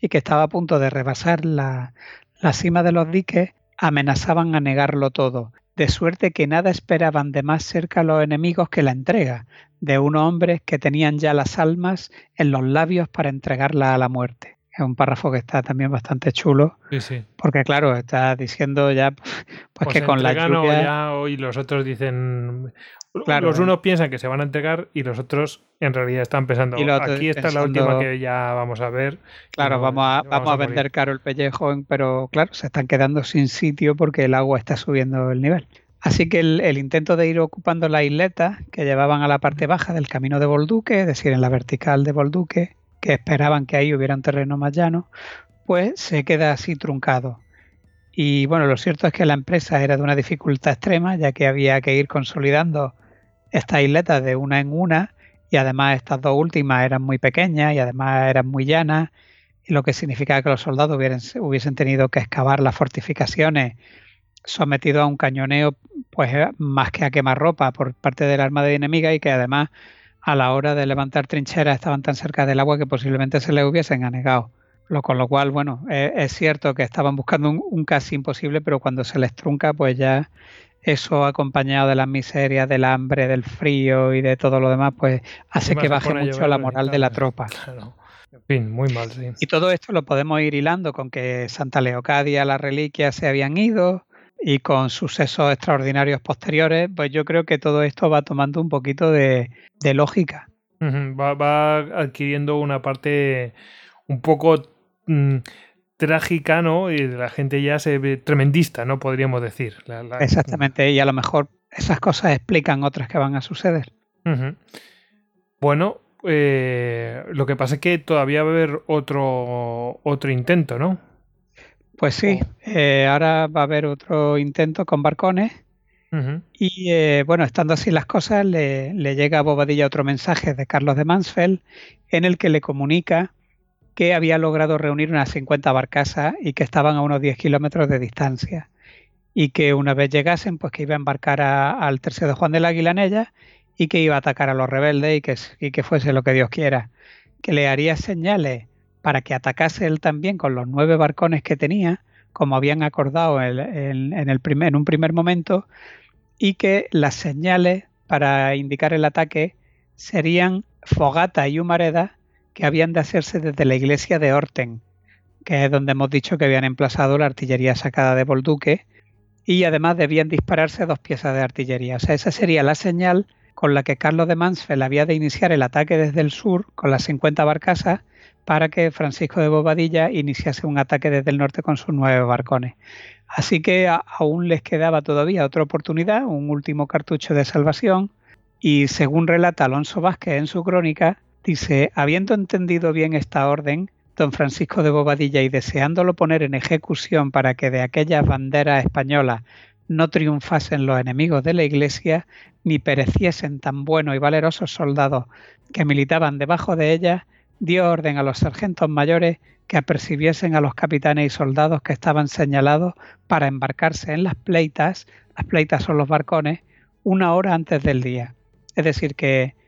y que estaba a punto de rebasar la, la cima de los diques, amenazaban a negarlo todo, de suerte que nada esperaban de más cerca los enemigos que la entrega, de unos hombres que tenían ya las almas en los labios para entregarla a la muerte. Es un párrafo que está también bastante chulo, porque claro, está diciendo ya pues, pues que con la lluvia... Ya, hoy los otros dicen los unos piensan que se van a entregar y los otros en realidad están pensando, aquí está es la última que ya vamos a ver. Claro, vamos a, vamos, a, vender caro el pellejo, pero claro, se están quedando sin sitio porque el agua está subiendo el nivel. Así que el, intento de ir ocupando la isleta que llevaban a la parte baja del camino de Bolduque, es decir, en la vertical de Bolduque, que esperaban que ahí hubiera un terreno más llano, pues se queda así truncado. Y bueno, lo cierto es que la empresa era de una dificultad extrema, ya que había que ir consolidando estas isletas de una en una y además estas dos últimas eran muy pequeñas y además eran muy llanas, y lo que significaba que los soldados hubiesen tenido que excavar las fortificaciones sometidos a un cañoneo pues más que a quemar ropa por parte de la armada enemiga y que además a la hora de levantar trincheras estaban tan cerca del agua que posiblemente se les hubiesen anegado. Lo, con lo cual, bueno, es, cierto que estaban buscando un, un, casi imposible, pero cuando se les trunca, pues ya eso acompañado de las miserias, del hambre, del frío y de todo lo demás, pues hace que baje mucho la moral de la tropa. En fin, muy mal, sí. Y todo esto lo podemos ir hilando con que Santa Leocadia, las reliquias se habían ido y con sucesos extraordinarios posteriores, pues yo creo que todo esto va tomando un poquito de, lógica. va, adquiriendo una parte un poco mm, trágica, ¿no? Y la gente ya se ve tremendista, ¿no? Podríamos decir. Exactamente, y a lo mejor esas cosas explican otras que van a suceder. Bueno, eh, lo que pasa es que todavía va a haber otro, otro intento, ¿no? Pues sí, eh, ahora va a haber otro intento con barcones. Y eh, bueno, estando así las cosas, le, le, llega a Bobadilla otro mensaje de Carlos de Mansfeld en el que le comunica que había logrado reunir unas 50 barcazas y que estaban a unos 10 kilómetros de distancia. Y que una vez llegasen, pues que iba a embarcar al tercio de Juan de la Aguilanella y que iba a atacar a los rebeldes y que, y que fuese lo que Dios quiera. Que le haría señales para que atacase él también con los nueve barcones que tenía, como habían acordado en, el primer, en un primer momento, y que las señales para indicar el ataque serían fogata y humareda habían de hacerse desde la iglesia de Orten, que es donde hemos dicho que habían emplazado la artillería sacada de Bolduque, y además debían dispararse dos piezas de artillería. O sea, esa sería la señal con la que Carlos de Mansfeld había de iniciar el ataque desde el sur con las 50 barcazas para que Francisco de Bobadilla iniciase un ataque desde el norte con sus nueve barcones. Así que aún les quedaba todavía otra oportunidad, un último cartucho de salvación, y según relata Alonso Vázquez en su crónica, Dice, habiendo entendido bien esta orden, don Francisco de Bobadilla y deseándolo poner en ejecución para que de aquellas banderas españolas no triunfasen los enemigos de la Iglesia, ni pereciesen tan buenos y valerosos soldados que militaban debajo de ellas, dio orden a los sargentos mayores que apercibiesen a los capitanes y soldados que estaban señalados para embarcarse en las pleitas, las pleitas son los barcones, una hora antes del día. Es decir, que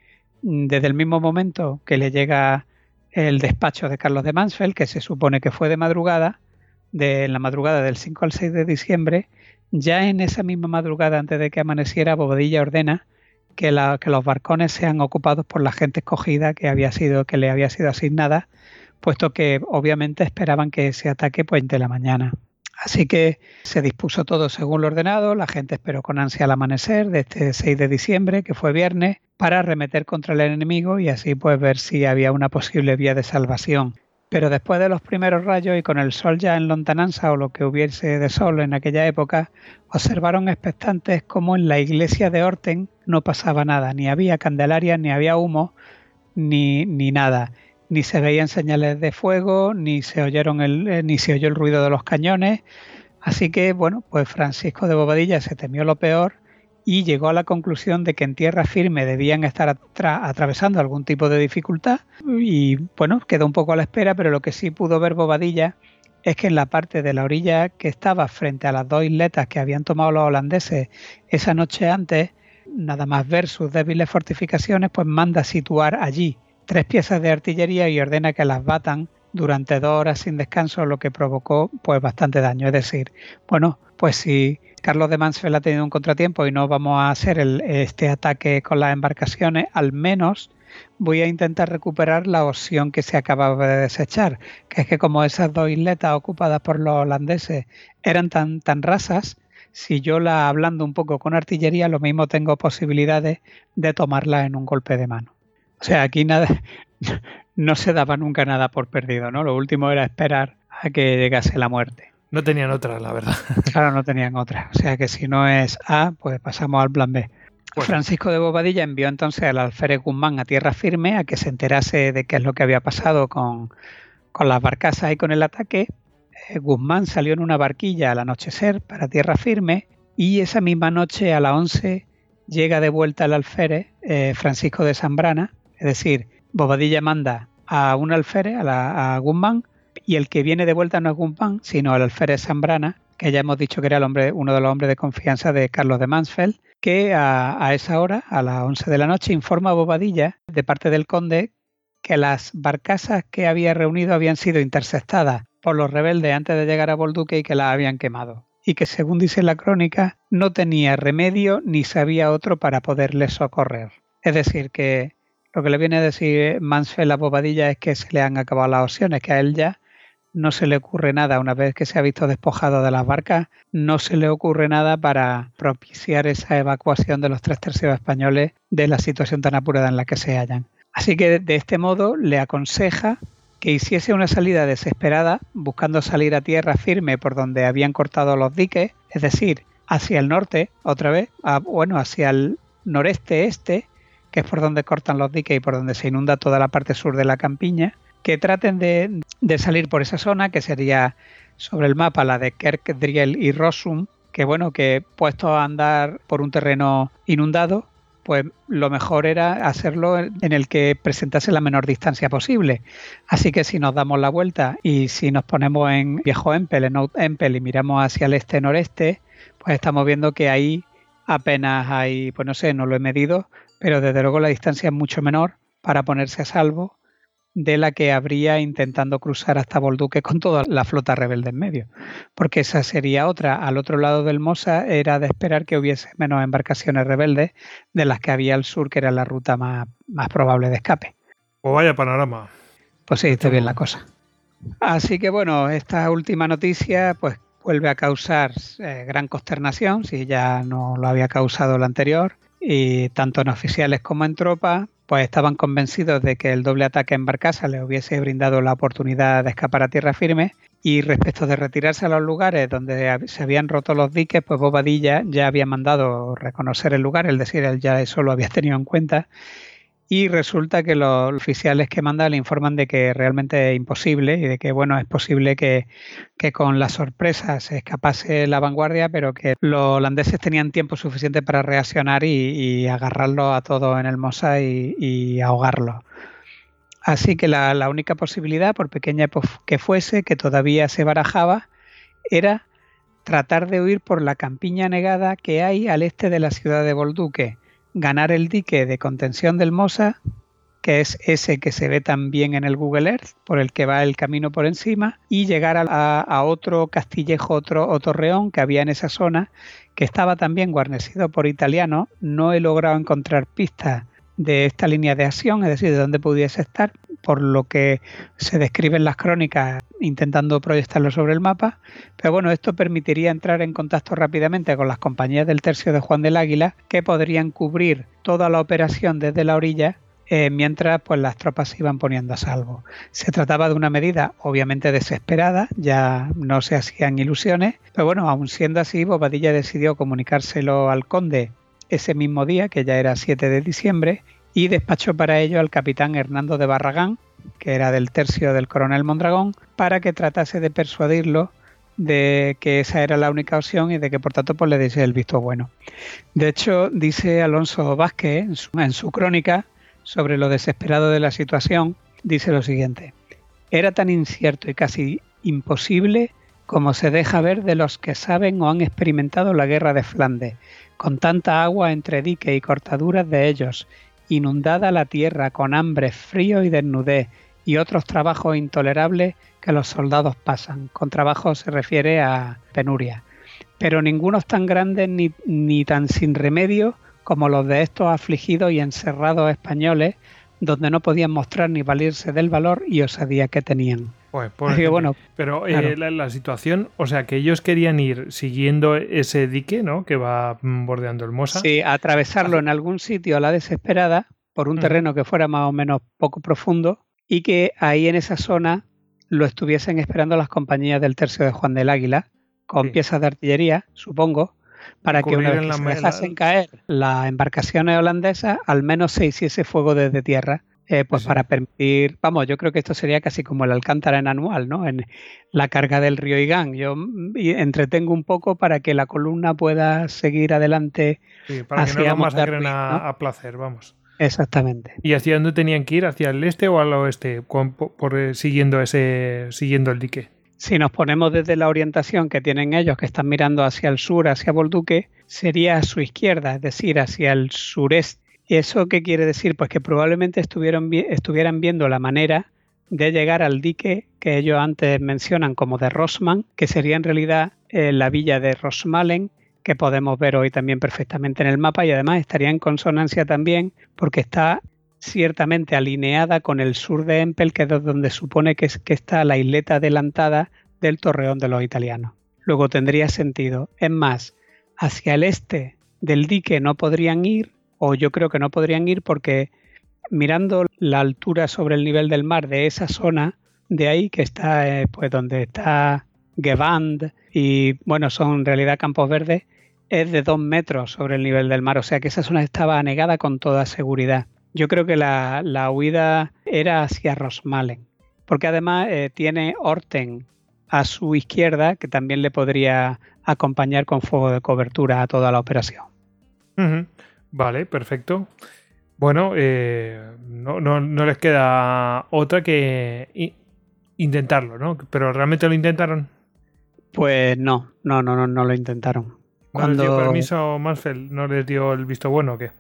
desde el mismo momento que le llega el despacho de Carlos de Mansfeld, que se supone que fue de madrugada, de la madrugada del 5 al 6 de diciembre, ya en esa misma madrugada antes de que amaneciera, Bobadilla ordena que, los barcones sean ocupados por la gente escogida que había sido que le había sido asignada, puesto que obviamente esperaban que ese ataque pues de la mañana. Así que se dispuso todo según lo ordenado, la gente esperó con ansia el amanecer de este 6 de diciembre, que fue viernes, para arremeter contra el enemigo y así pues ver si había una posible vía de salvación. Pero después de los primeros rayos y con el sol ya en lontananza o lo que hubiese de sol en aquella época, observaron expectantes como en la iglesia de Orten no pasaba nada, ni había candelaria, ni había humo, ni, ni nada ni se veían señales de fuego, ni se oyeron el, eh, ni se oyó el ruido de los cañones. Así que, bueno, pues Francisco de Bobadilla se temió lo peor y llegó a la conclusión de que en tierra firme debían estar atravesando algún tipo de dificultad. Y bueno, quedó un poco a la espera, pero lo que sí pudo ver Bobadilla es que en la parte de la orilla que estaba frente a las dos isletas que habían tomado los holandeses esa noche antes, nada más ver sus débiles fortificaciones, pues manda situar allí tres piezas de artillería y ordena que las batan durante dos horas sin descanso, lo que provocó pues bastante daño. Es decir, bueno, pues si Carlos de Mansfeld ha tenido un contratiempo y no vamos a hacer este ataque con las embarcaciones, al menos voy a intentar recuperar la opción que se acababa de desechar, que es que como esas dos isletas ocupadas por los holandeses eran tan, tan rasas, si yo la hablando un poco con artillería, lo mismo tengo posibilidades de tomarla en un golpe de mano. O sea, aquí nada, no se daba nunca nada por perdido, ¿no? Lo último era esperar a que llegase la muerte. No tenían otra, la verdad. Claro, no tenían otra. O sea que si no es A, pues pasamos al plan B. Francisco de Bobadilla envió entonces al alférez Guzmán a tierra firme a que se enterase de qué es lo que había pasado con, con las barcazas y con el ataque. Eh, Guzmán salió en una barquilla al anochecer para tierra firme y esa misma noche a las 11 llega de vuelta el alférez eh, Francisco de Zambrana es decir, Bobadilla manda a un alférez, a, Guzmán, y el que viene de vuelta no es Guzmán, sino el alférez Zambrana, que ya hemos dicho que era el hombre, uno de los hombres de confianza de Carlos de Mansfeld, que a, esa hora, a las 11 de la noche, informa a Bobadilla, de parte del conde, que las barcazas que había reunido habían sido interceptadas por los rebeldes antes de llegar a Bolduque y que las habían quemado. Y que, según dice la crónica, no tenía remedio ni sabía otro para poderles socorrer. Es decir, que lo que le viene a decir Mansfeld a Bobadilla es que se le han acabado las opciones, que a él ya no se le ocurre nada, una vez que se ha visto despojado de las barcas, no se le ocurre nada para propiciar esa evacuación de los tres tercios españoles de la situación tan apurada en la que se hallan. Así que de este modo le aconseja que hiciese una salida desesperada, buscando salir a tierra firme por donde habían cortado los diques, es decir, hacia el norte, otra vez, bueno, hacia el noreste-este, que es por donde cortan los diques y por donde se inunda toda la parte sur de la campiña, que traten de, salir por esa zona, que sería sobre el mapa la de Kerkdriel y Rossum, que bueno, que puesto a andar por un terreno inundado, pues lo mejor era hacerlo en el que presentase la menor distancia posible. Así que si nos damos la vuelta y si nos ponemos en Viejo Empel, en Old Empel y miramos hacia el este-noreste, pues estamos viendo que ahí apenas hay, pues no sé, no lo he medido, pero desde luego la distancia es mucho menor para ponerse a salvo de la que habría intentando cruzar hasta Bolduque con toda la flota rebelde en medio. Porque esa sería otra. Al otro lado del Mosa era de esperar que hubiese menos embarcaciones rebeldes de las que había al sur, que era la ruta más, más probable de escape. O vaya panorama. Pues sí, está bien la cosa. Así que bueno, esta última noticia pues vuelve a causar eh, gran consternación, si ya no lo había causado la anterior, y tanto en oficiales como en tropas, pues estaban convencidos de que el doble ataque en Barcasa les hubiese brindado la oportunidad de escapar a tierra firme. Y respecto de retirarse a los lugares donde se habían roto los diques, pues Bobadilla ya había mandado reconocer el lugar, es decir, él ya eso lo había tenido en cuenta y resulta que los oficiales que manda le informan de que realmente es imposible y de que bueno es posible que, con la sorpresa se escapase la vanguardia pero que los holandeses tenían tiempo suficiente para reaccionar y, agarrarlo a todos en el Mosa y, ahogarlo. Así que la, la única posibilidad por pequeña que fuese que todavía se barajaba era tratar de huir por la campiña negada que hay al este de la ciudad de Bolduque ganar el dique de contención del Mosa que es ese que se ve también en el Google Earth, por el que va el camino por encima, y llegar a, otro castillejo, otro, otro torreón que había en esa zona, que estaba también guarnecido por italianos. No he logrado encontrar pistas de esta línea de acción, es decir, de dónde pudiese estar, por lo que se describe en las crónicas intentando proyectarlo sobre el mapa. Pero bueno, esto permitiría entrar en contacto rápidamente con las compañías del tercio de Juan del Águila, que podrían cubrir toda la operación desde la orilla eh, mientras pues las tropas se iban poniendo a salvo. Se trataba de una medida obviamente desesperada, ya no se hacían ilusiones, pero bueno, aun siendo así, Bobadilla decidió comunicárselo al conde ese mismo día, que ya era 7 de diciembre, y despachó para ello al capitán Hernando de Barragán, que era del tercio del coronel Mondragón, para que tratase de persuadirlo de que esa era la única opción y de que por tanto pues, le diese el visto bueno. De hecho, dice Alonso Vázquez en su, crónica sobre lo desesperado de la situación, dice lo siguiente, era tan incierto y casi imposible como se deja ver de los que saben o han experimentado la guerra de Flandes, con tanta agua entre dique y cortaduras de ellos, inundada la tierra con hambre, frío y desnudez, y otros trabajos intolerables que los soldados pasan. Con trabajo se refiere a penuria. Pero ninguno es tan grande ni, ni tan sin remedio como los de estos afligidos y encerrados españoles, donde no podían mostrar ni valirse del valor y osadía que tenían. Pues, bueno, pero eh, la, situación, o sea, que ellos querían ir siguiendo ese dique, ¿no? Que va mm, bordeando el Mosa. Sí, atravesarlo en algún sitio a la desesperada por un terreno que fuera más o menos poco profundo y que ahí en esa zona lo estuviesen esperando las compañías del tercio de Juan del Águila con piezas de artillería, supongo, para que una vez que se dejasen caer las embarcaciones holandesas, al menos se hiciese fuego desde tierra eh, pues para permitir, vamos, yo creo que esto sería casi como el Alcántara en anual, ¿no? En la carga del río Igán. Yo mm, entretengo un poco para que la columna pueda seguir adelante. Sí, para que no lo masacren a, placer, vamos. Exactamente. ¿Y hacia dónde tenían que ir? ¿Hacia el este o al oeste? por, eh, siguiendo ese, siguiendo el dique. Si nos ponemos desde la orientación que tienen ellos, que están mirando hacia el sur, hacia Bolduque, sería a su izquierda, es decir, hacia el sureste ¿Eso qué quiere decir? Pues que probablemente estuvieran viendo la manera de llegar al dique que ellos antes mencionan como de Rosman, que sería en realidad eh, la villa de Rosmalen, que podemos ver hoy también perfectamente en el mapa y además estaría en consonancia también porque está ciertamente alineada con el sur de Empel, que es donde supone que, es, que está la isleta adelantada del torreón de los italianos. Luego tendría sentido. Es más, hacia el este del dique no podrían ir o yo creo que no podrían ir porque mirando la altura sobre el nivel del mar de esa zona de ahí que está eh, pues donde está Gevand y bueno son en realidad campos verdes es de dos metros sobre el nivel del mar. O sea que esa zona estaba anegada con toda seguridad. Yo creo que la, huida era hacia Rosmalen porque además eh, tiene Orten a su izquierda que también le podría acompañar con fuego de cobertura a toda la operación. Vale, perfecto. Bueno, eh, no, no, no, les queda otra que intentarlo, ¿no? Pero realmente lo intentaron. Pues no, no, no, no, no lo intentaron. ¿No les dio permiso Mansfeld? ¿No les dio el visto bueno o qué?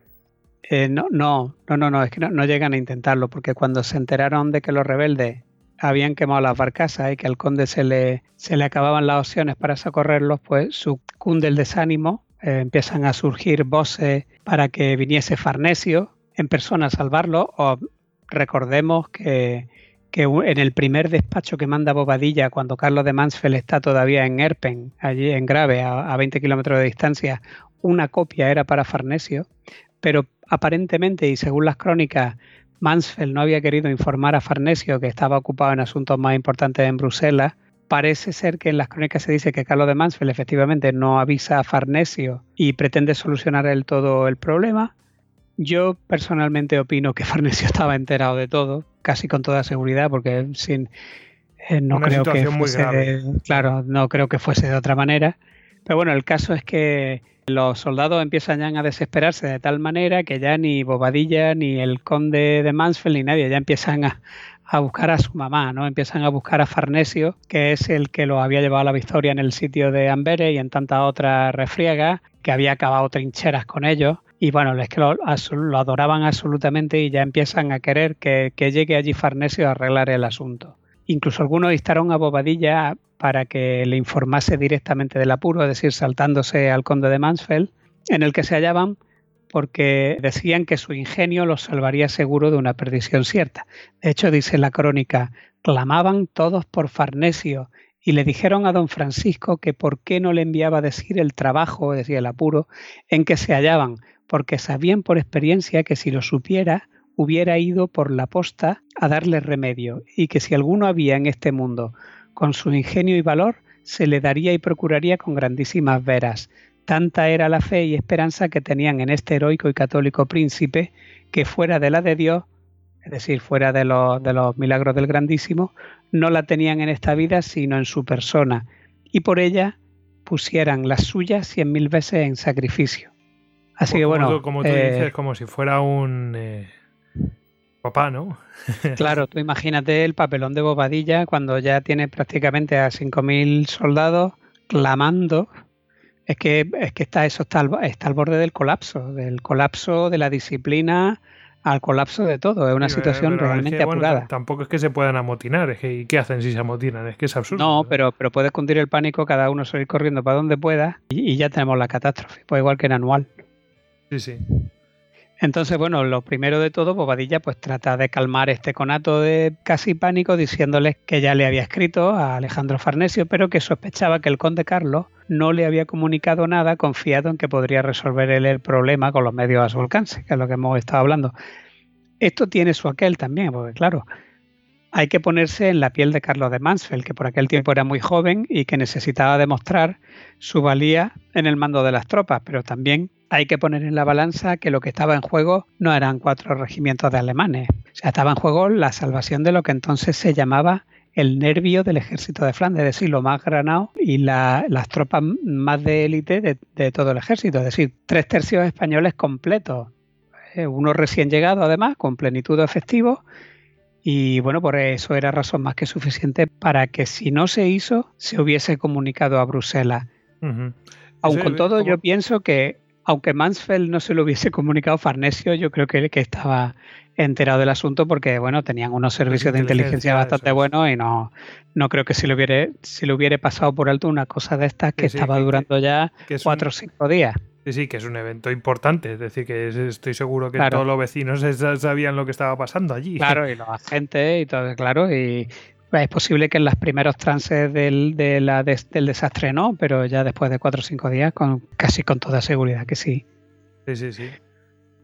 Eh, no, no, no, no, no, es que no, no, llegan a intentarlo, porque cuando se enteraron de que los rebeldes habían quemado las barcazas y que al conde se le, se le acababan las opciones para socorrerlos, pues sucunde el desánimo eh, empiezan a surgir voces para que viniese Farnesio en persona a salvarlo. O recordemos que, en el primer despacho que manda Bobadilla, cuando Carlos de Mansfeld está todavía en Erpen, allí en Grave, a, 20 kilómetros de distancia, una copia era para Farnesio, pero aparentemente y según las crónicas, Mansfeld no había querido informar a Farnesio que estaba ocupado en asuntos más importantes en Bruselas parece ser que en las crónicas se dice que Carlos de Mansfeld efectivamente no avisa a Farnesio y pretende solucionar el todo el problema. Yo personalmente opino que Farnesio estaba enterado de todo, casi con toda seguridad, porque sin eh, no creo que fuese claro, no creo que fuese de otra manera. Pero bueno, el caso es que los soldados empiezan ya a desesperarse de tal manera que ya ni Bobadilla, ni el conde de Mansfeld, ni nadie ya empiezan a, a buscar a su mamá, ¿no? Empiezan a buscar a Farnesio, que es el que lo había llevado a la victoria en el sitio de Ambere y en tantas otras refriegas, que había acabado trincheras con ellos y bueno, es que lo, adoraban absolutamente y ya empiezan a querer que, llegue allí Farnesio a arreglar el asunto. Incluso algunos instaron a Bobadilla para que le informase directamente del apuro, es decir, saltándose al conde de Mansfeld, en el que se hallaban porque decían que su ingenio los salvaría seguro de una perdición cierta. De hecho, dice la crónica, clamaban todos por Farnesio y le dijeron a don Francisco que por qué no le enviaba a decir el trabajo, decía el apuro, en que se hallaban, porque sabían por experiencia que si lo supiera, hubiera ido por la posta a darle remedio, y que si alguno había en este mundo con su ingenio y valor, se le daría y procuraría con grandísimas veras. Tanta era la fe y esperanza que tenían en este heroico y católico príncipe, que fuera de la de Dios, es decir, fuera de los, de los milagros del Grandísimo, no la tenían en esta vida, sino en su persona, y por ella pusieran las suyas cien mil veces en sacrificio. Así que bueno. Como tú, eh, dices, como si fuera un eh, papá, ¿no? claro, tú imagínate el papelón de Bobadilla cuando ya tiene prácticamente a 5.000 soldados clamando. Es que, es que está, eso está al, está al borde del colapso, del colapso de la disciplina al colapso de todo. Es una situación realmente apurada. tampoco es que se puedan amotinar. Es que, ¿Y qué hacen si se amotinan? Es que es absurdo. No, pero, pero puedes cundir el pánico, cada uno salir corriendo para donde pueda y, y ya tenemos la catástrofe. Pues igual que en anual. Sí, sí. Entonces, bueno, lo primero de todo, Bobadilla pues trata de calmar este conato de casi pánico diciéndoles que ya le había escrito a Alejandro Farnesio, pero que sospechaba que el conde Carlos no le había comunicado nada confiado en que podría resolver él el problema con los medios a su alcance, que es lo que hemos estado hablando. Esto tiene su aquel también, porque claro, hay que ponerse en la piel de Carlos de Mansfeld, que por aquel tiempo era muy joven y que necesitaba demostrar su valía en el mando de las tropas, pero también hay que poner en la balanza que lo que estaba en juego no eran cuatro regimientos de alemanes, o sea, estaba en juego la salvación de lo que entonces se llamaba el nervio del ejército de Flandes, es decir, lo más granado y las tropas más de élite de, todo el ejército, es decir, tres tercios españoles completos, eh, uno recién llegado además, con plenitud de efectivo, y bueno, por eso era razón más que suficiente para que si no se hizo, se hubiese comunicado a Bruselas. Aun con todo, yo pienso que aunque Mansfeld no se lo hubiese comunicado Farnesio, yo creo que, que estaba enterado del asunto porque bueno tenían unos servicios de inteligencia bastante buenos y no, no creo que si le hubiera si le hubiera pasado por alto una cosa de estas que, estaba durando ya cuatro o cinco días. Sí, sí, que es un evento importante. Es decir, que estoy seguro que todos los vecinos sabían lo que estaba pasando allí. Claro, y los agentes y todo, claro. Y es posible que en los primeros trances del, de la, del desastre no, pero ya después de cuatro o cinco días, con, casi con toda seguridad que sí. Sí, sí, sí.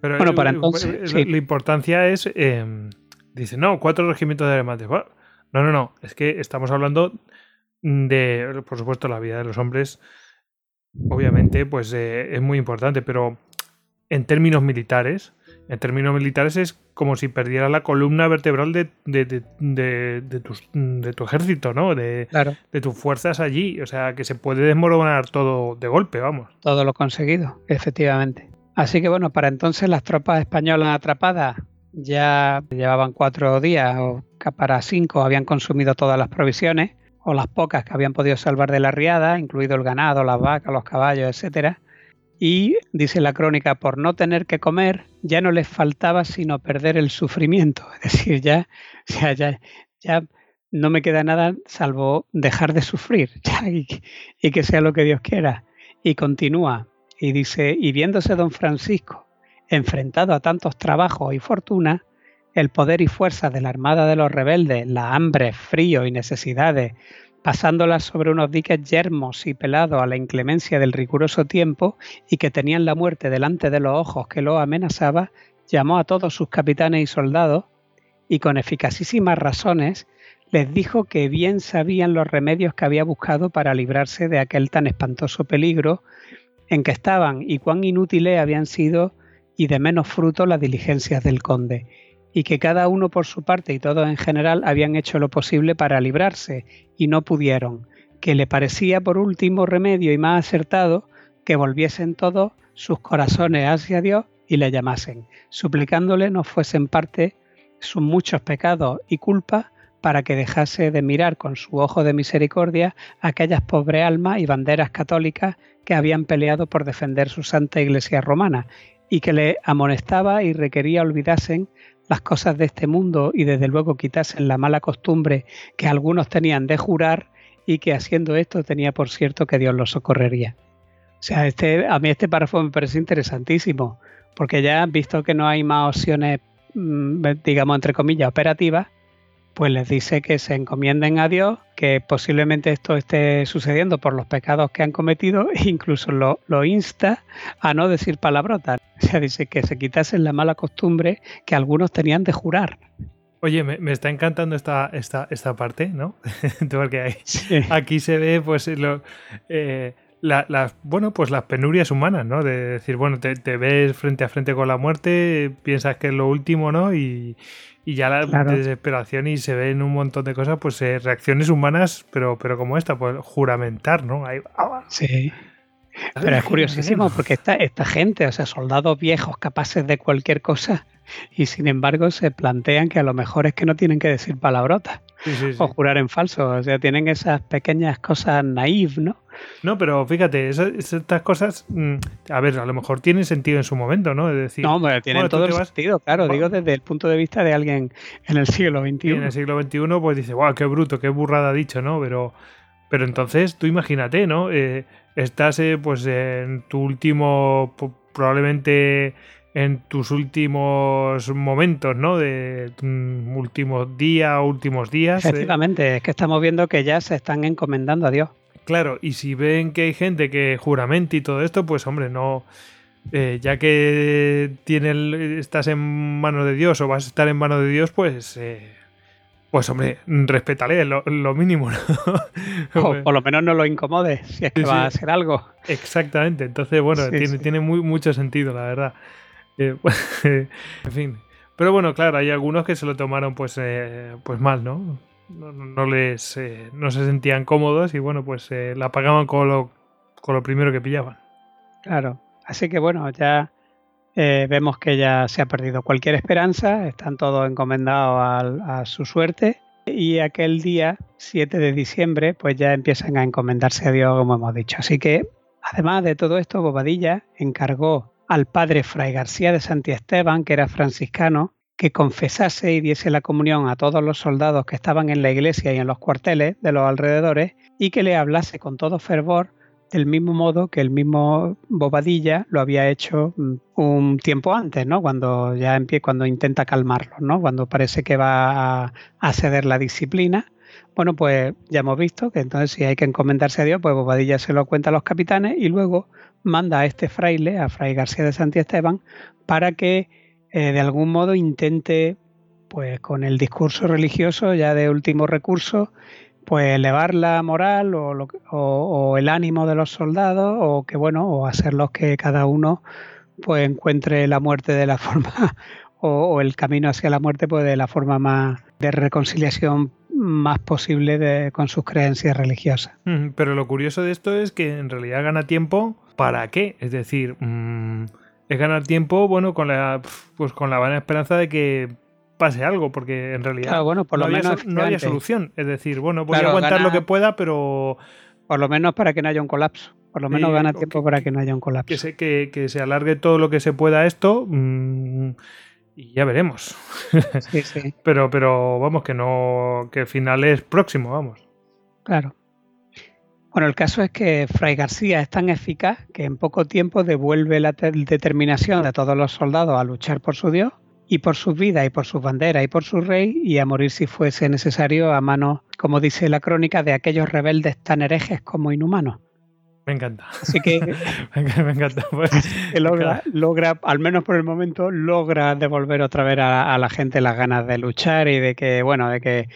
Pero bueno, para entonces. La, importancia es. Eh, dice, no, cuatro regimientos de alemanes. no, no, no. Es que estamos hablando de, por supuesto, la vida de los hombres obviamente, pues eh, es muy importante, pero en términos militares, en términos militares es como si perdiera la columna vertebral de, de, de, de tu ejército, ¿no? De, de tus fuerzas allí. O sea, que se puede desmoronar todo de golpe, vamos. Todo lo conseguido, efectivamente. Así que bueno, para entonces las tropas españolas atrapadas ya llevaban cuatro días o para cinco habían consumido todas las provisiones o las pocas que habían podido salvar de la riada, incluido el ganado, las vacas, los caballos, etcétera. Y dice la crónica, por no tener que comer, ya no les faltaba sino perder el sufrimiento. Es decir, ya, ya, ya, ya no me queda nada salvo dejar de sufrir y, y que sea lo que Dios quiera. Y continúa y dice, y viéndose don Francisco enfrentado a tantos trabajos y fortuna, el poder y fuerza de la armada de los rebeldes, la hambre, frío y necesidades, pasándolas sobre unos diques yermos y pelados a la inclemencia del riguroso tiempo y que tenían la muerte delante de los ojos que lo amenazaba, llamó a todos sus capitanes y soldados y con eficacísimas razones les dijo que bien sabían los remedios que había buscado para librarse de aquel tan espantoso peligro en que estaban y cuán inútiles habían sido y de menos fruto las diligencias del conde, y que cada uno por su parte y todos en general habían hecho lo posible para librarse y no pudieron, que le parecía por último remedio y más acertado que volviesen todos sus corazones hacia Dios y le llamasen, suplicándole no fuesen parte sus muchos pecados y culpas para que dejase de mirar con su ojo de misericordia aquellas pobres almas y banderas católicas que habían peleado por defender su santa iglesia romana y que le amonestaba y requería olvidasen las cosas de este mundo y desde luego quitasen la mala costumbre que algunos tenían de jurar y que haciendo esto tenía por cierto que Dios los socorrería. O sea, este, a mí este párrafo me parece interesantísimo, porque ya visto que no hay más opciones, mm, digamos, entre comillas, operativas, pues les dice que se encomienden a Dios, que posiblemente esto esté sucediendo por los pecados que han cometido e incluso lo, lo insta a no decir palabrotas. O sea, dice que se quitasen la mala costumbre que algunos tenían de jurar. Oye, me, está encantando esta, esta, esta parte, ¿no? Porque aquí se ve, pues, lo, eh, bueno, pues las penurias humanas, ¿no? De decir, bueno, te, ves frente a frente con la muerte, piensas que es lo último, ¿no? Y, y ya la desesperación y se ven un montón de cosas, pues eh, reacciones humanas, pero, pero como esta, pues juramentar, ¿no? sí. Pero es curiosísimo porque esta, esta gente, o sea, soldados viejos capaces de cualquier cosa, y sin embargo se plantean que a lo mejor es que no tienen que decir palabrotas o jurar en falso, o sea, tienen esas pequeñas cosas naif, ¿no? No, pero fíjate, estas cosas, mm, a ver, a lo mejor tienen sentido en su momento, ¿no? Es decir, no, pero tienen todo el sentido, claro, digo desde el punto de vista de alguien en el siglo XXI. en el siglo XXI, pues dice, wow, qué bruto, qué burrada ha dicho, ¿no? Pero, pero entonces tú imagínate, ¿no? Eh, estás eh, pues en tu último, probablemente en tus últimos momentos, ¿no? De mm, últimos días, últimos días. Eh. Efectivamente, es que estamos viendo que ya se están encomendando a Dios. Claro, y si ven que hay gente que juramenta y todo esto, pues hombre, no. Eh, ya que tiene, estás en manos de Dios o vas a estar en manos de Dios, pues. Eh, pues hombre, respétale, lo, lo mínimo, ¿no? o por lo menos no lo incomodes, si es que va a ser algo. Exactamente, entonces bueno, tiene, tiene muy, mucho sentido, la verdad. Eh, en fin. Pero bueno, claro, hay algunos que se lo tomaron pues, eh, pues mal, ¿no? No, les eh, no se sentían cómodos y bueno, pues la pagaban con lo, con lo primero que pillaban. Claro, así que bueno, ya vemos que ya se ha perdido cualquier esperanza, están todos encomendados a, a su suerte y aquel día, 7 de diciembre, pues ya empiezan a encomendarse a Dios, como hemos dicho. Así que, además de todo esto, Bobadilla encargó al padre Fray García de Santiesteban, que era franciscano, que confesase y diese la comunión a todos los soldados que estaban en la iglesia y en los cuarteles de los alrededores y que le hablase con todo fervor del mismo modo que el mismo Bobadilla lo había hecho mm, un tiempo antes, ¿no? Cuando ya empieza, cuando intenta calmarlo, ¿no? Cuando parece que va a ceder la disciplina. Bueno, pues ya hemos visto que entonces si hay que encomendarse a Dios, pues Bobadilla se lo cuenta a los capitanes y luego manda a este fraile, a Fray García de Santiesteban, para que eh, de algún modo intente, pues con el discurso religioso ya de último recurso, pues elevar la moral o, el ánimo de los soldados o que bueno, o hacerlos que cada uno pues encuentre la muerte de la forma o, el camino hacia la muerte pues de la forma más de reconciliación más posible con sus creencias religiosas. Pero lo curioso de esto es que en realidad gana tiempo ¿para qué? Es decir, mm, es ganar tiempo, bueno, con la, pues con la buena esperanza de que pase algo, porque en realidad bueno, por lo no, menos había, no había solución. Es decir, bueno, voy a aguantar lo que pueda, pero... Por lo menos para que no haya un colapso. Por lo menos gana tiempo para que no haya un colapso. Que se, que, se alargue todo lo que se pueda esto mm, y ya veremos. Sí, sí. pero, pero vamos, que no, que el final es próximo, vamos. Claro. Bueno, el caso es que Fray García es tan eficaz que en poco tiempo devuelve la determinación de todos los soldados a luchar por su Dios y por su vida y por su bandera y por su rey y a morir si fuese necesario a manos, como dice la crónica, de aquellos rebeldes tan herejes como inhumanos. Me encanta. Así que me encanta. Pues, logra, logra, al menos por el momento, logra devolver otra vez a, a la gente las ganas de luchar y de que, bueno, de que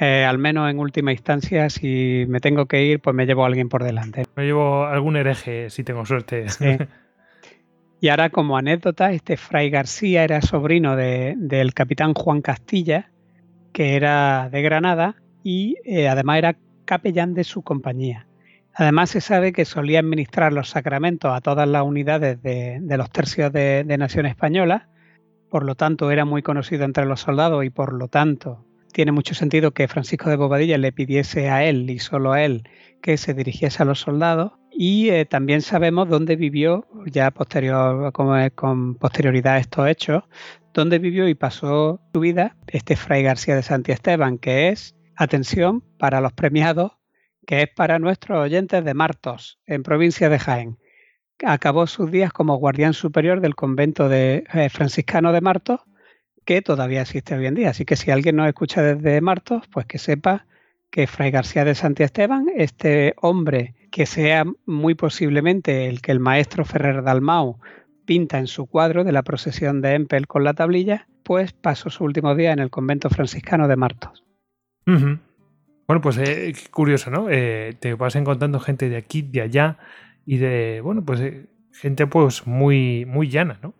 eh, al menos en última instancia, si me tengo que ir, pues me llevo a alguien por delante. Me llevo algún hereje, si tengo suerte. Y ahora, como anécdota, este Fray García era sobrino del capitán Juan Castilla, que era de Granada y eh, además era capellán de su compañía. Además, se sabe que solía administrar los sacramentos a todas las unidades de, los tercios de, de Nación Española, por lo tanto, era muy conocido entre los soldados y por lo tanto tiene mucho sentido que Francisco de Bobadilla le pidiese a él y solo a él que se dirigiese a los soldados. Y eh, también sabemos dónde vivió, ya posterior, como con posterioridad estos hechos, dónde vivió y pasó su vida este Fray García de Santi Esteban, que es, atención, para los premiados, que es para nuestros oyentes de Martos, en provincia de Jaén. Acabó sus días como guardián superior del convento de eh, franciscano de Martos, que todavía existe hoy en día. Así que si alguien nos escucha desde Martos, pues que sepa que Fray García de Santi Esteban, este hombre que sea muy posiblemente el que el maestro Ferrer Dalmau pinta en su cuadro de la procesión de Empel con la tablilla, pues pasó su último día en el convento franciscano de Martos. Bueno, pues eh, curioso, ¿no? Eh, te vas encontrando gente de aquí, de allá y de, bueno, pues eh, gente pues muy, muy llana, ¿no?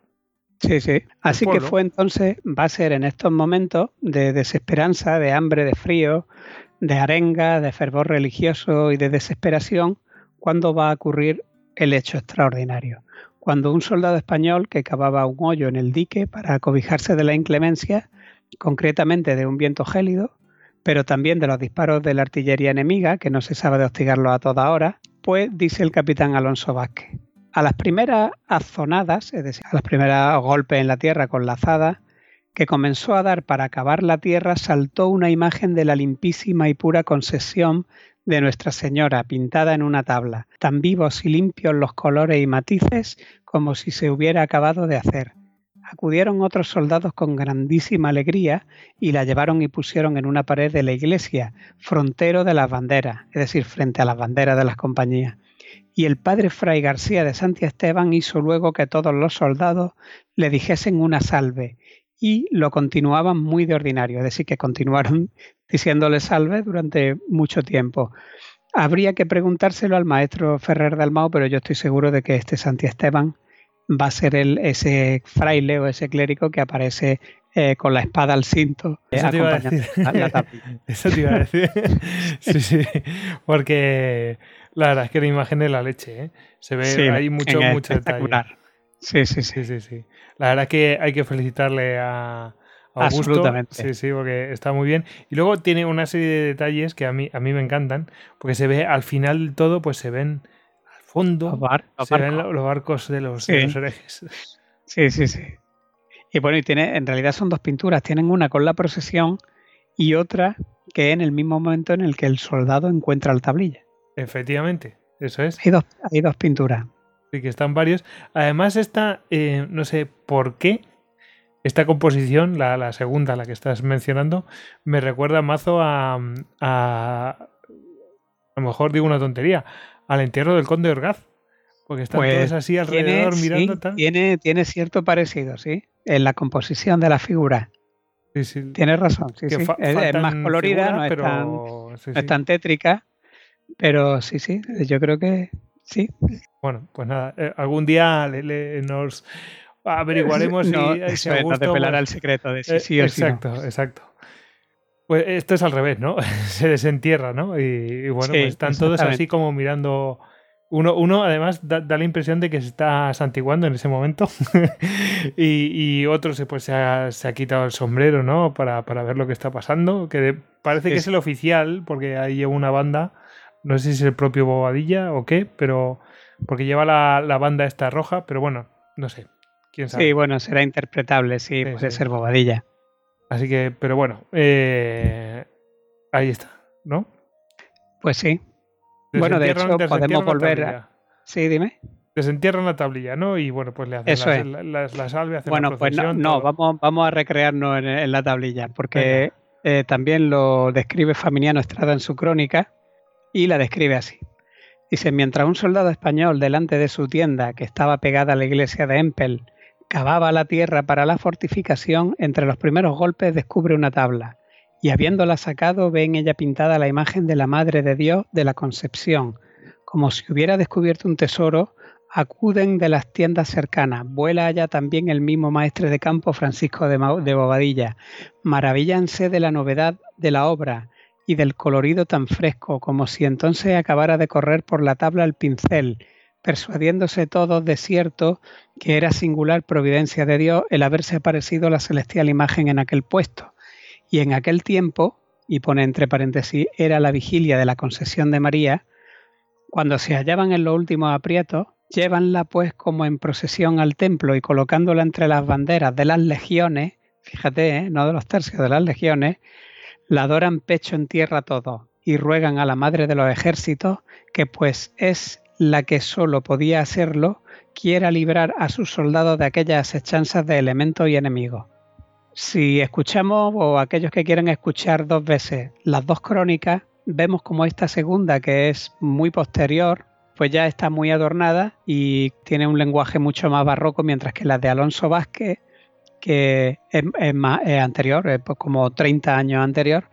Sí, sí. Así que fue entonces, va a ser en estos momentos de desesperanza, de hambre, de frío, de arenga, de fervor religioso y de desesperación, cuando va a ocurrir el hecho extraordinario. Cuando un soldado español que cavaba un hoyo en el dique para acobijarse de la inclemencia, concretamente de un viento gélido, pero también de los disparos de la artillería enemiga, que no se sabe de hostigarlo a toda hora, pues dice el capitán Alonso Vázquez. A las primeras azonadas, es decir, a las primeras golpes en la tierra con la azada, que comenzó a dar para acabar la tierra, saltó una imagen de la limpísima y pura concesión de Nuestra Señora pintada en una tabla, tan vivos y limpios los colores y matices como si se hubiera acabado de hacer. Acudieron otros soldados con grandísima alegría y la llevaron y pusieron en una pared de la iglesia, frontero de las banderas, es decir, frente a las banderas de las compañías. Y el padre Fray García de Santi Esteban hizo luego que todos los soldados le dijesen una salve y lo continuaban muy de ordinario, es decir, que continuaron diciéndole salve durante mucho tiempo. Habría que preguntárselo al maestro Ferrer Dalmao, pero yo estoy seguro de que este Santi Esteban va a ser el, ese fraile o ese clérigo que aparece eh, con la espada al cinto. Eso te iba a decir. Eso te iba a decir. sí, sí. Porque la verdad es que la imagen de la leche, ¿eh? Se ve ahí mucho, mucho detalle. Sí, sí, sí, sí, sí. La verdad es que hay que felicitarle a, Augusto. Absolutamente. Sí, sí, porque está muy bien. Y luego tiene una serie de detalles que a mí, a mí me encantan, porque se ve al final del todo, pues se ven al fondo, se ven los barcos de los, herejes. Sí, sí, sí. Y bueno, y tiene, en realidad son dos pinturas. Tienen una con la procesión y otra que en el mismo momento en el que el soldado encuentra la tablilla. Efectivamente, eso es. Hay dos, hay dos pinturas. Sí, que están varios. Además, esta, eh, no sé por qué, esta composición, la, segunda, la que estás mencionando, me recuerda mazo a, a. A lo mejor digo una tontería. Al entierro del conde Orgaz. Porque están pues todos así alrededor mirando. Tiene, tiene cierto parecido, sí. En la composición de la figura. Sí, sí. Tienes razón. Sí, sí. Es, más colorida, no, es tan, tétrica. Pero sí, sí. Yo creo que sí. Bueno, pues nada. Eh, algún día nos averiguaremos no, si, si gusto, pues, el secreto de si eh, sí o exacto, Exacto, Pues esto es al revés, ¿no? Se desentierra, ¿no? Y, bueno, pues están todos así como mirando. Uno, uno además da, la impresión de que se está santiguando en ese momento y, y, otro se, pues, se, ha, se ha quitado el sombrero, ¿no? Para, para, ver lo que está pasando, que parece que es el oficial, porque ahí lleva una banda, no sé si es el propio Bobadilla o qué, pero porque lleva la, la banda esta roja, pero bueno, no sé, Sí, bueno, será interpretable, sí, puede ser bobadilla. Así que, pero bueno, eh, ahí está, ¿no? Pues sí. Bueno, de hecho, podemos volver a... Sí, dime. Desentierran la tablilla, ¿no? Y bueno, pues le hacen la, la, salve, hacen Bueno, pues no, vamos, vamos a recrearnos en, la tablilla, porque eh, también lo describe Faminiano Estrada en su crónica y la describe así. Dice, mientras un soldado español delante de su tienda, que estaba pegada a la iglesia de Empel, cavaba la tierra para la fortificación, entre los primeros golpes descubre una tabla, y habiéndola sacado ve en ella pintada la imagen de la Madre de Dios de la Concepción. Como si hubiera descubierto un tesoro, acuden de las tiendas cercanas. Vuela allá también el mismo maestre de campo Francisco de, de Bobadilla. Maravíllanse de la novedad de la obra y del colorido tan fresco, como si entonces acabara de correr por la tabla el pincel persuadiéndose todos de cierto que era singular providencia de Dios el haberse aparecido la celestial imagen en aquel puesto. Y en aquel tiempo, y pone entre paréntesis, era la vigilia de la concesión de María, Cuando se hallaban en los últimos aprietos, llévanla pues como en procesión al templo y colocándola entre las banderas de las legiones, fíjate, ¿eh? no de los tercios, de las legiones, la adoran pecho en tierra todo y ruegan a la madre de los ejércitos, que pues es la que solo podía hacerlo, quiera librar a sus soldados de aquellas hechanzas de elementos y enemigos. Si escuchamos, o aquellos que quieren escuchar dos veces las dos crónicas, vemos como esta segunda, que es muy posterior, pues ya está muy adornada y tiene un lenguaje mucho más barroco, mientras que la de Alonso Vázquez, que es, más, anterior, es pues como 30 años anterior,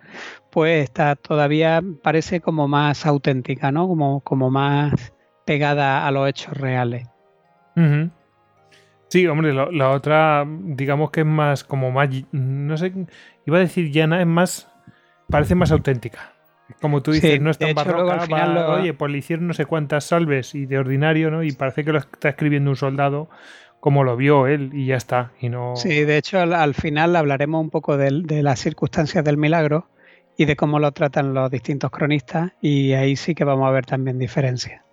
pues está todavía parece como más auténtica, ¿no? Como, como más pegada a los hechos reales. Sí, hombre, la otra, digamos que es más, como más, no sé, iba a decir llana, es más, parece más auténtica. Como tú dices, no es tan barroca, oye, pues le hicieron no sé cuántas salves y de ordinario, ¿no? Y parece que lo está escribiendo un soldado como lo vio él y ya está. Y no... Sí, de hecho al, final hablaremos un poco de, las circunstancias del milagro y de cómo lo tratan los distintos cronistas y ahí sí que vamos a ver también diferencias.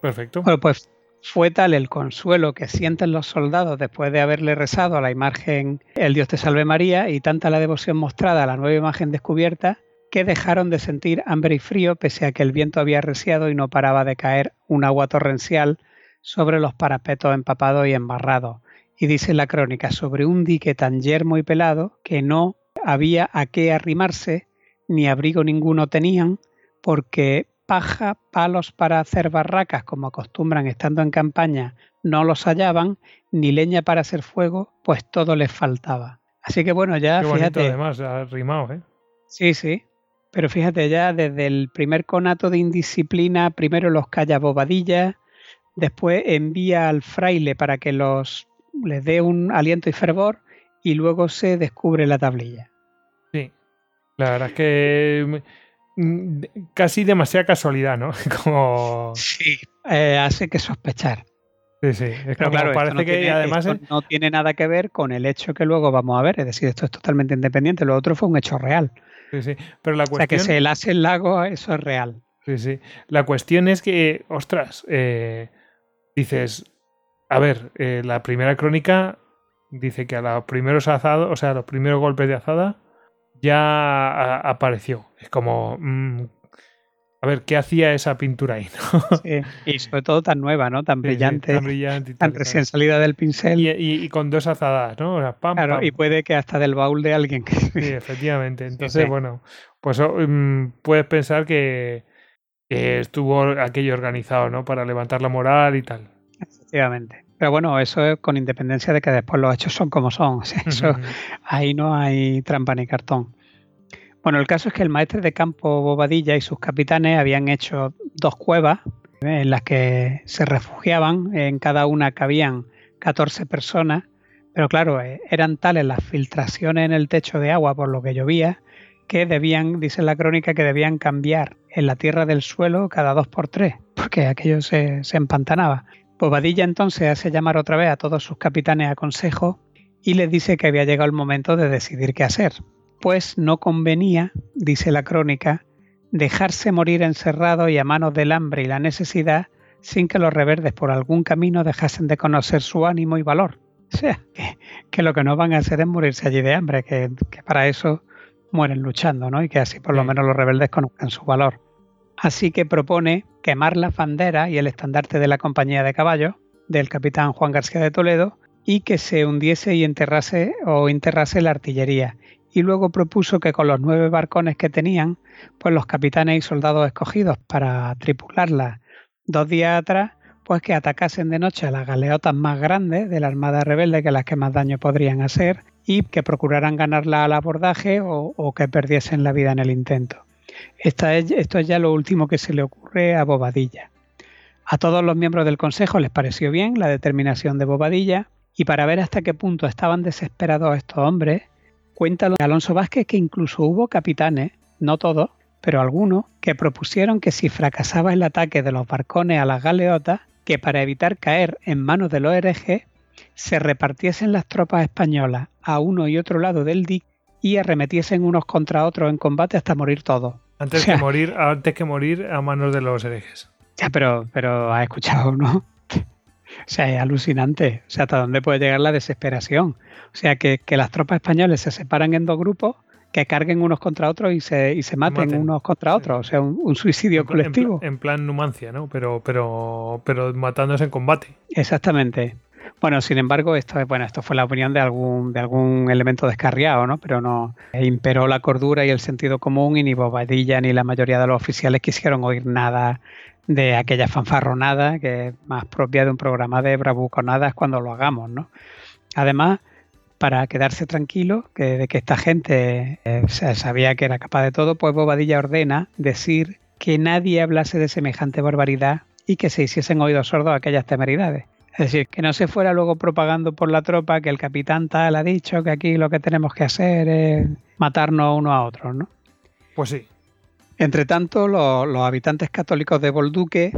Perfecto. Bueno, pues fue tal el consuelo que sienten los soldados después de haberle rezado a la imagen El Dios te salve María y tanta la devoción mostrada a la nueva imagen descubierta que dejaron de sentir hambre y frío pese a que el viento había reciado y no paraba de caer un agua torrencial sobre los parapetos empapados y embarrados. Y dice la crónica sobre un dique tan yermo y pelado que no había a qué arrimarse, ni abrigo ninguno tenían, porque paja, palos para hacer barracas, como acostumbran estando en campaña, no los hallaban, ni leña para hacer fuego, pues todo les faltaba. Así que bueno, ya fíjate. además, ha rimado, ¿eh? Sí, sí. Pero fíjate, ya desde el primer conato de indisciplina, primero los calla bobadillas, después envía al fraile para que los les dé un aliento y fervor, y luego se descubre la tablilla. Sí. La verdad es que Mm, casi demasiada casualidad, ¿no? Como... Sí, eh, hace que sospechar. Sí, sí. Es Pero claro, parece que además no tiene nada que ver con el hecho que luego vamos a ver. Es decir, esto es totalmente independiente. Lo otro fue un hecho real. Sí, sí. Pero la cuestión... O sea, que se el hace el lago, eso es real. Sí, sí. La cuestión es que, ostras, eh, dices, a ver, eh, la primera crónica dice que a los primeros azados, o sea, a los primeros golpes de azada, ya apareció. Es como, mm, a ver, ¿qué hacía esa pintura ahí? y sobre todo tan nueva, ¿no? Tan brillante. tan, recién salida del pincel. Y, con dos azadas, ¿no? claro, y puede que hasta del baúl de alguien. Que... Sí, efectivamente. Entonces, bueno, pues oh, mm, puedes pensar que, estuvo aquello organizado, ¿no? Para levantar la moral y tal. Efectivamente. Pero bueno, eso es con independencia de que después los hechos son como son. eso, ahí no hay trampa ni cartón. Bueno, el caso es que el maestre de campo Bobadilla y sus capitanes habían hecho dos cuevas en las que se refugiaban. En cada una cabían 14 personas. Pero claro, eh, eran tales las filtraciones en el techo de agua por lo que llovía que debían, dice la crónica, que debían cambiar en la tierra del suelo cada dos por tres, porque aquello se, se empantanaba. Bobadilla entonces hace llamar otra vez a todos sus capitanes a consejo y les dice que había llegado el momento de decidir qué hacer. Pues no convenía, dice la crónica, dejarse morir encerrado y a manos del hambre y la necesidad sin que los reverdes por algún camino dejasen de conocer su ánimo y valor. O sea, que, lo que no van a hacer es morirse allí de hambre, que para eso mueren luchando, ¿no? Y que así por lo menos los rebeldes conozcan su valor. Así que propone quemar la bandera y el estandarte de la compañía de caballos del capitán Juan García de Toledo y que se hundiese y enterrase o enterrase la artillería. Y luego propuso que con los nueve barcones que tenían, pues los capitanes y soldados escogidos para tripularla dos días atrás, pues que atacasen de noche a las galeotas más grandes de la Armada Rebelde, que las que más daño podrían hacer, y que procuraran ganarla al abordaje o, que perdiesen la vida en el intento esto es ya lo último que se le ocurre a Bobadilla. A todos los miembros del Consejo les pareció bien la determinación de Bobadilla y para ver hasta qué punto estaban desesperados estos hombres, cuenta Alonso Vázquez que incluso hubo capitanes, no todos, pero algunos, que propusieron que si fracasaba el ataque de los barcones a las galeotas, que para evitar caer en manos de los herejes, se repartiesen las tropas españolas a uno y otro lado del dique y arremetiesen unos contra otros en combate hasta morir todos. Antes, O sea- que morir, antes que morir a manos de los herejes. Ya, pero, pero has escuchado, ¿no? O sea, es alucinante. O sea, hasta dónde puede llegar la desesperación. O sea, que, que las tropas españoles se separan en dos grupos, que carguen unos contra otros y se, y se maten, maten. unos contra Sí. otros. O sea, un, un suicidio En en colectivo. En, plan Numancia, ¿no? Pero, pero, pero matándose en combate. Exactamente. Bueno, sin embargo, esto es, bueno, esto fue la opinión de algún, de algún elemento descarriado, ¿no? Pero no imperó la cordura y el sentido común, y ni Bobadilla ni la mayoría de los oficiales quisieron oír nada de aquella fanfarronada que es más propia de un programa de bravuconadas cuando lo hagamos, ¿no? Además, para quedarse tranquilo que, de que esta gente eh, sabía que era capaz de todo, pues Bobadilla ordena decir que nadie hablase de semejante barbaridad y que se hiciesen oídos sordos aquellas temeridades. Es decir, que no se fuera luego propagando por la tropa que el capitán tal ha dicho que aquí lo que tenemos que hacer es matarnos unos a otros, ¿no? Pues sí. Entre tanto, lo- los habitantes católicos de Bolduque,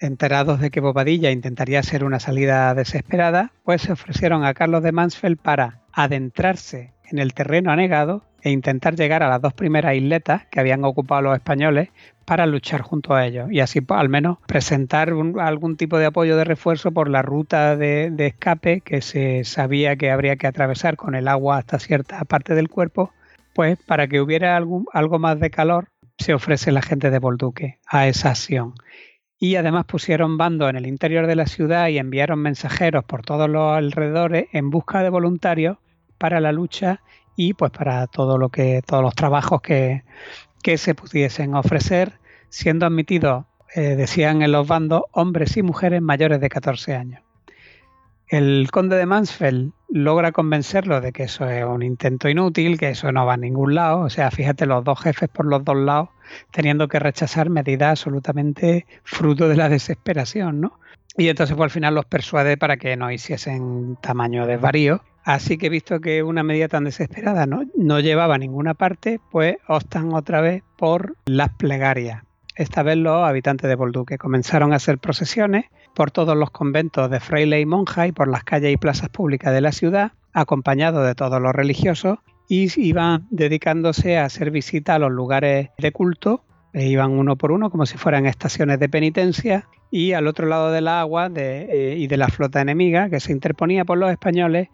enterados de que Bobadilla intentaría hacer una salida desesperada, pues se ofrecieron a Carlos de Mansfeld para adentrarse en el terreno anegado e intentar llegar a las dos primeras isletas que habían ocupado los españoles para luchar junto a ellos y así pues, al menos presentar algún tipo de apoyo de refuerzo por la ruta de, escape que se sabía que habría que atravesar con el agua hasta cierta parte del cuerpo, pues para que hubiera algo más de calor se ofrece la gente de Bolduque a esa acción. Y además pusieron bandos en el interior de la ciudad y enviaron mensajeros por todos los alrededores en busca de voluntarios para la lucha y pues para todo lo que todos los trabajos que, que se pudiesen ofrecer, siendo admitidos, eh, decían en los bandos, hombres y mujeres mayores de 14 años. El conde de Mansfeld logra convencerlo de que eso es un intento inútil, que eso no va a ningún lado. O sea, fíjate, los dos jefes por los dos lados teniendo que rechazar medidas absolutamente fruto de la desesperación, ¿no? Y entonces pues, al final los persuade para que no hiciesen tamaño desvarío. Así que visto que una medida tan desesperada no, no llevaba a ninguna parte, pues optan otra vez por las plegarias. Esta vez los habitantes de Bolduque comenzaron a hacer procesiones por todos los conventos de fraile y monja y por las calles y plazas públicas de la ciudad, acompañados de todos los religiosos, y iban dedicándose a hacer visita a los lugares de culto, e iban uno por uno como si fueran estaciones de penitencia, y al otro lado del agua eh, y de la flota enemiga que se interponía por los españoles,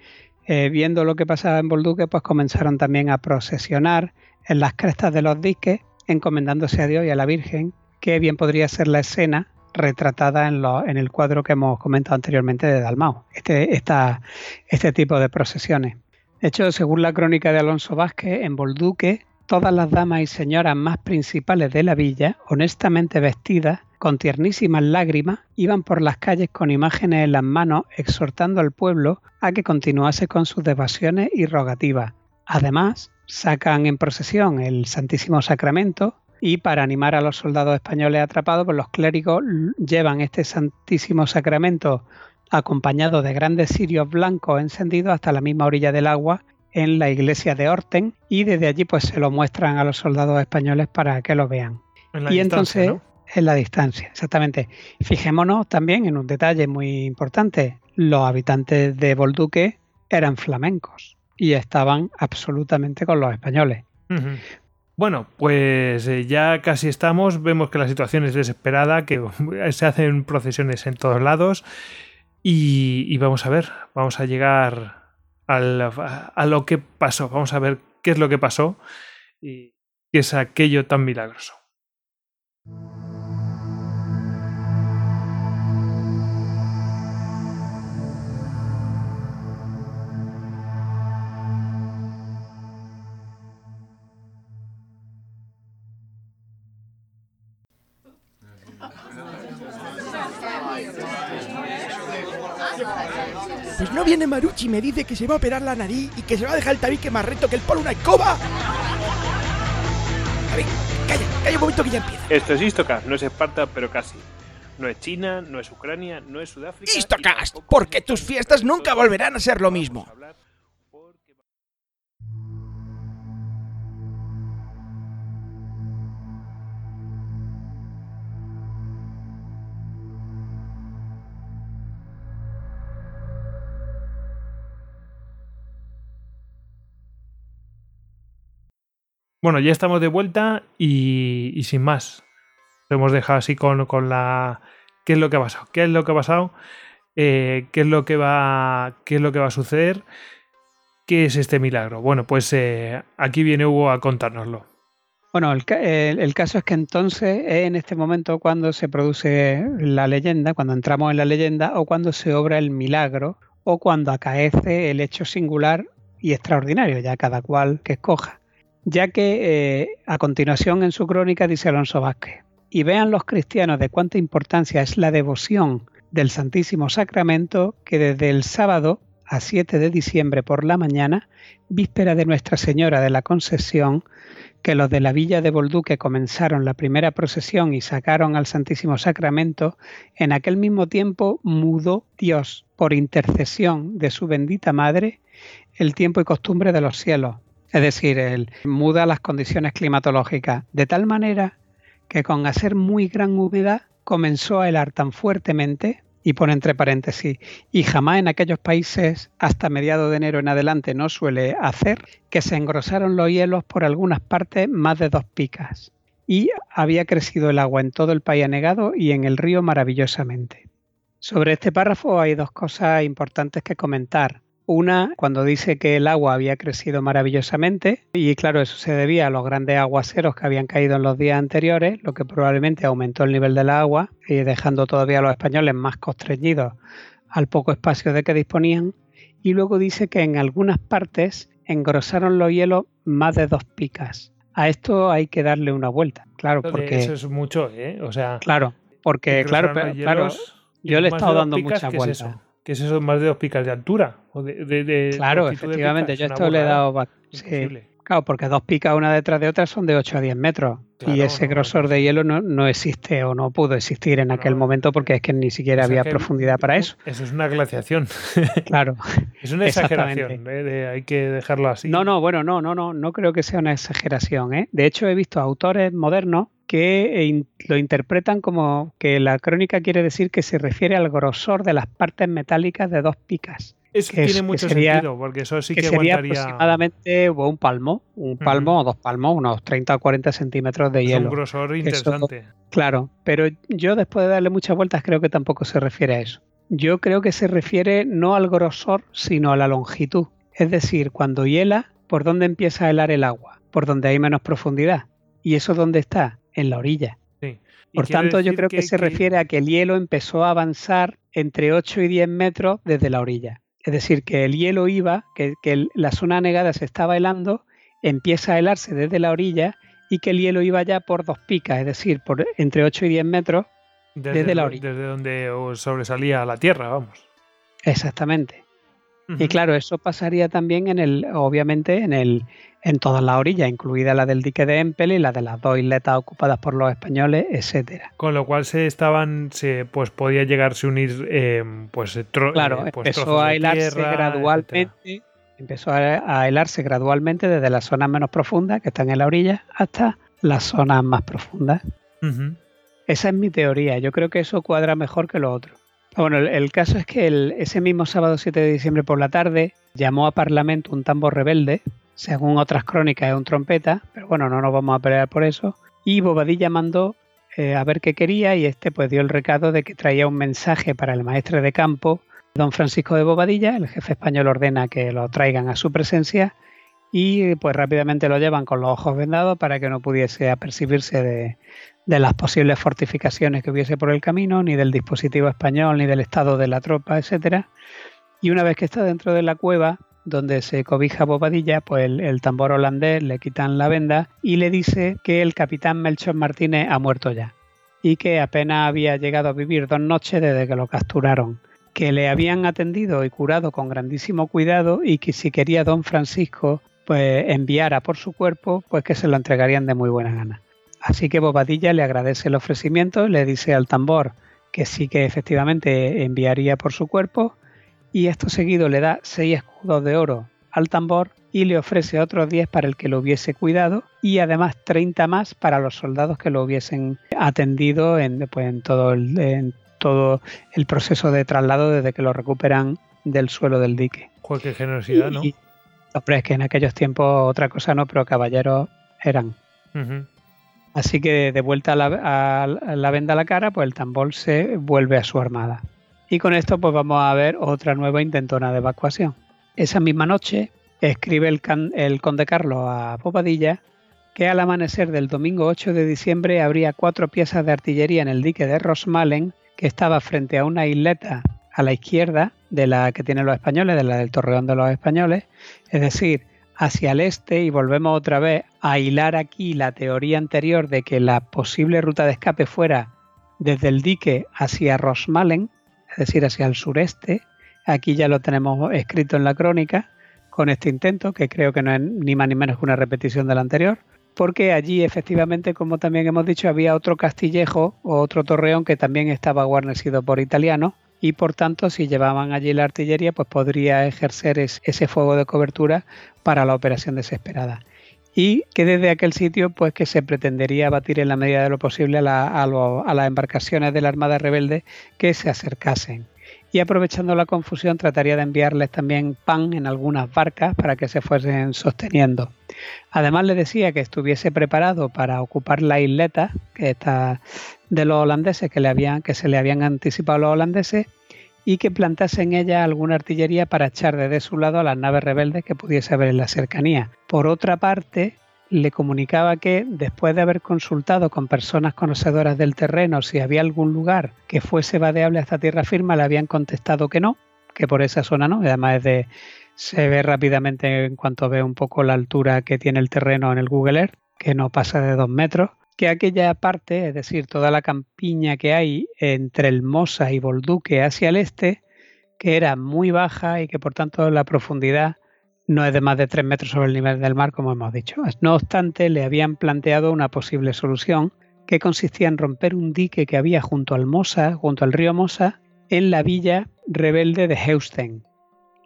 eh, viendo lo que pasaba en Bolduque, pues comenzaron también a procesionar en las crestas de los diques, encomendándose a Dios y a la Virgen, que bien podría ser la escena retratada en, lo- en el cuadro que hemos comentado anteriormente de Dalmau, este, esta- este tipo de procesiones. De hecho, según la crónica de Alonso Vázquez, en Bolduque, todas las damas y señoras más principales de la villa, honestamente vestidas, con tiernísimas lágrimas, iban por las calles con imágenes en las manos, exhortando al pueblo a que continuase con sus devociones y rogativas. Además, sacan en procesión el Santísimo Sacramento y para animar a los soldados españoles atrapados, pues los clérigos llevan este Santísimo Sacramento acompañado de grandes cirios blancos encendidos hasta la misma orilla del agua en la iglesia de Orten y desde allí pues se lo muestran a los soldados españoles para que lo vean. En la y entonces ¿no? en la distancia, exactamente. Fijémonos también en un detalle muy importante. Los habitantes de Bolduque eran flamencos y estaban absolutamente con los españoles. Bueno, pues eh, ya casi estamos. Vemos que la situación es desesperada, que se hacen procesiones en todos lados. Y, vamos a ver, vamos a llegar a lo que pasó. Vamos a ver qué es lo que pasó y qué es aquello tan milagroso. Pues no viene Maruchi y me dice que se va a operar la nariz y que se va a dejar el tabique más recto que el polo una escoba. A ver, calla, calla un momento que ya empieza. Esto es Istocast, no es Esparta, pero casi. No es China, no es Ucrania, no es Sudáfrica. Istocast, porque tus fiestas nunca volverán a ser lo mismo. Bueno, ya estamos de vuelta y, sin más. Lo hemos dejado así con, con, la. ¿Qué es lo que ha pasado? ¿Qué es lo que ha pasado? Eh, ¿qué, es lo que va, ¿Qué es lo que va a suceder? ¿Qué es este milagro? Bueno, pues eh, aquí viene Hugo a contárnoslo. Bueno, el, el, caso es que entonces es en este momento cuando se produce la leyenda, cuando entramos en la leyenda o cuando se obra el milagro o cuando acaece el hecho singular y extraordinario, ya cada cual que escoja. Ya que eh, a continuación en su crónica dice Alonso Vázquez, y vean los cristianos de cuánta importancia es la devoción del Santísimo Sacramento que desde el sábado a 7 de diciembre por la mañana, víspera de Nuestra Señora de la Concesión, que los de la villa de Bolduque comenzaron la primera procesión y sacaron al Santísimo Sacramento, en aquel mismo tiempo mudó Dios, por intercesión de su bendita Madre, el tiempo y costumbre de los cielos, es decir, él muda las condiciones climatológicas, de tal manera que con hacer muy gran humedad comenzó a helar tan fuertemente, y pone entre paréntesis, y jamás en aquellos países hasta mediados de enero en adelante no suele hacer, que se engrosaron los hielos por algunas partes más de dos picas, y había crecido el agua en todo el país anegado y en el río maravillosamente. Sobre este párrafo hay dos cosas importantes que comentar. Una, cuando dice que el agua había crecido maravillosamente, y claro, eso se debía a los grandes aguaceros que habían caído en los días anteriores, lo que probablemente aumentó el nivel del agua, y dejando todavía a los españoles más constreñidos al poco espacio de que disponían. Y luego dice que en algunas partes engrosaron los hielos más de dos picas. A esto hay que darle una vuelta, claro, porque eso es mucho, ¿eh? O sea, claro, porque claro, claro, yo le he estado dando muchas vueltas. ¿Qué es eso? Más de dos picas de altura. O de, de, de claro, efectivamente. Yo esto le he dado. Sí, claro, porque dos picas una detrás de otra son de 8 a 10 metros. Claro, y ese no, grosor no, de hielo no, no, existe o no pudo existir en aquel momento porque es que ni siquiera o sea había profundidad para eso. Eso es una glaciación. Claro. es una exageración. ¿eh? De, hay que dejarlo así. No, no, bueno, no, no, no. No creo que sea una exageración. ¿eh? De hecho, he visto autores modernos que lo interpretan como que la crónica quiere decir que se refiere al grosor de las partes metálicas de dos picas. Eso tiene es, mucho sería, sentido, porque eso sí que, que sería aguantaría... aproximadamente un palmo, un palmo uh -huh. o dos palmos, unos 30 o 40 centímetros de es hielo. un grosor interesante. Eso, claro, pero yo después de darle muchas vueltas creo que tampoco se refiere a eso. Yo creo que se refiere no al grosor, sino a la longitud. Es decir, cuando hiela, ¿por dónde empieza a helar el agua? Por donde hay menos profundidad. ¿Y eso dónde está? en la orilla. Sí. Por tanto, yo creo que, que se que... refiere a que el hielo empezó a avanzar entre 8 y 10 metros desde la orilla. Es decir, que el hielo iba, que, que la zona anegada se estaba helando, empieza a helarse desde la orilla y que el hielo iba ya por dos picas, es decir, por entre 8 y 10 metros desde, desde la orilla. Desde donde sobresalía la tierra, vamos. Exactamente. Uh -huh. Y claro, eso pasaría también en el, obviamente, en el, en todas las orillas, incluida la del dique de Empel y la de las dos isletas ocupadas por los españoles, etcétera. Con lo cual se estaban, se, pues podía llegarse a unir, eh, pues, tro, claro, eh, pues empezó a tierra, gradualmente, etcétera. empezó a, a, helarse gradualmente desde las zonas menos profundas que están en la orilla hasta las zonas más profundas. Uh -huh. Esa es mi teoría. Yo creo que eso cuadra mejor que lo otro. Bueno, el, el caso es que el, ese mismo sábado 7 de diciembre por la tarde llamó a Parlamento un tambor rebelde, según otras crónicas es un trompeta, pero bueno, no nos vamos a pelear por eso. Y Bobadilla mandó eh, a ver qué quería y este pues dio el recado de que traía un mensaje para el maestre de campo, don Francisco de Bobadilla. El jefe español ordena que lo traigan a su presencia y pues rápidamente lo llevan con los ojos vendados para que no pudiese apercibirse de, de, las posibles fortificaciones que hubiese por el camino, ni del dispositivo español, ni del estado de la tropa, etcétera. Y una vez que está dentro de la cueva, donde se cobija Bobadilla, pues el, tambor holandés le quitan la venda y le dice que el capitán Melchor Martínez ha muerto ya y que apenas había llegado a vivir dos noches desde que lo capturaron, que le habían atendido y curado con grandísimo cuidado y que si quería don Francisco pues enviara por su cuerpo, pues que se lo entregarían de muy buena gana. Así que Bobadilla le agradece el ofrecimiento, le dice al tambor que sí que efectivamente enviaría por su cuerpo y esto seguido le da seis escudos de oro al tambor y le ofrece otros 10 para el que lo hubiese cuidado y además 30 más para los soldados que lo hubiesen atendido en, pues, en, todo, el, en todo el proceso de traslado desde que lo recuperan del suelo del dique. Qué generosidad, y, ¿no? Y, hombre, es que en aquellos tiempos otra cosa no, pero caballeros eran. Así que de vuelta a la, venda a la cara, pues el tambor se vuelve a su armada. Y con esto pues vamos a ver otra nueva intentona de evacuación. Esa misma noche escribe el, el conde Carlos a Popadilla que al amanecer del domingo 8 de diciembre habría cuatro piezas de artillería en el dique de Rosmalen que estaba frente a una isleta a la izquierda de la que tienen los españoles, de la del Torreón de los españoles, es decir, hacia el este y volvemos otra vez a hilar aquí la teoría anterior de que la posible ruta de escape fuera desde el dique hacia Rosmalen, es decir, hacia el sureste. Aquí ya lo tenemos escrito en la crónica con este intento, que creo que no es ni más ni menos que una repetición del anterior, porque allí efectivamente, como también hemos dicho, había otro castillejo o otro torreón que también estaba guarnecido por italianos y por tanto si llevaban allí la artillería pues podría ejercer ese fuego de cobertura para la operación desesperada. Y que desde aquel sitio pues que se pretendería batir en la medida de lo posible a las embarcaciones de la Armada Rebelde que se acercasen y aprovechando la confusión trataría de enviarles también pan en algunas barcas para que se fuesen sosteniendo. Además le decía que estuviese preparado para ocupar la isleta que está de los holandeses que, le habían, que se le habían anticipado los holandeses y que plantase en ella alguna artillería para echar desde su lado a las naves rebeldes que pudiese haber en la cercanía. Por otra parte, le comunicaba que después de haber consultado con personas conocedoras del terreno si había algún lugar que fuese vadeable hasta tierra firme, le habían contestado que no, que por esa zona no, además de se ve rápidamente en cuanto ve un poco la altura que tiene el terreno en el Google Earth, que no pasa de dos metros, que aquella parte, es decir, toda la campiña que hay entre el Mosa y Bolduque hacia el este, que era muy baja y que por tanto la profundidad no es de más de 3 metros sobre el nivel del mar, como hemos dicho. No obstante, le habían planteado una posible solución que consistía en romper un dique que había junto al Mosa, junto al río Mosa, en la villa rebelde de Heusten.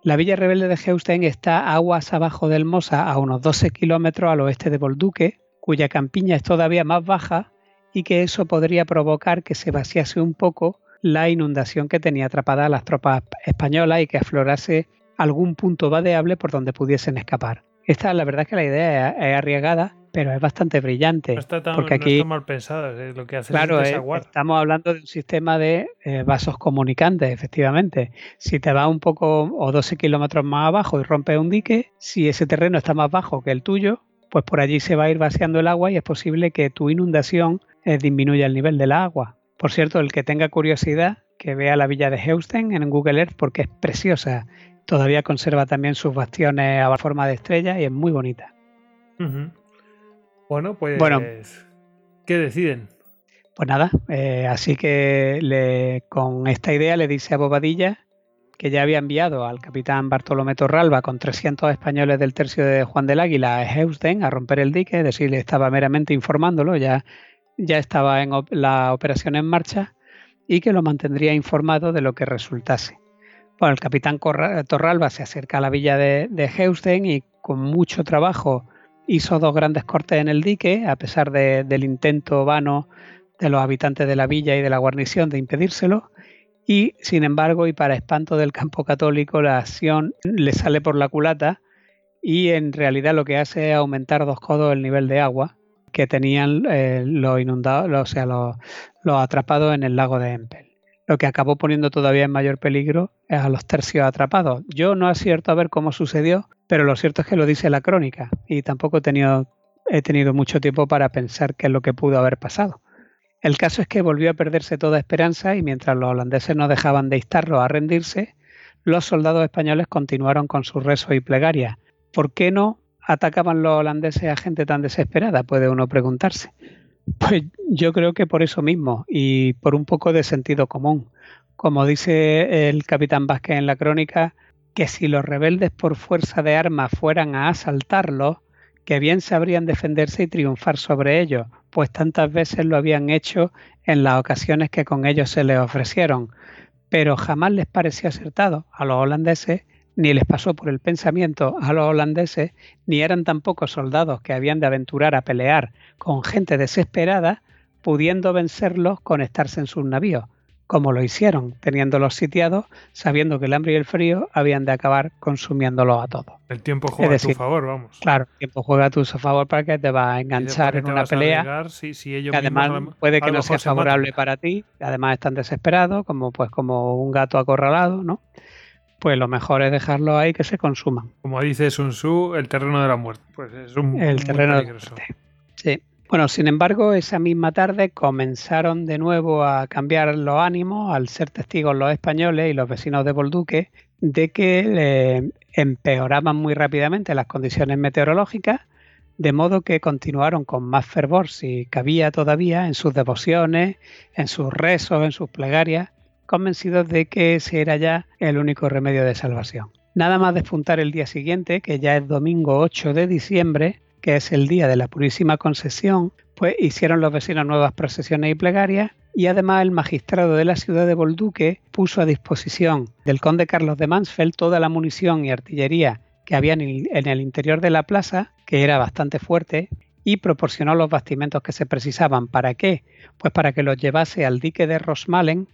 La villa rebelde de Heusten está aguas abajo del Mosa, a unos 12 kilómetros al oeste de Bolduque, cuya campiña es todavía más baja y que eso podría provocar que se vaciase un poco la inundación que tenía atrapada las tropas españolas y que aflorase algún punto vadeable por donde pudiesen escapar. Esta, la verdad es que la idea es, arriesgada, pero es bastante brillante. No está, tan, porque aquí, mal pensado, lo que hace claro, es estamos hablando de un sistema de eh, vasos comunicantes, efectivamente. Si te vas un poco o 12 kilómetros más abajo y rompes un dique, si ese terreno está más bajo que el tuyo, pues por allí se va a ir vaciando el agua y es posible que tu inundación eh, disminuya el nivel del agua. Por cierto, el que tenga curiosidad, que vea la villa de Heusten en Google Earth porque es preciosa Todavía conserva también sus bastiones a forma de estrella y es muy bonita. Bueno, pues. Bueno, ¿qué deciden? Pues nada, eh, así que le, con esta idea le dice a Bobadilla que ya había enviado al capitán Bartolomé Torralba con 300 españoles del tercio de Juan del Águila a Heusden a romper el dique, es decir, le estaba meramente informándolo, ya, ya estaba en la operación en marcha y que lo mantendría informado de lo que resultase. Bueno, el capitán Torralba se acerca a la villa de, de y con mucho trabajo hizo dos grandes cortes en el dique, a pesar del intento vano de los habitantes de la villa y de la guarnición de impedírselo. Y sin embargo, y para espanto del campo católico, la acción le sale por la culata y en realidad lo que hace es aumentar dos codos el nivel de agua que tenían eh, los inundados, o sea, los, los atrapados en el lago de Empel. Lo que acabó poniendo todavía en mayor peligro es a los tercios atrapados. Yo no acierto a ver cómo sucedió, pero lo cierto es que lo dice la crónica y tampoco he tenido, mucho tiempo para pensar qué es lo que pudo haber pasado. El caso es que volvió a perderse toda esperanza y mientras los holandeses no dejaban de instarlo a rendirse, los soldados españoles continuaron con sus rezos y plegarias. ¿Por qué no atacaban los holandeses a gente tan desesperada? Puede uno preguntarse. Pues yo creo que por eso mismo y por un poco de sentido común. Como dice el capitán Vázquez en la crónica, que si los rebeldes por fuerza de armas fueran a asaltarlos, que bien sabrían defenderse y triunfar sobre ellos, pues tantas veces lo habían hecho en las ocasiones que con ellos se les ofrecieron, pero jamás les pareció acertado a los holandeses ni les pasó por el pensamiento a los holandeses, ni eran tampoco soldados que habían de aventurar a pelear con gente desesperada, pudiendo vencerlos con estarse en sus navíos. como lo hicieron, teniéndolos sitiados, sabiendo que el hambre y el frío habían de acabar consumiéndolos a todos. El tiempo juega a tu favor, vamos. Claro, el tiempo juega a tu favor para que te va a enganchar en una pelea. que además puede que no sea favorable para ti, además están desesperados, como pues como un gato acorralado, ¿no? Pues lo mejor es dejarlo ahí que se consuman. Como dice Sun Tzu, el terreno de la muerte. Pues es un el terreno de la muerte. Sí. Bueno, sin embargo, esa misma tarde comenzaron de nuevo a cambiar los ánimos al ser testigos los españoles y los vecinos de Bolduque de que empeoraban muy rápidamente las condiciones meteorológicas, de modo que continuaron con más fervor, si cabía todavía, en sus devociones, en sus rezos, en sus plegarias, convencidos de que ese era ya el único remedio de salvación. Nada más despuntar el día siguiente, que ya es domingo 8 de diciembre, que es el día de la Purísima Concesión, pues hicieron los vecinos nuevas procesiones y plegarias y además el magistrado de la ciudad de Bolduque puso a disposición del conde Carlos de Mansfeld toda la munición y artillería que había en el interior de la plaza, que era bastante fuerte, y proporcionó los bastimentos que se precisaban. ¿Para qué? Pues para que los llevase al dique de Rosmalen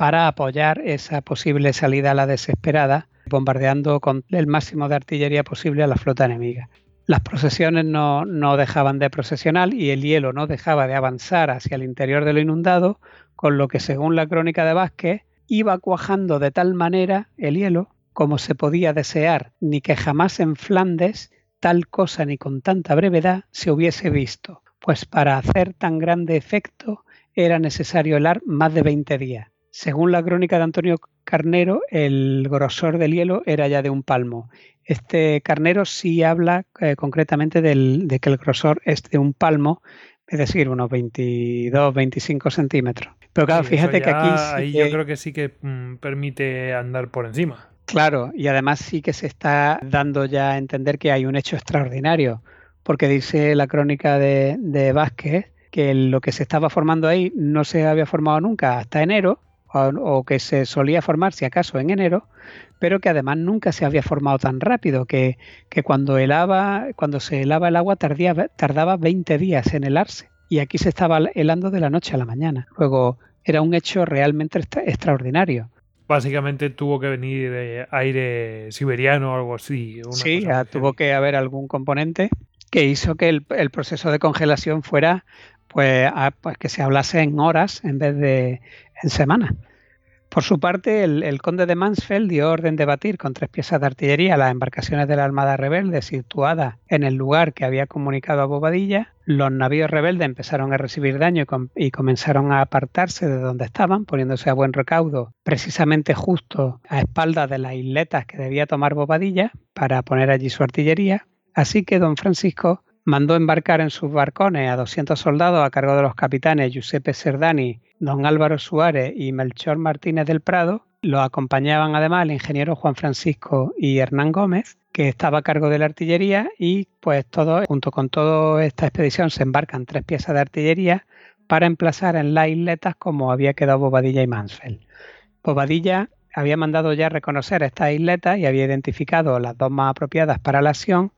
para apoyar esa posible salida a la desesperada, bombardeando con el máximo de artillería posible a la flota enemiga. Las procesiones no, dejaban de procesionar y el hielo no dejaba de avanzar hacia el interior de lo inundado, con lo que según la crónica de Vázquez, iba cuajando de tal manera el hielo como se podía desear, ni que jamás en Flandes tal cosa ni con tanta brevedad se hubiese visto, pues para hacer tan grande efecto era necesario helar más de 20 días. Según la crónica de Antonio Carnero, el grosor del hielo era ya de un palmo este carnero sí habla eh, concretamente de que el grosor es de un palmo, es decir, unos 22, 25 centímetros. Pero claro, fíjate que aquí... ahí yo creo que sí que mm, permite andar por encima. Claro, y además sí que se está dando ya a entender que hay un hecho extraordinario, porque dice la crónica de, de Vázquez que lo que se estaba formando ahí no se había formado nunca hasta enero, o, que se solía formar si acaso en enero, pero que además nunca se había formado tan rápido, que, cuando, helaba, cuando se helaba el agua tardaba 20 días en helarse. Y aquí se estaba helando de la noche a la mañana. Luego era un hecho realmente extraordinario. Básicamente tuvo que venir de aire siberiano o algo así. sí, tuvo que haber algún componente que hizo que el, el proceso de congelación fuera pues, pues, que se hablase en horas en vez de en semanas. Por su parte, el, conde de Mansfeld dio orden de batir con tres piezas de artillería las embarcaciones de la Armada Rebelde situadas en el lugar que había comunicado a Bobadilla. Los navíos rebeldes empezaron a recibir daño y, comenzaron a apartarse de donde estaban, poniéndose a buen recaudo, precisamente justo a espaldas de las isletas que debía tomar Bobadilla para poner allí su artillería. Así que don Francisco mandó embarcar en sus barcones a 200 soldados a cargo de los capitanes Giuseppe Cerdani, don Álvaro Suárez y Melchor Martínez del Prado. Lo acompañaban además el ingeniero Juan Francisco y Hernán Gómez, que estaba a cargo de la artillería y pues todo, junto con toda esta expedición se embarcan tres piezas de artillería para emplazar en las isletas como había quedado Bobadilla y Mansfeld. Bobadilla había mandado ya reconocer estas isletas y había identificado las dos más apropiadas para la acción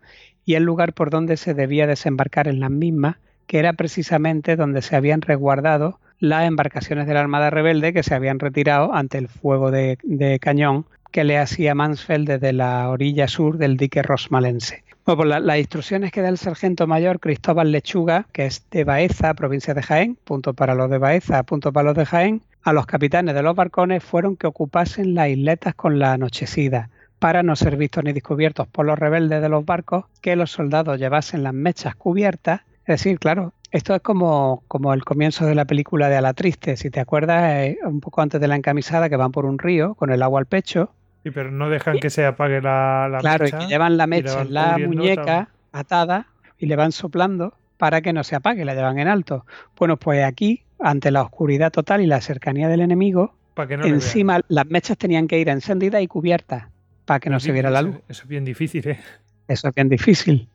y el lugar por donde se debía desembarcar en las mismas, que era precisamente donde se habían resguardado las embarcaciones de la Armada Rebelde que se habían retirado ante el fuego de, cañón que le hacía Mansfeld desde la orilla sur del dique rosmalense. Bueno, pues las instrucciones que da el sargento mayor Cristóbal Lechuga, que es de Baeza, provincia de Jaén, punto para los de Baeza, punto para los de Jaén, a los capitanes de los barcones fueron que ocupasen las isletas con la anochecida, para no ser vistos ni descubiertos por los rebeldes de los barcos, que los soldados llevasen las mechas cubiertas. Es decir, claro, esto es como, como el comienzo de la película de Ala Triste. Si te acuerdas, un poco antes de la encamisada, que van por un río con el agua al pecho. Sí, pero no dejan que se apague la, la claro, mecha. Claro, y que llevan la mecha en la muñeca atada y le van soplando para que no se apague, la llevan en alto. Bueno, pues aquí, ante la oscuridad total y la cercanía del enemigo, encima las mechas tenían que ir encendidas y cubiertas para que no se viera la luz. Eso es bien difícil, ¿eh? Eso es bien difícil.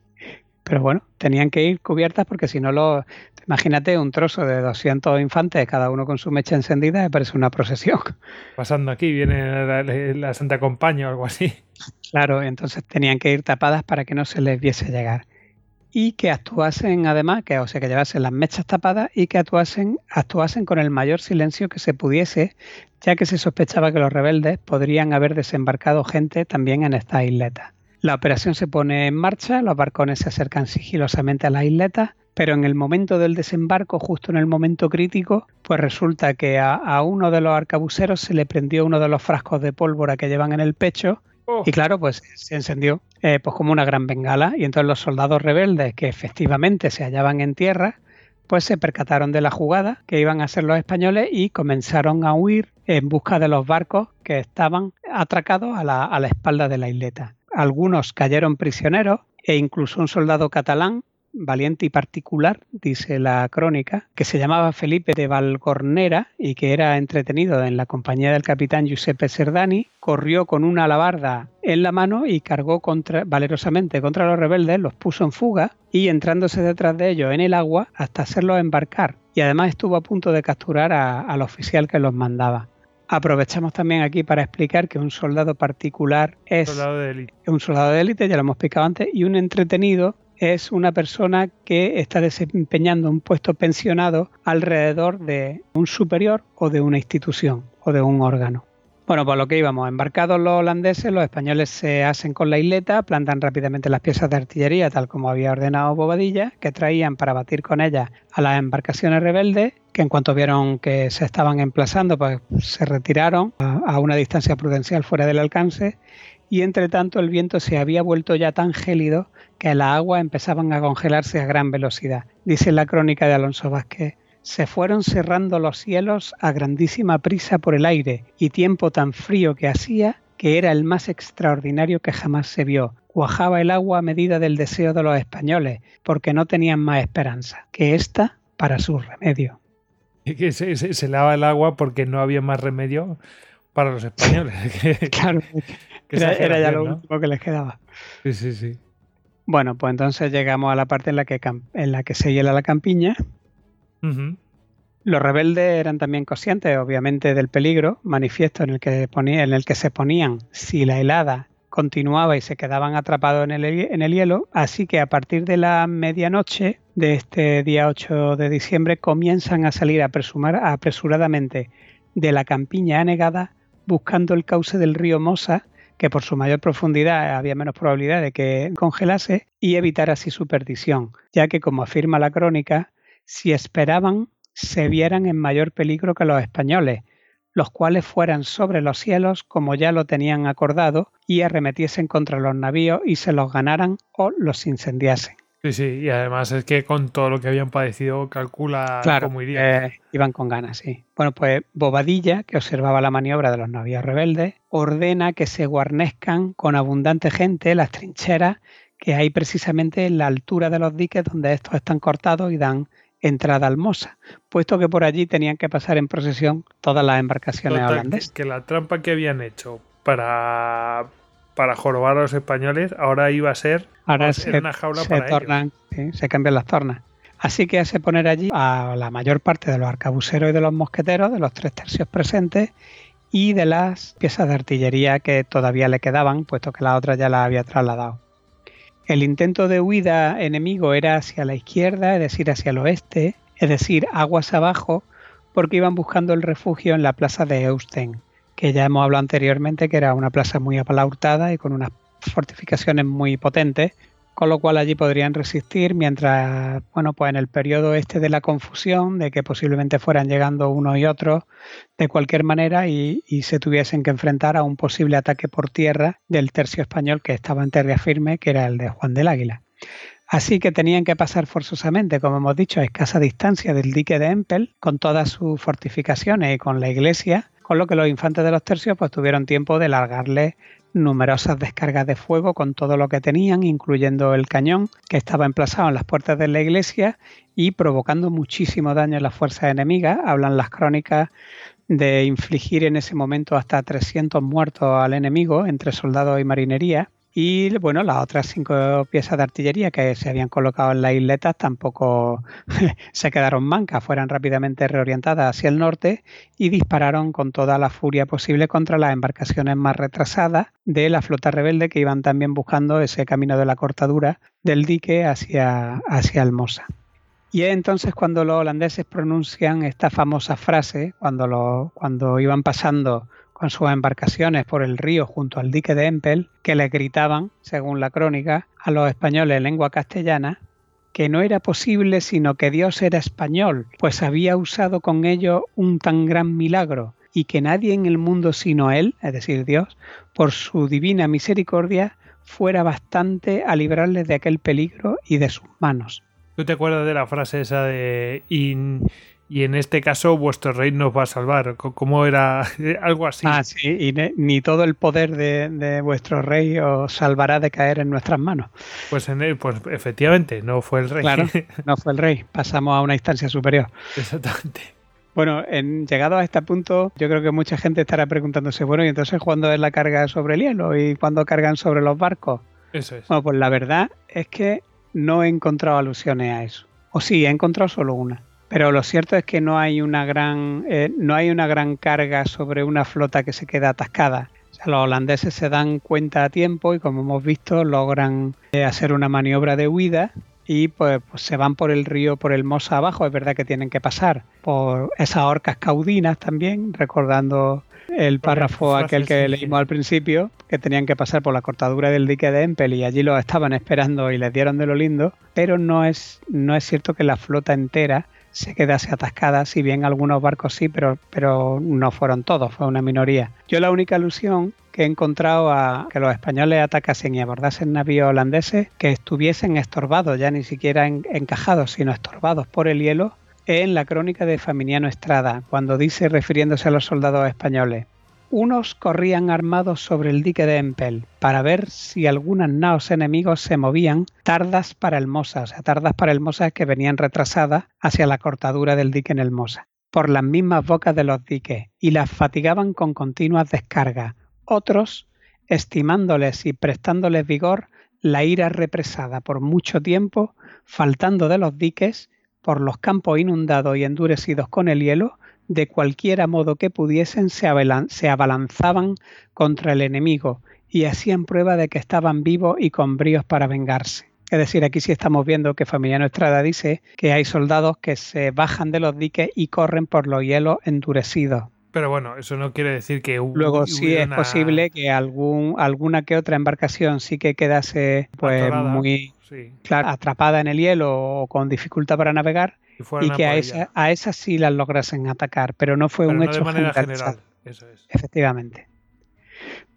Pero bueno, tenían que ir cubiertas porque si no lo... Imagínate un trozo de 200 infantes, cada uno con su mecha encendida, me parece una procesión. Pasando aquí, viene la, Santa Compañía o algo así. Claro, entonces tenían que ir tapadas para que no se les viese llegar. y que actuasen además, que o sea que llevasen las mechas tapadas y que actuasen, actuasen con el mayor silencio que se pudiese, ya que se sospechaba que los rebeldes podrían haber desembarcado gente también en estas isletas. La operación se pone en marcha, los barcones se acercan sigilosamente a las isletas, pero en el momento del desembarco, justo en el momento crítico, pues resulta que a, uno de los arcabuceros se le prendió uno de los frascos de pólvora que llevan en el pecho oh. y claro, pues se encendió eh, pues como una gran bengala y entonces los soldados rebeldes que efectivamente se hallaban en tierra pues se percataron de la jugada que iban a hacer los españoles y comenzaron a huir en busca de los barcos que estaban atracados a la, a la espalda de la isleta. Algunos cayeron prisioneros e incluso un soldado catalán valiente y particular, dice la crónica, que se llamaba Felipe de Valcornera y que era entretenido en la compañía del capitán Giuseppe Cerdani, corrió con una alabarda en la mano y cargó contra, valerosamente contra los rebeldes, los puso en fuga y entrándose detrás de ellos en el agua hasta hacerlos embarcar. Y además estuvo a punto de capturar al oficial que los mandaba. Aprovechamos también aquí para explicar que un soldado particular es un soldado de élite, ya lo hemos explicado antes, y un entretenido es una persona que está desempeñando un puesto pensionado alrededor de un superior o de una institución o de un órgano. Bueno, por lo que íbamos, embarcados los holandeses, los españoles se hacen con la isleta, plantan rápidamente las piezas de artillería, tal como había ordenado Bobadilla, que traían para batir con ellas a las embarcaciones rebeldes, que en cuanto vieron que se estaban emplazando, pues se retiraron a una distancia prudencial fuera del alcance, y entre tanto el viento se había vuelto ya tan gélido que las aguas empezaban a congelarse a gran velocidad. Dice la crónica de Alonso Vázquez, se fueron cerrando los cielos a grandísima prisa por el aire y tiempo tan frío que hacía que era el más extraordinario que jamás se vio. Cuajaba el agua a medida del deseo de los españoles, porque no tenían más esperanza que esta para su remedio. Y que se, lava el agua porque no había más remedio para los españoles. claro, era, ya lo último que les quedaba. Sí, sí, sí. Bueno, pues entonces llegamos a la parte en la que, en la que se hiela la campiña. Los rebeldes eran también conscientes, obviamente, del peligro manifiesto en el que, en el que se ponían. Si la helada continuaba y se quedaban atrapados en el, en el hielo, así que a partir de la medianoche de este día 8 de diciembre comienzan a salir apresuradamente de la campiña anegada buscando el cauce del río Mosa que por su mayor profundidad había menos probabilidad de que congelase y evitar así su perdición, ya que, como afirma la crónica, si esperaban se vieran en mayor peligro que los españoles, los cuales fueran sobre los cielos como ya lo tenían acordado y arremetiesen contra los navíos y se los ganaran o los incendiasen. Sí, sí, y además es que con todo lo que habían padecido calcula cómo iría. Eh, iban con ganas, sí. Bueno, pues Bobadilla, que observaba la maniobra de los navíos rebeldes, ordena que se guarnezcan con abundante gente las trincheras que hay precisamente en la altura de los diques donde estos están cortados y dan entrada al Mosa, puesto que por allí tenían que pasar en procesión todas las embarcaciones holandesas. Que la trampa que habían hecho para para jorobar a los españoles, ahora iba a ser ahora una jaula se tornan, se cambian las tornas. Así que hace poner allí a la mayor parte de los arcabuceros y de los mosqueteros, de los tres tercios presentes, y de las piezas de artillería que todavía le quedaban, puesto que la otra ya la había trasladado. El intento de huida enemigo era hacia la izquierda, es decir, hacia el oeste, es decir, aguas abajo, porque iban buscando el refugio en la plaza de Eusten, que ya hemos hablado anteriormente, que era una plaza muy apalaurtada y con unas fortificaciones muy potentes, con lo cual allí podrían resistir mientras, bueno, pues en el periodo este de la confusión, de que posiblemente fueran llegando unos y otros de cualquier manera y, se tuviesen que enfrentar a un posible ataque por tierra del tercio español que estaba en tierra firme, que era el de Juan del Águila. Así que tenían que pasar forzosamente, como hemos dicho, a escasa distancia del dique de Empel, con todas sus fortificaciones y con la iglesia, con lo que los infantes de los tercios pues tuvieron tiempo de largarle numerosas descargas de fuego con todo lo que tenían, incluyendo el cañón que estaba emplazado en las puertas de la iglesia y provocando muchísimo daño en las fuerzas enemigas. Hablan las crónicas de infligir en ese momento hasta 300 muertos al enemigo entre soldados y marinería. Y bueno, las otras cinco piezas de artillería que se habían colocado en las isletas tampoco se quedaron mancas, fueron rápidamente reorientadas hacia el norte y dispararon con toda la furia posible contra las embarcaciones más retrasadas de la flota rebelde que iban también buscando ese camino de la cortadura del dique hacia, hacia Almosa. Y es entonces cuando los holandeses pronuncian esta famosa frase, cuando, lo, cuando iban pasando con sus embarcaciones por el río junto al dique de Empel, que le gritaban, según la crónica, a los españoles en lengua castellana, que no era posible sino que Dios era español, pues había usado con ello un tan gran milagro, y que nadie en el mundo sino Él, es decir, Dios, por su divina misericordia, fuera bastante a librarles de aquel peligro y de sus manos. ¿Tú te acuerdas de la frase esa de y en este caso vuestro rey nos va a salvar. ¿Cómo era? Algo así. Ah, sí, y ni todo el poder de, vuestro rey os salvará de caer en nuestras manos. Pues, en pues efectivamente, no fue el rey. Claro, no fue el rey, pasamos a una instancia superior. Exactamente. Bueno, en, llegado a este punto, yo creo que mucha gente estará preguntándose, bueno, ¿y entonces cuándo es la carga sobre el hielo y cuándo cargan sobre los barcos? Eso es. Bueno, pues la verdad es que no he encontrado alusiones a eso. O sí, he encontrado solo una. Pero lo cierto es que no hay una gran, eh, no hay una gran carga sobre una flota que se queda atascada. los holandeses se dan cuenta a tiempo y como hemos visto logran eh, hacer una maniobra de huida y pues, pues, se van por el río, por el Mosa abajo. Es verdad que tienen que pasar por esas orcas caudinas también, recordando el párrafo aquel que leímos al principio, que tenían que pasar por la cortadura del dique de Empel y allí los estaban esperando y les dieron de lo lindo, pero no es, no es cierto que la flota entera se quedase atascada, si bien algunos barcos sí, pero, pero no fueron todos, fue una minoría. Yo la única alusión que he encontrado a que los españoles atacasen y abordasen navíos holandeses que estuviesen estorbados, ya ni siquiera encajados, sino estorbados por el hielo, en la crónica de Faminiano Estrada, cuando dice, refiriéndose a los soldados españoles, unos corrían armados sobre el dique de Empel para ver si algunas naos enemigos se movían tardas para el Mosa, o sea, tardas para el Mosa que venían retrasadas hacia la cortadura del dique en el Mosa, por las mismas bocas de los diques y las fatigaban con continuas descargas. Otros, estimándoles y prestándoles vigor, la ira represada por mucho tiempo, faltando de los diques, por los campos inundados y endurecidos con el hielo, de cualquiera modo que pudiesen se, abalanzaban contra el enemigo y hacían prueba de que estaban vivos y con bríos para vengarse. Es decir, aquí sí estamos viendo que Familiano Estrada dice que hay soldados que se bajan de los diques y corren por los hielos endurecidos. Pero bueno, eso no quiere decir que luego sí es posible que algún alguna que otra embarcación sí que quedase pues muy atrapada en el hielo o con dificultad para navegar y, que a, esa, a esas sí las lograsen atacar, pero no fue un hecho general. Eso es. Efectivamente.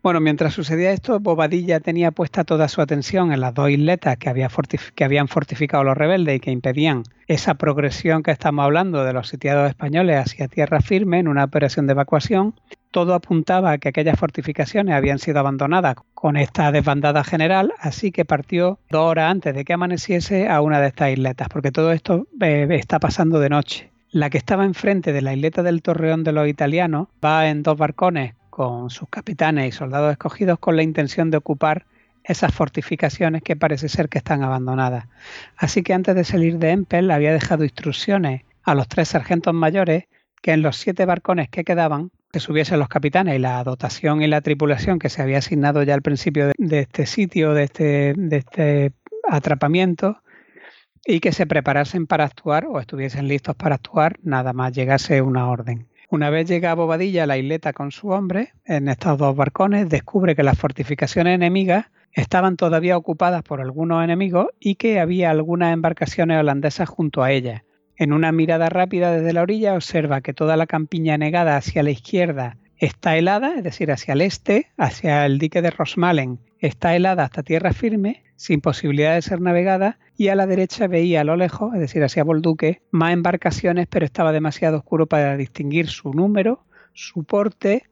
Bueno, mientras sucedía esto, Bobadilla tenía puesta toda su atención en las dos isletas que, había que habían fortificado los rebeldes y que impedían esa progresión que estamos hablando de los sitiados españoles hacia tierra firme en una operación de evacuación. Todo apuntaba a que aquellas fortificaciones habían sido abandonadas con esta desbandada general, así que partió dos horas antes de que amaneciese a una de estas isletas, porque todo esto eh, está pasando de noche. La que estaba enfrente de la isleta del Torreón de los italianos va en dos barcones con sus capitanes y soldados escogidos con la intención de ocupar esas fortificaciones que parece ser que están abandonadas. Así que antes de salir de Empel había dejado instrucciones a los tres sargentos mayores que en los siete barcones que quedaban que subiesen los capitanes y la dotación y la tripulación que se había asignado ya al principio de, este sitio, de este, de este atrapamiento, y que se preparasen para actuar o estuviesen listos para actuar nada más llegase una orden. Una vez llega a Bobadilla a la isleta con su hombre, en estos dos barcones, descubre que las fortificaciones enemigas estaban todavía ocupadas por algunos enemigos y que había algunas embarcaciones holandesas junto a ellas. En una mirada rápida desde la orilla observa que toda la campiña negada hacia la izquierda está helada, es decir, hacia el este, hacia el dique de Rosmalen, está helada hasta tierra firme, sin posibilidad de ser navegada, y a la derecha veía a lo lejos, es decir, hacia Bolduque, más embarcaciones, pero estaba demasiado oscuro para distinguir su número, su porte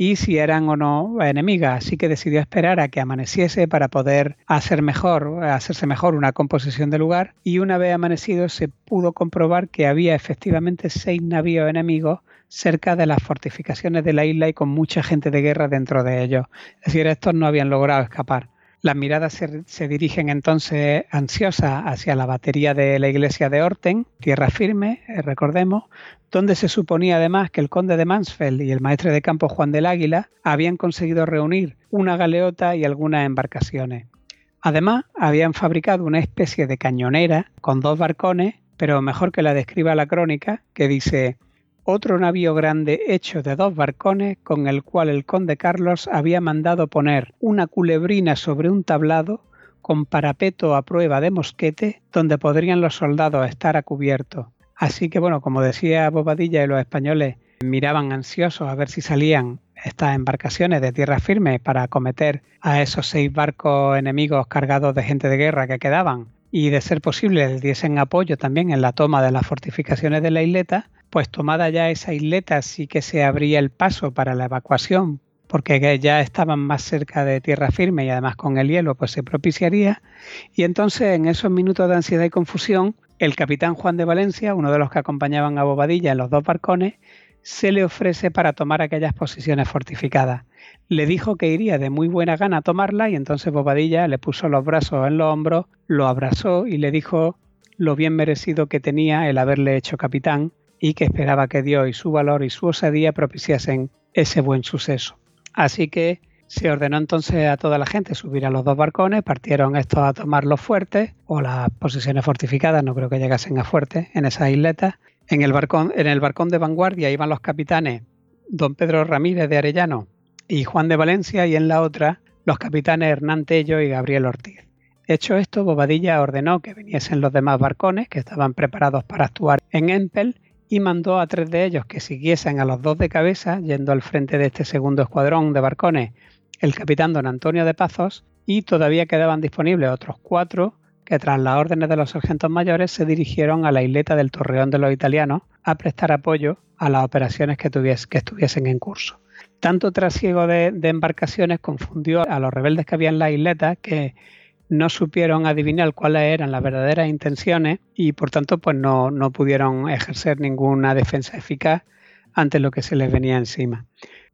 y si eran o no enemigas, así que decidió esperar a que amaneciese para poder hacer mejor, hacerse mejor una composición del lugar y una vez amanecido se pudo comprobar que había efectivamente seis navíos enemigos cerca de las fortificaciones de la isla y con mucha gente de guerra dentro de ellos. Es decir, estos no habían logrado escapar. Las miradas se, dirigen entonces ansiosas hacia la batería de la iglesia de Orten, tierra firme, eh, recordemos, donde se suponía además que el conde de Mansfeld y el maestre de campo Juan del Águila habían conseguido reunir una galeota y algunas embarcaciones. Además, habían fabricado una especie de cañonera con dos barcones, pero mejor que la describa la crónica, que dice otro navío grande hecho de dos barcones con el cual el conde Carlos había mandado poner una culebrina sobre un tablado con parapeto a prueba de mosquete donde podrían los soldados estar a cubierto. Así que bueno, como decía Bobadilla y los españoles miraban ansiosos a ver si salían estas embarcaciones de tierra firme para acometer a esos seis barcos enemigos cargados de gente de guerra que quedaban y de ser posible diesen apoyo también en la toma de las fortificaciones de la isleta, pues tomada ya esa isleta sí que se abría el paso para la evacuación, porque ya estaban más cerca de tierra firme y además con el hielo pues se propiciaría. Y entonces en esos minutos de ansiedad y confusión, el capitán Juan de Valencia, uno de los que acompañaban a Bobadilla en los dos barcones, se le ofrece para tomar aquellas posiciones fortificadas. Le dijo que iría de muy buena gana a tomarla y entonces Bobadilla le puso los brazos en los hombros, lo abrazó y le dijo lo bien merecido que tenía el haberle hecho capitán y que esperaba que Dios y su valor y su osadía propiciasen ese buen suceso. Así que se ordenó entonces a toda la gente subir a los dos barcones, partieron estos a tomar los fuertes o las posiciones fortificadas, no creo que llegasen a fuertes en esas isletas. En el barcón, en el barcón de vanguardia iban los capitanes don Pedro Ramírez de Arellano y Juan de Valencia y en la otra los capitanes Hernán Tello y Gabriel Ortiz. Hecho esto, Bobadilla ordenó que viniesen los demás barcones que estaban preparados para actuar en Empel y mandó a tres de ellos que siguiesen a los dos de cabeza, yendo al frente de este segundo escuadrón de barcones, el capitán don Antonio de Pazos, y todavía quedaban disponibles otros cuatro que tras las órdenes de los sargentos mayores se dirigieron a la isleta del Torreón de los Italianos a prestar apoyo a las operaciones que, que estuviesen en curso. Tanto trasiego de, de embarcaciones confundió a los rebeldes que había en la isleta que no supieron adivinar cuáles eran las verdaderas intenciones y por tanto pues no, pudieron ejercer ninguna defensa eficaz ante lo que se les venía encima.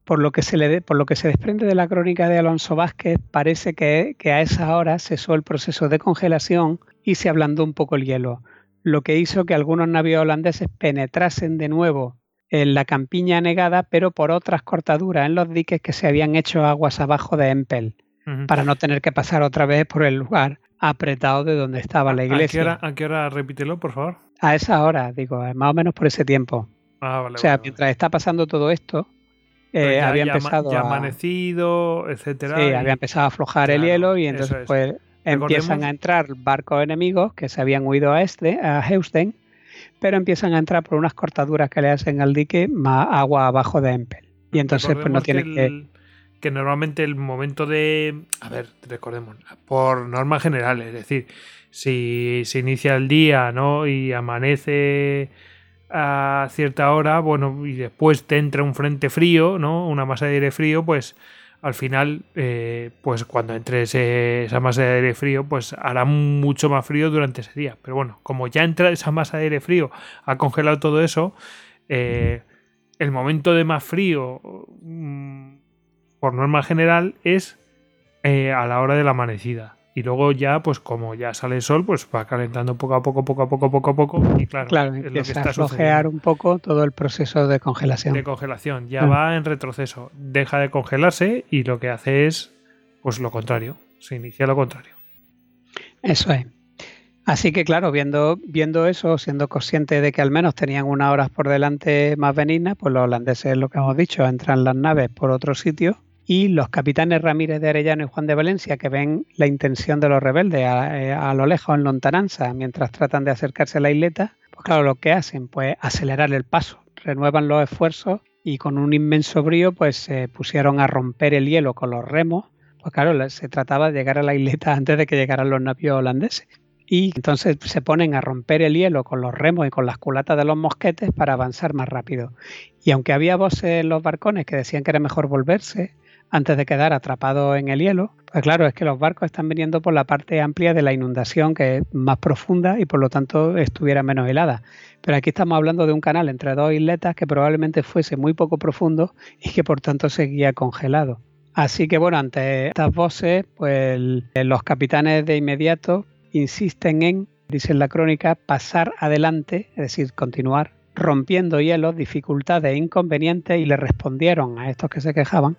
Por lo que se, le por lo que se desprende de la crónica de Alonso Vázquez, parece que, que a esa hora cesó el proceso de congelación y se ablandó un poco el hielo, lo que hizo que algunos navíos holandeses penetrasen de nuevo en la campiña anegada, pero por otras cortaduras en los diques que se habían hecho aguas abajo de Empel para no tener que pasar otra vez por el lugar apretado de donde estaba la iglesia. ¿A qué hora, repítelo, por favor? A esa hora, digo, eh, más o menos por ese tiempo. Ah, vale, o sea, mientras está pasando todo esto, eh, había empezado ya amanecido, etcétera. Sí, había empezado a aflojar el hielo y entonces pues empiezan a entrar barcos enemigos que se habían huido a este, a Heusten, pero empiezan a entrar por unas cortaduras que le hacen al dique más agua abajo de Empel. Y entonces pues no tiene que que normalmente el momento de... A ver, recordemos, por norma general, es decir, si se inicia el día, ¿no? Y amanece a cierta hora, bueno, y después te entra un frente frío, ¿no? Una masa de aire frío, pues al final, eh, pues cuando entre esa masa de aire frío, pues hará mucho más frío durante ese día. Pero bueno, como ya entra esa masa de aire frío, ha congelado todo eso, eh, el momento de más frío mm, por norma general, es eh, a la hora de la amanecida. Y luego ya, pues como ya sale el sol, pues va calentando poco a poco, poco a poco, poco a poco. Y claro, claro es empieza a flojear un poco todo el proceso de congelación. De congelación. Ya mm. va en retroceso. Deja de congelarse y lo que hace es, pues lo contrario. Se inicia lo contrario. Eso es. Así que claro, viendo, viendo eso, siendo consciente de que al menos tenían unas horas por delante más benignas, pues los holandeses, lo que hemos dicho, entran las naves por otro sitio y los capitanes Ramírez de Arellano y Juan de Valencia, que ven la intención de los rebeldes eh, a, lo lejos en lontananza mientras tratan de acercarse a la isleta, pues claro, lo que hacen, pues acelerar el paso, renuevan los esfuerzos y con un inmenso brío, pues se pusieron a romper el hielo con los remos, pues claro, se trataba de llegar a la isleta antes de que llegaran los navíos holandeses. y entonces se ponen a romper el hielo con los remos y con las culatas de los mosquetes para avanzar más rápido. Y aunque había voces en los barcones que decían que era mejor volverse antes de quedar atrapados en el hielo, pues claro, es que los barcos están viniendo por la parte amplia de la inundación que es más profunda y por lo tanto estuviera menos helada. Pero aquí estamos hablando de un canal entre dos isletas que probablemente fuese muy poco profundo y que por tanto seguía congelado. Así que bueno, ante estas voces, pues los capitanes de inmediato insisten en, dice la crónica, pasar adelante, es decir, continuar rompiendo hielos, dificultades e inconvenientes y le respondieron a estos que se quejaban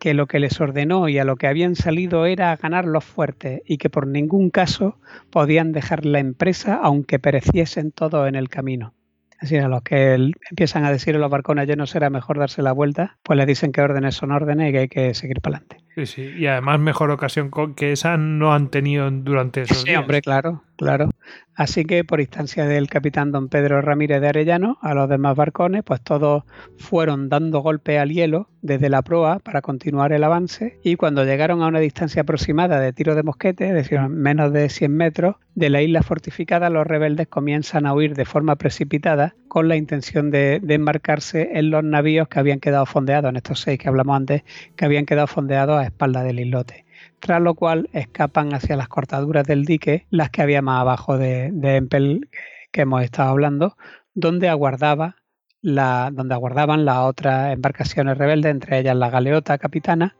que lo que les ordenó y a lo que habían salido era ganar los fuertes y que por ningún caso podían dejar la empresa aunque pereciesen todos en el camino. Así a los que empiezan a decir en los barcones ya no será mejor darse la vuelta, pues les dicen que órdenes son órdenes y que hay que seguir para adelante. Sí, sí, y además mejor ocasión que esa no han tenido durante esos sí, hombre, claro, claro. Así que por instancia del capitán don Pedro Ramírez de Arellano, a los demás barcones, pues todos fueron dando golpe al hielo desde la proa para continuar el avance y cuando llegaron a una distancia aproximada de tiro de mosquete, es decir, menos de 100 metros, de la isla fortificada los rebeldes comienzan a huir de forma precipitada con la intención de, de embarcarse en los navíos que habían quedado fondeados, en estos seis que hablamos antes, que habían quedado fondeados a espalda del islote. Tras lo cual escapan hacia las cortaduras del dique, las que había más abajo de, Empel que hemos estado hablando, donde aguardaba la, donde aguardaban las otras embarcaciones rebeldes, entre ellas la galeota capitana,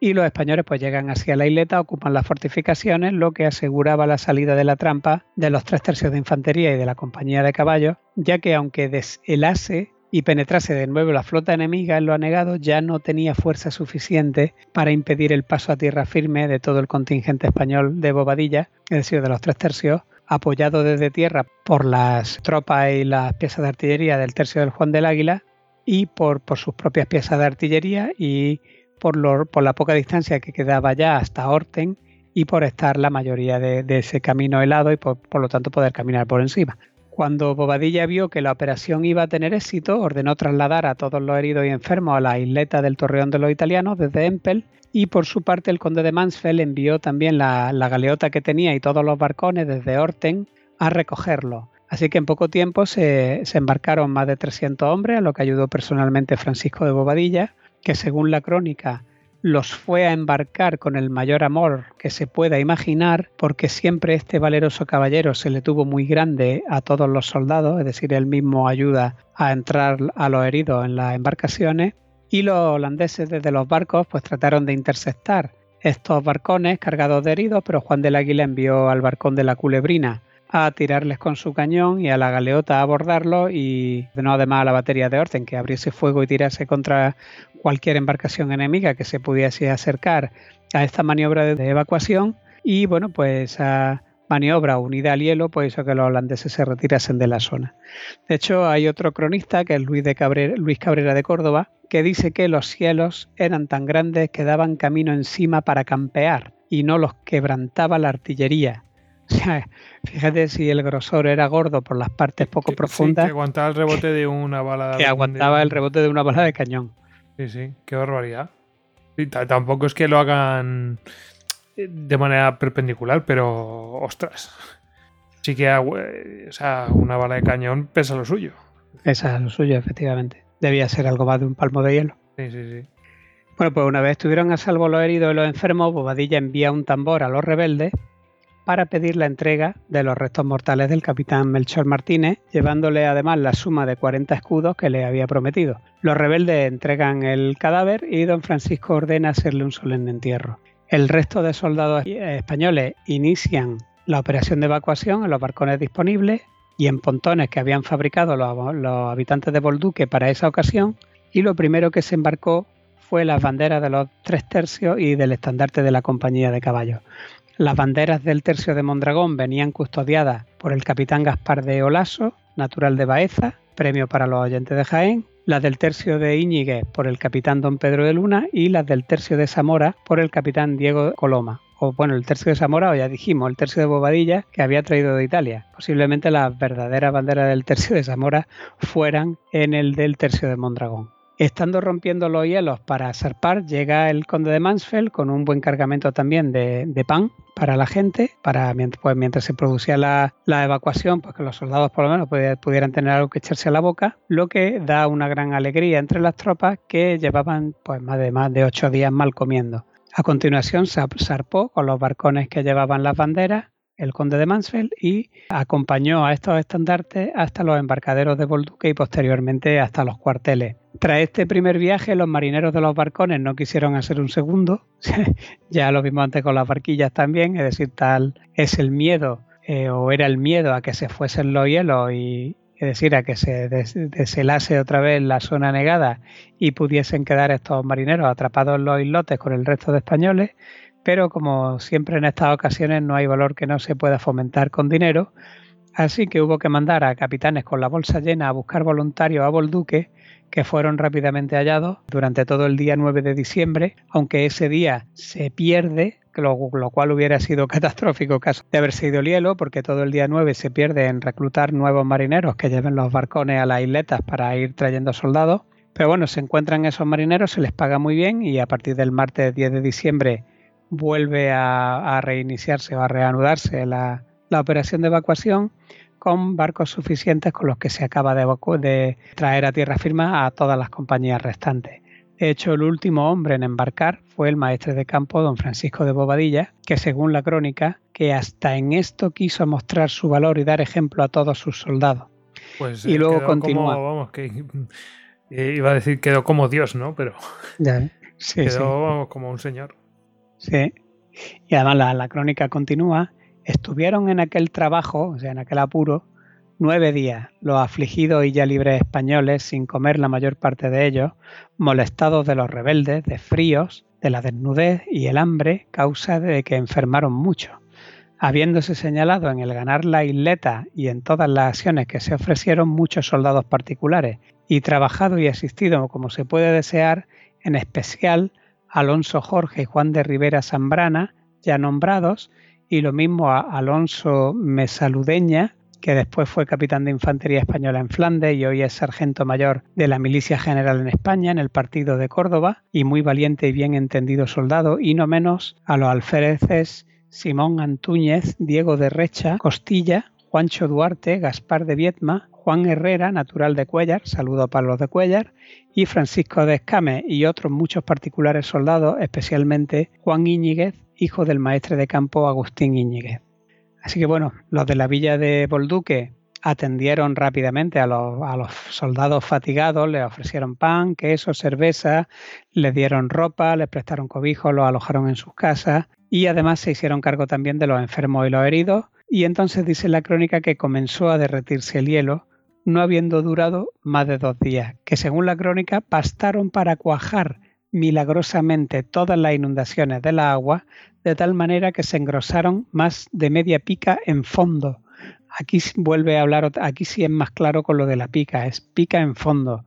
y los españoles pues llegan hacia la isleta, ocupan las fortificaciones, lo que aseguraba la salida de la trampa de los tres tercios de infantería y de la compañía de caballos, ya que aunque deshelase y penetrase de nuevo la flota enemiga en lo anegado, ya no tenía fuerza suficiente para impedir el paso a tierra firme de todo el contingente español de Bobadilla, es decir, de los tres tercios, apoyado desde tierra por las tropas y las piezas de artillería del tercio del Juan del Águila y por, por sus propias piezas de artillería y por, la poca distancia que quedaba ya hasta Orten y por estar la mayoría de, ese camino helado y por, lo tanto poder caminar por encima. Cuando Bobadilla vio que la operación iba a tener éxito, ordenó trasladar a todos los heridos y enfermos a la isleta del Torreón de los Italianos desde Empel y por su parte el conde de Mansfeld envió también la, galeota que tenía y todos los barcones desde Orten a recogerlo. Así que en poco tiempo se, se, embarcaron más de 300 hombres, a lo que ayudó personalmente Francisco de Bobadilla, que según la crónica los fue a embarcar con el mayor amor que se pueda imaginar, porque siempre este valeroso caballero se le tuvo muy grande a todos los soldados, es decir, él mismo ayuda a entrar a los heridos en las embarcaciones, y los holandeses desde los barcos pues trataron de interceptar estos barcones cargados de heridos, pero Juan del Águila envió al barcón de la Culebrina a tirarles con su cañón y a la galeota a abordarlo y no además a la batería de orden que abriese fuego y tirase contra cualquier embarcación enemiga que se pudiese acercar a esta maniobra de evacuación y bueno pues a maniobra unida al hielo pues hizo que los holandeses se retirasen de la zona. De hecho hay otro cronista que es Luis, de Cabrera, Luis Cabrera de Córdoba que dice que los cielos eran tan grandes que daban camino encima para campear y no los quebrantaba la artillería fíjate si el grosor era gordo por las partes poco profundas. que aguantaba el rebote de una bala. Que aguantaba el rebote de una bala de cañón. Sí, sí, qué barbaridad. tampoco es que lo hagan de manera perpendicular, pero ostras. Sí que o sea, una bala de cañón pesa lo suyo. Pesa lo suyo, efectivamente. Debía ser algo más de un palmo de hielo. Sí, sí, sí. Bueno, pues una vez estuvieron a salvo los heridos y los enfermos, Bobadilla envía un tambor a los rebeldes para pedir la entrega de los restos mortales del capitán Melchor Martínez, llevándole además la suma de 40 escudos que le había prometido. Los rebeldes entregan el cadáver y don Francisco ordena hacerle un solemne entierro. El resto de soldados españoles inician la operación de evacuación en los barcones disponibles y en pontones que habían fabricado los, los habitantes de Bolduque para esa ocasión y lo primero que se embarcó fue las banderas de los tres tercios y del estandarte de la compañía de caballos. Las banderas del tercio de Mondragón venían custodiadas por el capitán Gaspar de Olaso, natural de Baeza, premio para los oyentes de Jaén, las del tercio de Íñiguez por el capitán don Pedro de Luna y las del tercio de Zamora por el capitán Diego Coloma. O bueno, el tercio de Zamora, o ya dijimos, el tercio de Bobadilla que había traído de Italia. Posiblemente las verdaderas banderas del tercio de Zamora fueran en el del tercio de Mondragón. Estando rompiendo los hielos para zarpar, llega el conde de Mansfeld con un buen cargamento también de, pan para la gente, para pues, mientras se producía la, evacuación, pues que los soldados por lo menos pudieran tener algo que echarse a la boca, lo que da una gran alegría entre las tropas que llevaban pues más de más de ocho días mal comiendo. A continuación zarpó con los barcones que llevaban las banderas el conde de Mansfeld y acompañó a estos estandartes hasta los embarcaderos de Bolduque y posteriormente hasta los cuarteles. Tras este primer viaje, los marineros de los barcones no quisieron hacer un segundo, ya lo vimos antes con las barquillas también, es decir, tal es el miedo eh, o era el miedo a que se fuesen los hielos y, es decir, a que se deshelase otra vez la zona negada y pudiesen quedar estos marineros atrapados en los islotes con el resto de españoles, pero como siempre en estas ocasiones no hay valor que no se pueda fomentar con dinero, así que hubo que mandar a capitanes con la bolsa llena a buscar voluntarios a Bolduque, que fueron rápidamente hallados durante todo el día 9 de diciembre, aunque ese día se pierde, lo, cual hubiera sido catastrófico caso de haberse ido el hielo, porque todo el día 9 se pierde en reclutar nuevos marineros que lleven los barcones a las isletas para ir trayendo soldados. Pero bueno, se encuentran esos marineros, se les paga muy bien y a partir del martes 10 de diciembre vuelve a, reiniciarse o a reanudarse la, operación de evacuación con barcos suficientes con los que se acaba de, de traer a tierra firma a todas las compañías restantes. De hecho, el último hombre en embarcar fue el maestre de campo don Francisco de Bobadilla, que según la crónica, que hasta en esto quiso mostrar su valor y dar ejemplo a todos sus soldados. Pues y luego continúa. vamos, que eh, iba a decir quedó como Dios, ¿no? Pero quedó como un señor. Sí. Y además la, crónica continúa. Estuvieron en aquel trabajo, o sea, en aquel apuro, nueve días los afligidos y ya libres españoles, sin comer la mayor parte de ellos, molestados de los rebeldes, de fríos, de la desnudez y el hambre, causa de que enfermaron mucho. Habiéndose señalado en el ganar la isleta y en todas las acciones que se ofrecieron muchos soldados particulares, y trabajado y asistido como se puede desear, en especial Alonso Jorge y Juan de Rivera Zambrana, ya nombrados, y lo mismo a Alonso Mesaludeña, que después fue capitán de infantería española en Flandes y hoy es sargento mayor de la Milicia General en España en el partido de Córdoba y muy valiente y bien entendido soldado, y no menos a los alféreces Simón Antúñez, Diego de Recha, Costilla, Juancho Duarte, Gaspar de Viedma, Juan Herrera, natural de Cuellar, saludo para los de Cuellar, y Francisco de Escame y otros muchos particulares soldados, especialmente Juan Íñiguez, hijo del maestre de campo Agustín Íñiguez. Así que bueno, los de la villa de Bolduque atendieron rápidamente a los, a los, soldados fatigados, les ofrecieron pan, queso, cerveza, les dieron ropa, les prestaron cobijo, los alojaron en sus casas y además se hicieron cargo también de los enfermos y los heridos. Y entonces dice la crónica que comenzó a derretirse el hielo no habiendo durado más de dos días, que según la crónica bastaron para cuajar milagrosamente todas las inundaciones de la agua, de tal manera que se engrosaron más de media pica en fondo. Aquí vuelve a hablar, aquí sí es más claro con lo de la pica, es pica en fondo.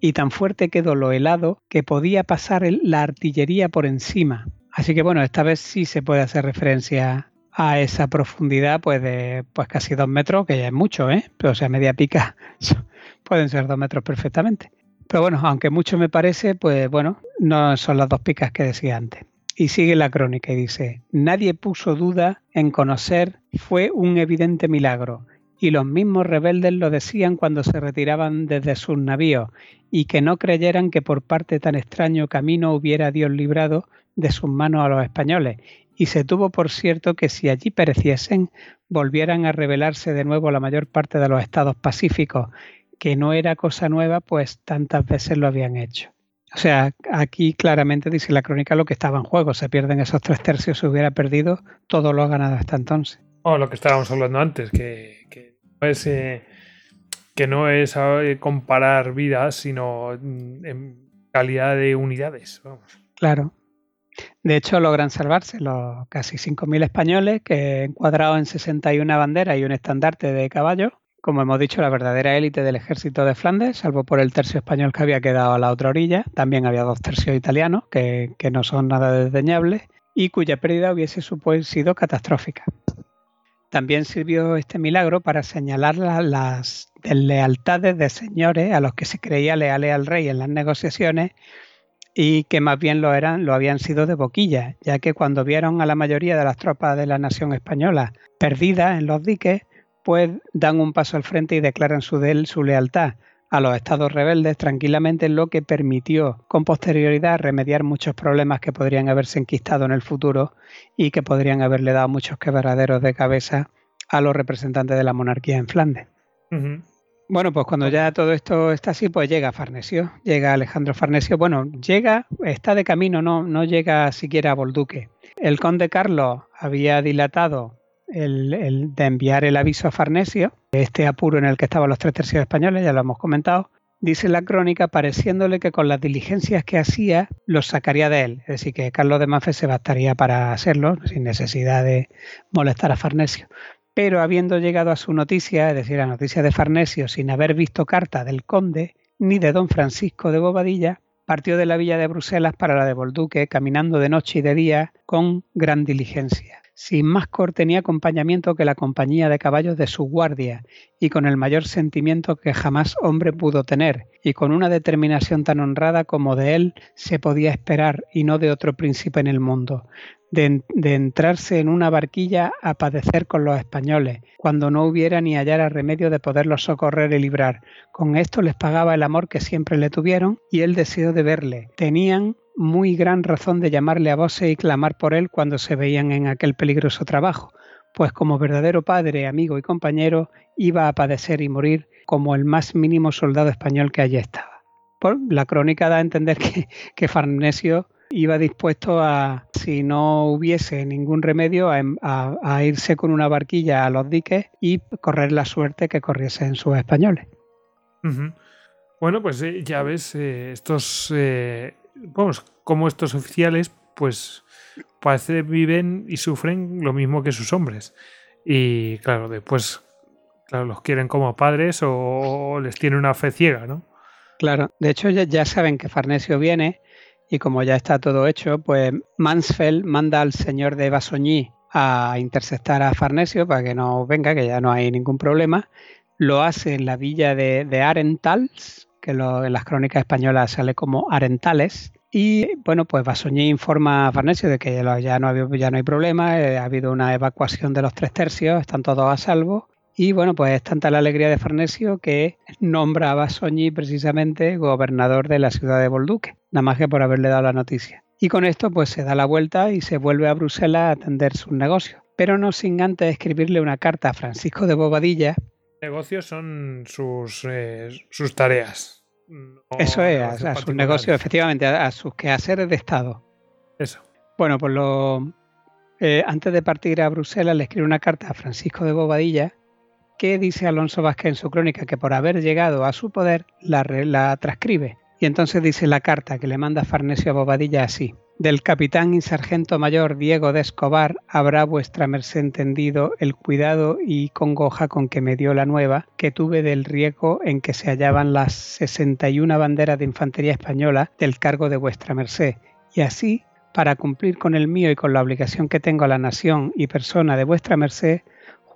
Y tan fuerte quedó lo helado que podía pasar la artillería por encima. Así que bueno, esta vez sí se puede hacer referencia a esa profundidad pues de pues casi dos metros, que ya es mucho, ¿eh? Pero o sea, media pica pueden ser dos metros perfectamente. Pero bueno, aunque mucho me parece, pues bueno, no son las dos picas que decía antes. Y sigue la crónica y dice, nadie puso duda en conocer, fue un evidente milagro, y los mismos rebeldes lo decían cuando se retiraban desde sus navíos, y que no creyeran que por parte tan extraño camino hubiera Dios librado de sus manos a los españoles, y se tuvo por cierto que si allí pereciesen, volvieran a rebelarse de nuevo la mayor parte de los estados pacíficos, que no era cosa nueva, pues tantas veces lo habían hecho. O sea, aquí claramente dice la crónica lo que estaba en juego. Se pierden esos tres tercios, se hubiera perdido todo lo ganado hasta entonces. O lo que estábamos hablando antes, que, que no es, eh, que no es eh, comparar vidas, sino en calidad de unidades. Vamos. Claro. De hecho, logran salvarse los casi 5.000 españoles que encuadrados en 61 banderas y un estandarte de caballo, como hemos dicho, la verdadera élite del ejército de Flandes, salvo por el tercio español que había quedado a la otra orilla. También había dos tercios italianos, que, no son nada desdeñables, y cuya pérdida hubiese sido catastrófica. también sirvió este milagro para señalar las deslealtades de señores a los que se creía leales al rey en las negociaciones y que más bien lo eran, lo habían sido de boquilla, ya que cuando vieron a la mayoría de las tropas de la nación española perdidas en los diques, pues dan un paso al frente y declaran su, su lealtad a los estados rebeldes tranquilamente, lo que permitió con posterioridad remediar muchos problemas que podrían haberse enquistado en el futuro y que podrían haberle dado muchos quebraderos de cabeza a los representantes de la monarquía en Flandes. Bueno, pues cuando ya todo esto está así, pues llega Farnesio, llega Alejandro Farnesio. Bueno, llega, está de camino, no, no llega siquiera a Bolduque. El conde Carlos había dilatado el, de enviar el aviso a Farnesio, este apuro en el que estaban los tres tercios españoles, ya lo hemos comentado, dice la crónica, pareciéndole que con las diligencias que hacía los sacaría de él. Es decir, que Carlos de Mafe se bastaría para hacerlo, sin necesidad de molestar a Farnesio. Pero habiendo llegado a su noticia, es decir, la noticia de Farnesio, sin haber visto carta del conde ni de don Francisco de Bobadilla, partió de la villa de Bruselas para la de Bolduque, caminando de noche y de día con gran diligencia. Sin más corte ni acompañamiento que la compañía de caballos de su guardia, y con el mayor sentimiento que jamás hombre pudo tener, y con una determinación tan honrada como de él se podía esperar y no de otro príncipe en el mundo, de, entrarse en una barquilla a padecer con los españoles, cuando no hubiera ni hallara remedio de poderlos socorrer y librar. Con esto les pagaba el amor que siempre le tuvieron y el deseo de verle. Tenían muy gran razón de llamarle a voces y clamar por él cuando se veían en aquel peligroso trabajo, pues como verdadero padre, amigo y compañero iba a padecer y morir como el más mínimo soldado español que allí estaba. Por, la crónica da a entender que, que Farnesio iba dispuesto a, si no hubiese ningún remedio, a, irse con una barquilla a los diques y correr la suerte que corriesen sus españoles. Bueno, pues eh, ya ves, eh, estos eh, vamos, como estos oficiales, pues parece viven y sufren lo mismo que sus hombres. Y claro, después claro, los quieren como padres o les tiene una fe ciega, ¿no? Claro, de hecho ya, saben que Farnesio viene y como ya está todo hecho, pues Mansfeld manda al señor de Basoñí a interceptar a Farnesio para que no venga, que ya no hay ningún problema. Lo hace en la villa de, de Arentals, que en las crónicas españolas sale como Arentales. Y bueno, pues Basoñé informa a Farnesio de que ya no, ya no hay problema, eh, ha habido una evacuación de los tres tercios, están todos a salvo. Y bueno, pues es tanta la alegría de Farnesio que nombra a Basoñi precisamente gobernador de la ciudad de Bolduque, nada más que por haberle dado la noticia. Y con esto pues se da la vuelta y se vuelve a Bruselas a atender sus negocios, pero no sin antes escribirle una carta a Francisco de Bobadilla. Negocios son sus, eh, sus tareas. Eso es, a, sus negocios, efectivamente, a, sus quehaceres de Estado. Eso. Bueno, pues lo, eh, antes de partir a Bruselas le escribe una carta a Francisco de Bobadilla que dice Alonso Vázquez en su crónica que por haber llegado a su poder la, la transcribe. Y entonces dice la carta que le manda Farnesio a Bobadilla así. Del capitán y sargento mayor Diego de Escobar habrá vuestra merced entendido el cuidado y congoja con que me dio la nueva que tuve del riesgo en que se hallaban las 61 banderas de infantería española del cargo de vuestra merced, y así, para cumplir con el mío y con la obligación que tengo a la nación y persona de vuestra merced,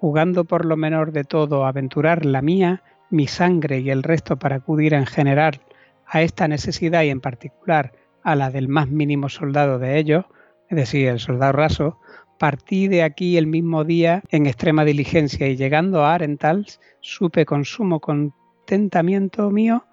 jugando por lo menor de todo aventurar la mía, mi sangre y el resto para acudir en general a esta necesidad y en particular a la del más mínimo soldado de ellos, es decir, el soldado raso, partí de aquí el mismo día en extrema diligencia y llegando a Arentals supe con sumo contentamiento mío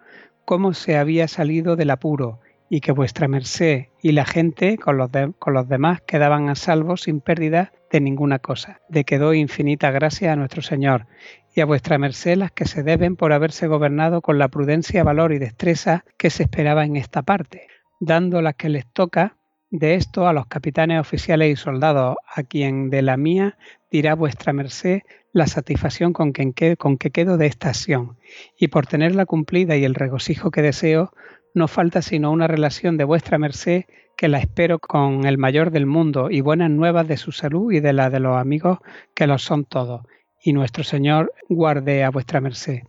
cómo se había salido del apuro y que vuestra merced y la gente con los, con los demás quedaban a salvo sin pérdida de ninguna cosa, de que doy infinita gracia a nuestro Señor y a vuestra merced las que se deben por haberse gobernado con la prudencia, valor y destreza que se esperaba en esta parte dando las que les toca de esto a los capitanes oficiales y soldados, a quien de la mía dirá vuestra merced la satisfacción con que, con que quedo de esta acción, y por tenerla cumplida y el regocijo que deseo, no falta sino una relación de vuestra merced que la espero con el mayor del mundo y buenas nuevas de su salud y de la de los amigos que lo son todos. Y nuestro Señor guarde a vuestra merced.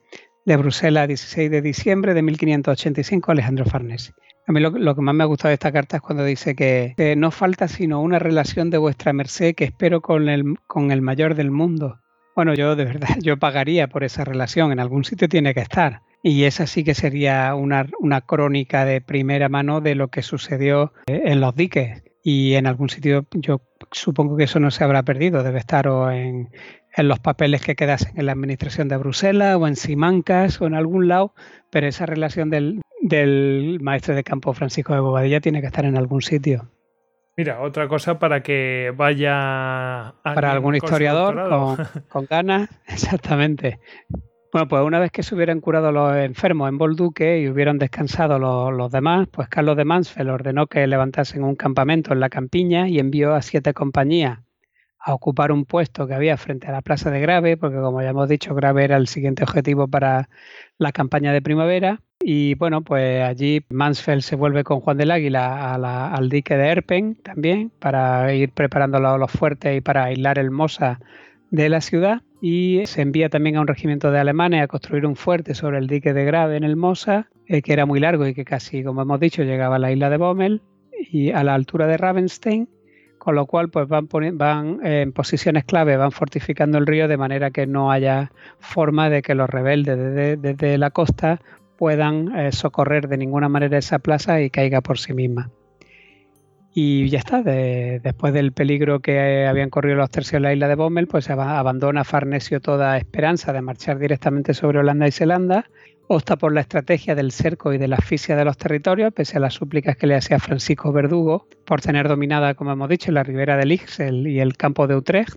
De Bruselas, 16 de diciembre de 1585, Alejandro Farnese. A mí lo, que más me ha gustado de esta carta es cuando dice que, no falta sino una relación de vuestra merced que espero con el, con el mayor del mundo. Bueno, yo de verdad, yo pagaría por esa relación, en algún sitio tiene que estar. Y esa sí que sería una, una crónica de primera mano de lo que sucedió eh, en los diques. Y en algún sitio yo supongo que eso no se habrá perdido, debe estar o en, en los papeles que quedasen en la administración de Bruselas o en Simancas o en algún lado, pero esa relación del, del maestro de campo Francisco de Bobadilla tiene que estar en algún sitio. Mira, otra cosa para que vaya... Para algún historiador con, ganas, exactamente. Bueno, pues una vez que se hubieran curado los enfermos en Bolduque y hubieran descansado los, los, demás, pues Carlos de Mansfeld ordenó que levantasen un campamento en la campiña y envió a siete compañías a ocupar un puesto que había frente a la plaza de Grave, porque como ya hemos dicho, Grave era el siguiente objetivo para la campaña de primavera. Y bueno, pues allí Mansfeld se vuelve con Juan del Águila al dique de Erpen también para ir preparando los fuertes y para aislar el Mosa de la ciudad. Y se envía también a un regimiento de alemanes a construir un fuerte sobre el dique de Grave en el Mosa, eh, que era muy largo y que casi, como hemos dicho, llegaba a la isla de Bommel y a la altura de Ravenstein con lo cual pues van, van eh, en posiciones clave, van fortificando el río de manera que no haya forma de que los rebeldes desde, la costa puedan eh, socorrer de ninguna manera esa plaza y caiga por sí misma. Y ya está, después del peligro que habían corrido los tercios en la isla de Bommel, pues abandona Farnesio toda esperanza de marchar directamente sobre Holanda y Zelanda opta por la estrategia del cerco y de la asfixia de los territorios, pese a las súplicas que le hacía Francisco Verdugo por tener dominada, como hemos dicho, la ribera del Ixel y el campo de Utrecht.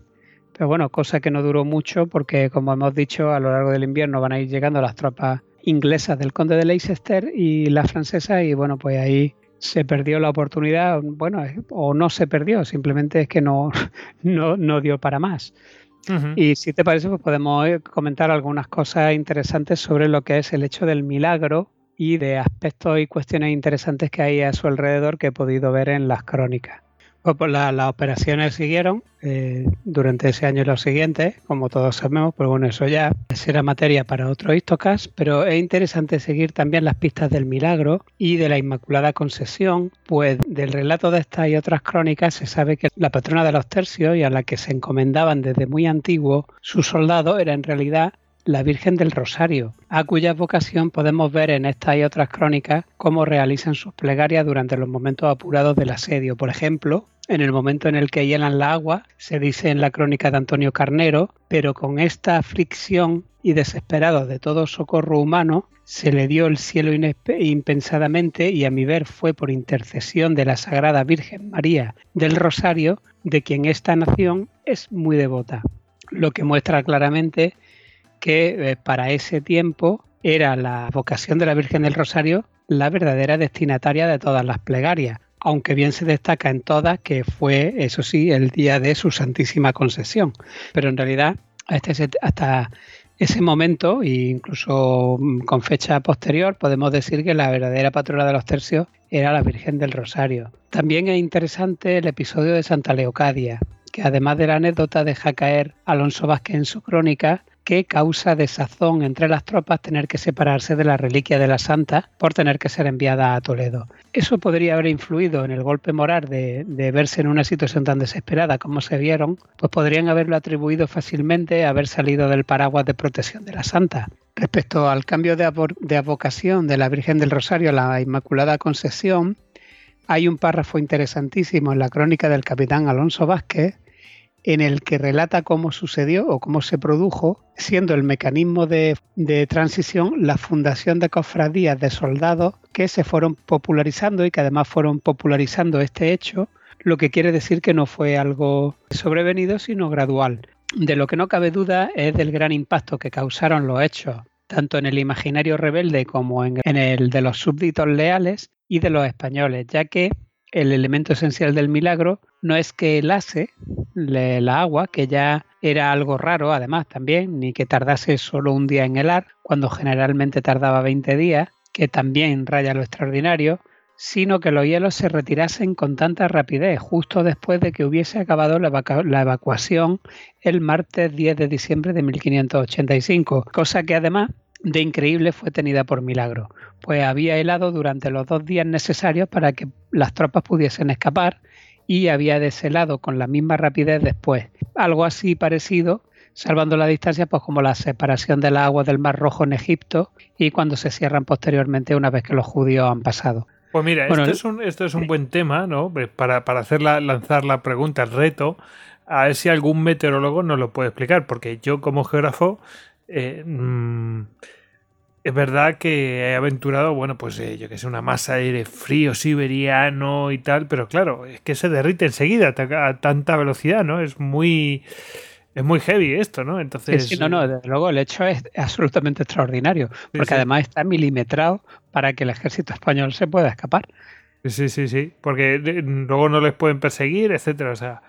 Pero bueno, cosa que no duró mucho porque, como hemos dicho, a lo largo del invierno van a ir llegando las tropas inglesas del conde de Leicester y las francesas y bueno, pues ahí se perdió la oportunidad, bueno, o no se perdió, simplemente es que no, no, no dio para más. Y si te parece, pues podemos eh, comentar algunas cosas interesantes sobre lo que es el hecho del milagro y de aspectos y cuestiones interesantes que hay a su alrededor que he podido ver en las crónicas. Pues, pues las operaciones siguieron eh, durante ese año y los siguientes, como todos sabemos, pero bueno, eso ya será materia para otro Histocast, pero es interesante seguir también las pistas del milagro y de la Inmaculada Concesión, pues del relato de estas y otras crónicas se sabe que la patrona de los tercios y a la que se encomendaban desde muy antiguo sus soldados era en realidad la Virgen del Rosario, a cuya vocación podemos ver en estas y otras crónicas cómo realizan sus plegarias durante los momentos apurados del asedio. Por ejemplo, en el momento en el que hielan la agua, se dice en la crónica de Antonio Carnero, pero con esta aflicción y desesperado de todo socorro humano, se le dio el cielo impensadamente y a mi ver fue por intercesión de la Sagrada Virgen María del Rosario, de quien esta nación es muy devota, lo que muestra claramente que eh, para ese tiempo era la vocación de la Virgen del Rosario la verdadera destinataria de todas las plegarias, aunque bien se destaca en todas que fue, eso sí, el día de su Santísima Concesión. Pero en realidad, hasta ese, hasta ese momento, e incluso mm, con fecha posterior, podemos decir que la verdadera patrona de los tercios era la Virgen del Rosario. También es interesante el episodio de Santa Leocadia, que además de la anécdota deja caer Alonso Vázquez en su crónica, que causa desazón entre las tropas tener que separarse de la reliquia de la santa por tener que ser enviada a Toledo. Eso podría haber influido en el golpe moral de, verse en una situación tan desesperada como se vieron, pues podrían haberlo atribuido fácilmente a haber salido del paraguas de protección de la santa. Respecto al cambio de, de avocación de la Virgen del Rosario a la Inmaculada Concepción, hay un párrafo interesantísimo en la crónica del capitán Alonso Vázquez en el que relata cómo sucedió o cómo se produjo, siendo el mecanismo de, transición la fundación de cofradías de soldados que se fueron popularizando y que además fueron popularizando este hecho, lo que quiere decir que no fue algo sobrevenido, sino gradual. De lo que no cabe duda es del gran impacto que causaron los hechos, tanto en el imaginario rebelde como en el de los súbditos leales y de los españoles, ya que el elemento esencial del milagro no es que helase la agua, que ya era algo raro además también, ni que tardase solo un día en helar, cuando generalmente tardaba 20 días, que también raya lo extraordinario, sino que los hielos se retirasen con tanta rapidez justo después de que hubiese acabado la, la, evacuación el martes 10 de diciembre de 1585, cosa que además de increíble fue tenida por milagro, pues había helado durante los dos días necesarios para que las tropas pudiesen escapar y había deshelado con la misma rapidez después. Algo así parecido, salvando la distancia, pues como la separación de las aguas del Mar Rojo en Egipto y cuando se cierran posteriormente una vez que los judíos han pasado. Pues mira, esto, es un, esto es un buen tema, ¿no? Pues para, para hacer lanzar la pregunta, el reto, a ver si algún meteorólogo nos lo puede explicar, porque yo como geógrafo eh, mm, es verdad que he aventurado, bueno, pues eh, yo que sé, una masa de aire frío siberiano y tal, pero claro, es que se derrite enseguida a tanta velocidad, ¿no? Es muy es muy heavy esto, ¿no? Entonces. Sí, no, no, desde luego el hecho es absolutamente extraordinario, porque además está milimetrado para que el ejército español se pueda escapar. Sí, sí, sí, porque luego no les pueden perseguir, etcétera. O sea,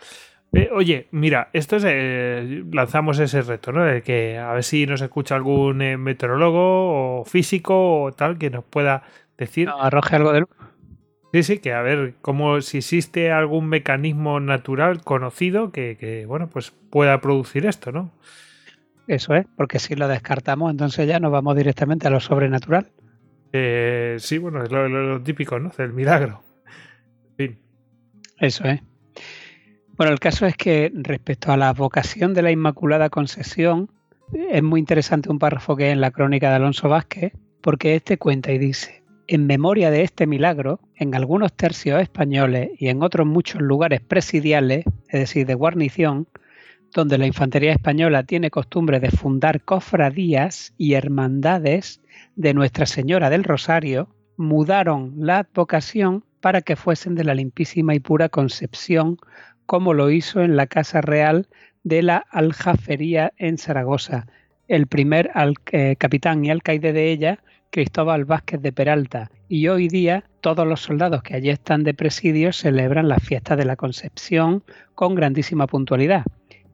eh, oye, mira, esto es. Eh, lanzamos ese reto, ¿no? De que a ver si nos escucha algún eh, meteorólogo o físico o tal que nos pueda decir. arroje algo de luz. Sí, sí, que a ver cómo si existe algún mecanismo natural conocido que, que, bueno, pues pueda producir esto, ¿no? Eso es, porque si lo descartamos, entonces ya nos vamos directamente a lo sobrenatural. sí, bueno, es lo, típico, ¿no? Del milagro. En fin. Eso es. Bueno, el caso es que respecto a la vocación de la Inmaculada Concesión, es muy interesante un párrafo que es en la crónica de Alonso Vázquez, porque este cuenta y dice, en memoria de este milagro, en algunos tercios españoles y en otros muchos lugares presidiales, es decir, de guarnición, donde la infantería española tiene costumbre de fundar cofradías y hermandades de Nuestra Señora del Rosario, mudaron la advocación para que fuesen de la limpísima y pura concepción como lo hizo en la Casa Real de la Aljafería en Zaragoza. El primer eh, capitán y alcaide de ella, Cristóbal Vázquez de Peralta, y hoy día todos los soldados que allí están de presidio celebran la fiesta de la Concepción con grandísima puntualidad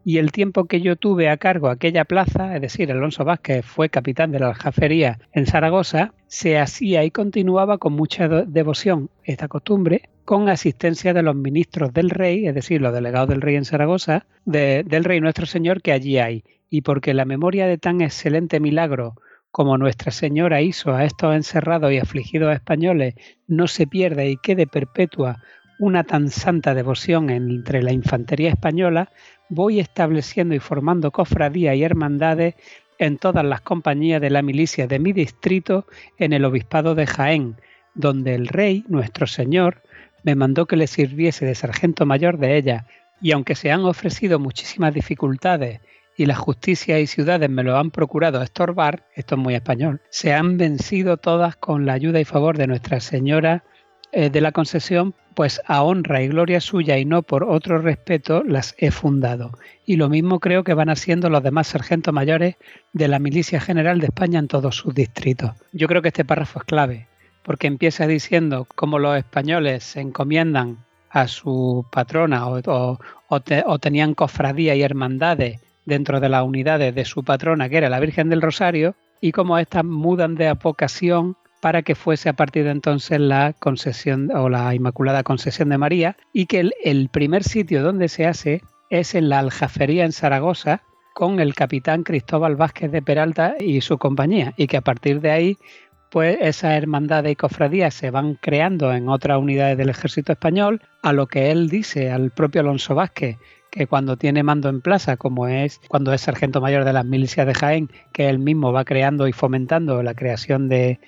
y el tiempo que yo tuve a cargo aquella plaza, es decir, Alonso Vázquez fue capitán de la aljafería en Zaragoza, se hacía y continuaba con mucha devoción esta costumbre, con asistencia de los ministros del rey, es decir, los delegados del rey en Zaragoza, del rey nuestro Señor que allí hay, y porque la memoria de tan excelente milagro como Nuestra Señora hizo a estos encerrados y afligidos españoles no se pierda y quede perpetua una tan santa devoción entre la infantería española, voy estableciendo y formando cofradías y hermandades en todas las compañías de la milicia de mi distrito en el obispado de Jaén, donde el rey, nuestro señor, me mandó que le sirviese de sargento mayor de ella, y aunque se han ofrecido muchísimas dificultades y la justicia y ciudades me lo han procurado estorbar, esto es muy español, se han vencido todas con la ayuda y favor de Nuestra Señora eh, de la concesión, pues a honra y gloria suya y no por otro respeto las he fundado. Y lo mismo creo que van haciendo los demás sargentos mayores de la Milicia General de España en todos sus distritos. Yo creo que este párrafo es clave, porque empieza diciendo cómo los españoles se encomiendan a su patrona o, tenían cofradía y hermandades dentro de las unidades de su patrona, que era la Virgen del Rosario, y cómo éstas mudan de apocación para que fuese a partir de entonces la concesión o la Inmaculada Concesión de María y que el, primer sitio donde se hace es en la Aljafería en Zaragoza con el capitán Cristóbal Vázquez de Peralta y su compañía y que a partir de ahí pues esas hermandades y cofradías se van creando en otras unidades del ejército español, a lo que él dice al propio Alonso Vázquez, que cuando tiene mando en plaza, como es cuando es sargento mayor de las milicias de Jaén, que él mismo va creando y fomentando la creación de,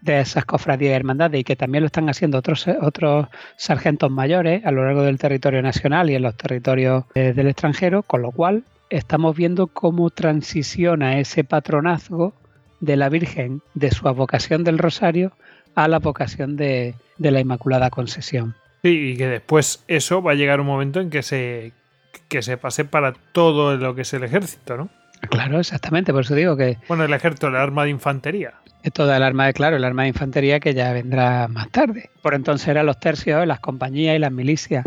de esas cofradías y hermandades y que también lo están haciendo otros, otros sargentos mayores a lo largo del territorio nacional y en los territorios eh, del extranjero, con lo cual estamos viendo cómo transiciona ese patronazgo de la Virgen de su vocación del Rosario a la vocación de, de la Inmaculada Concesión. Sí, y que después eso va a llegar un momento en que se, que se pase para todo lo que es el ejército, ¿no? Claro, exactamente, por eso digo que... Bueno, el ejército, el arma de infantería. Esto del arma de, claro, el arma de infantería que ya vendrá más tarde. Por entonces eran los tercios, las compañías y las milicias.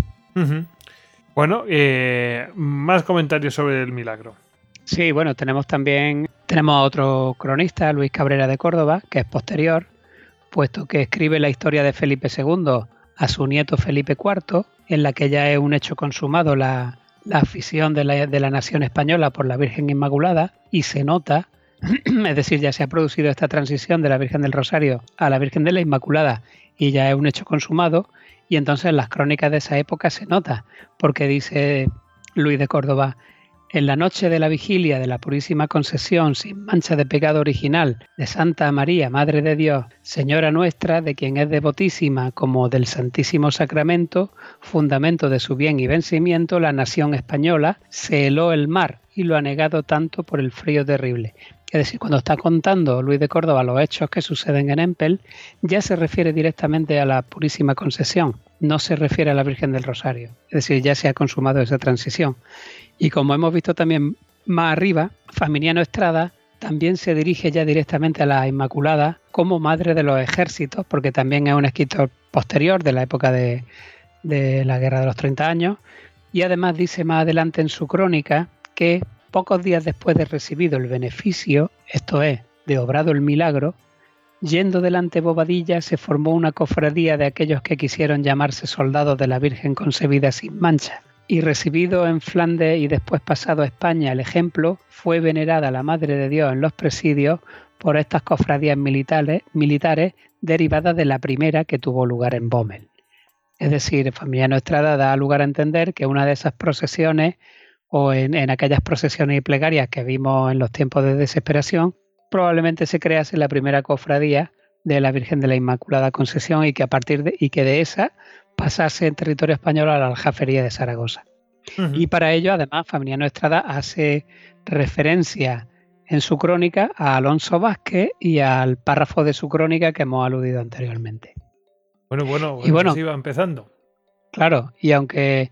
Bueno, eh, más comentarios sobre el milagro. Sí, bueno, tenemos también, tenemos a otro cronista, Luis Cabrera de Córdoba, que es posterior, puesto que escribe la historia de Felipe II a su nieto Felipe IV, en la que ya es un hecho consumado la, la afición de la, de la nación española por la Virgen Inmaculada, y se nota es decir, ya se ha producido esta transición de la Virgen del Rosario a la Virgen de la Inmaculada y ya es un hecho consumado, y entonces en las crónicas de esa época se nota, porque dice Luis de Córdoba, en la noche de la vigilia de la Purísima Concesión, sin mancha de pecado original, de Santa María, Madre de Dios, Señora nuestra, de quien es devotísima como del Santísimo Sacramento, fundamento de su bien y vencimiento, la nación española se heló el mar y lo ha negado tanto por el frío terrible. Es decir, cuando está contando Luis de Córdoba los hechos que suceden en Empel, ya se refiere directamente a la Purísima Concesión, no se refiere a la Virgen del Rosario. Es decir, ya se ha consumado esa transición. Y como hemos visto también más arriba, Faminiano Estrada también se dirige ya directamente a la Inmaculada como madre de los ejércitos, porque también es un escritor posterior de la época de, de la Guerra de los 30 años. Y además dice más adelante en su crónica que pocos días después de recibido el beneficio, esto es, de obrado el milagro, yendo delante Bobadilla se formó una cofradía de aquellos que quisieron llamarse soldados de la Virgen concebida sin mancha y recibido en Flandes y después pasado a España el ejemplo, fue venerada la Madre de Dios en los presidios por estas cofradías militares, militares derivadas de la primera que tuvo lugar en Bommel. Es decir, Familiano Estrada da lugar a entender que una de esas procesiones, o en, en, aquellas procesiones y plegarias que vimos en los tiempos de desesperación, probablemente se crease la primera cofradía de la Virgen de la Inmaculada Concesión y que a partir de, y que de esa pasase en territorio español a la aljafería de Zaragoza. Y para ello, además, Fabiano Estrada hace referencia en su crónica a Alonso Vázquez y al párrafo de su crónica que hemos aludido anteriormente. Bueno, bueno, y bueno, iba empezando. Claro, y aunque,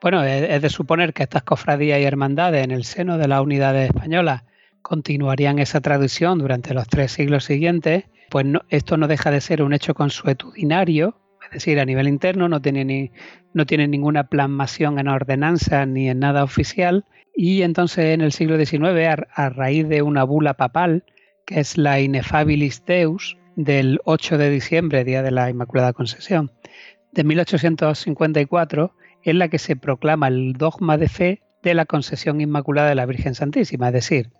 bueno, es de suponer que estas cofradías y hermandades en el seno de las unidades españolas continuarían esa tradición durante los tres siglos siguientes, pues esto no deja de ser un hecho consuetudinario es decir, a nivel interno no tiene, ni, no tiene ninguna plasmación en ordenanza ni en nada oficial. Y entonces en el siglo XIX, a, raíz de una bula papal, que es la Inefabilis Deus, del 8 de diciembre, día de la Inmaculada Concesión, de 1854, en la que se proclama el dogma de fe de la concesión inmaculada de la Virgen Santísima. Es decir,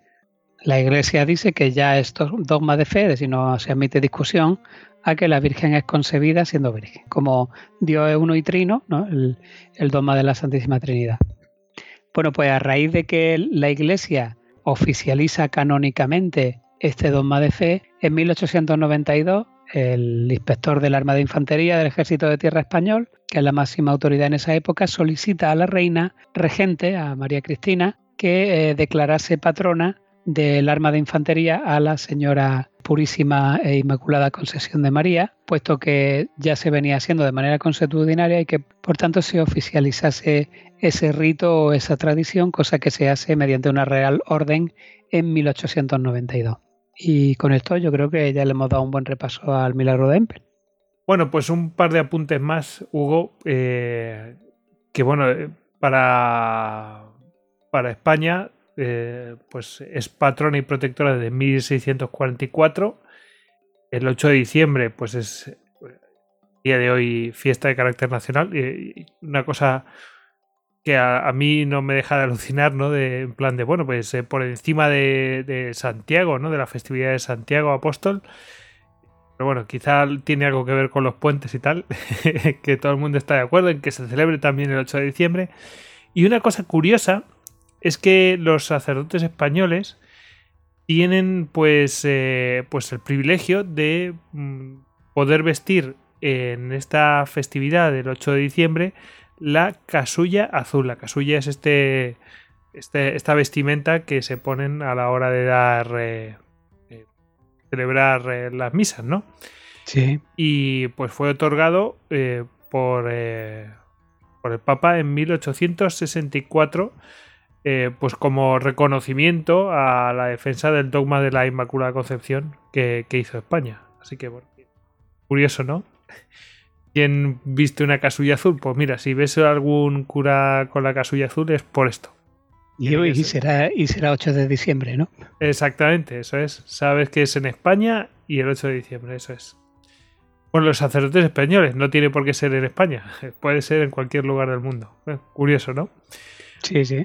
la Iglesia dice que ya esto es dogma de fe, es decir, no se admite discusión, a que la Virgen es concebida siendo virgen, como Dios es uno y trino, el, dogma de la Santísima Trinidad. Bueno, pues a raíz de que la Iglesia oficializa canónicamente este dogma de fe, en 1892 el inspector del Arma de Infantería del Ejército de Tierra Español, que es la máxima autoridad en esa época, solicita a la reina regente, a María Cristina, que eh, declarase patrona del arma de infantería a la señora Purísima e Inmaculada Concesión de María, puesto que ya se venía haciendo de manera consuetudinaria y que por tanto se oficializase ese rito o esa tradición, cosa que se hace mediante una real orden en 1892. Y con esto yo creo que ya le hemos dado un buen repaso al milagro de Empel. Bueno, pues un par de apuntes más, Hugo, eh, que bueno, eh, para, para España eh, pues es patrona y protectora de 1644. El 8 de diciembre, pues es día de hoy fiesta de carácter nacional. Una cosa que a, mí no me deja de alucinar, ¿no? De, en plan de, bueno, pues eh, por encima de, de, Santiago, ¿no? De la festividad de Santiago Apóstol. Pero bueno, quizá tiene algo que ver con los puentes y tal, que todo el mundo está de acuerdo en que se celebre también el 8 de diciembre. Y una cosa curiosa es que los sacerdotes españoles tienen pues, eh, pues el privilegio de mm, poder vestir en esta festividad del 8 de diciembre la casulla azul. La casulla es este, este esta vestimenta que se ponen a la hora de dar eh, eh, celebrar las misas, ¿no? Sí. Y pues fue otorgado por, por el Papa en 1864 eh, pues como reconocimiento a la defensa del dogma de la Inmaculada Concepción que, hizo España. Así que bueno, curioso, ¿no? ¿Quién viste una casulla azul? Pues mira, si ves algún cura con la casulla azul es por esto. Y, y, será, y será 8 de diciembre, ¿no? Exactamente, eso es. Sabes que es en España y el 8 de diciembre, eso es. Bueno, los sacerdotes españoles, no tiene por qué ser en España, puede ser en cualquier lugar del mundo. curioso, ¿no? Sí, sí.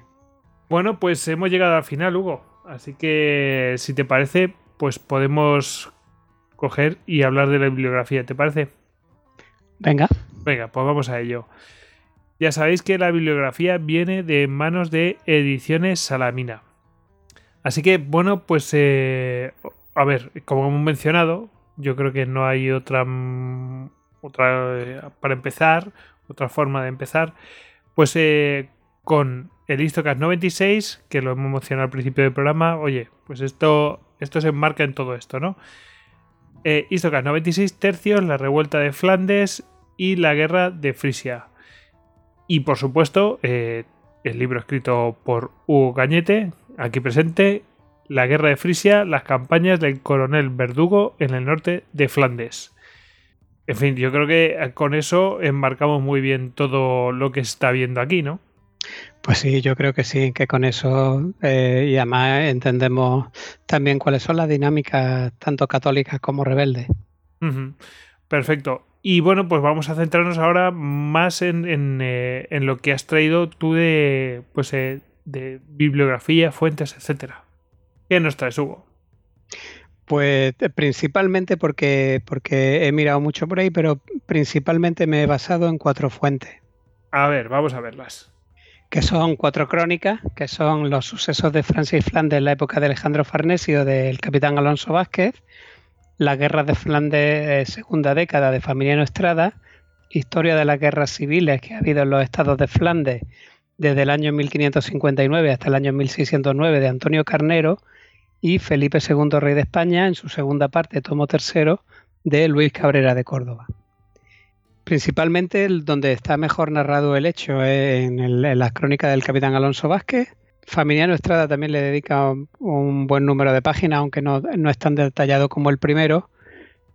Bueno, pues hemos llegado al final, Hugo. Así que, si te parece, pues podemos coger y hablar de la bibliografía. ¿Te parece? Venga. Venga, pues vamos a ello. Ya sabéis que la bibliografía viene de manos de Ediciones Salamina. Así que, bueno, pues, eh, a ver, como hemos mencionado, yo creo que no hay otra, mm, otra eh, para empezar, otra forma de empezar, pues eh, con el Istocast 96, que lo hemos mencionado al principio del programa, oye, pues esto, esto se enmarca en todo esto, ¿no? Eh, Istocast 96 tercios, la revuelta de Flandes y la guerra de Frisia. Y por supuesto, eh, el libro escrito por Hugo Cañete, aquí presente, La guerra de Frisia, las campañas del coronel Verdugo en el norte de Flandes. En fin, yo creo que con eso enmarcamos muy bien todo lo que se está viendo aquí, ¿no? Pues sí, yo creo que sí, que con eso eh, y además entendemos también cuáles son las dinámicas tanto católicas como rebeldes. Perfecto. Y bueno, pues vamos a centrarnos ahora más en, en, eh, en lo que has traído tú de, pues, eh, de bibliografía, fuentes, etcétera. ¿Qué nos traes, Hugo? Pues eh, principalmente porque, porque he mirado mucho por ahí, pero principalmente me he basado en cuatro fuentes, A ver, vamos a verlas. Que son cuatro crónicas, que son los sucesos de Francis Flandes en la época de Alejandro Farnesio del capitán Alonso Vázquez, las guerras de Flandes eh, segunda década de Familiano Estrada, historia de las guerras civiles que ha habido en los estados de Flandes desde el año 1559 hasta el año 1609 de Antonio Carnero y Felipe II rey de España en su segunda parte, tomo tercero, de Luis Cabrera de Córdoba. Principalmente donde está mejor narrado el hecho es en, el- en las crónicas del capitán Alonso Vázquez. Familiano Estrada también le dedica un, buen número de páginas, aunque no, no es tan detallado como el primero.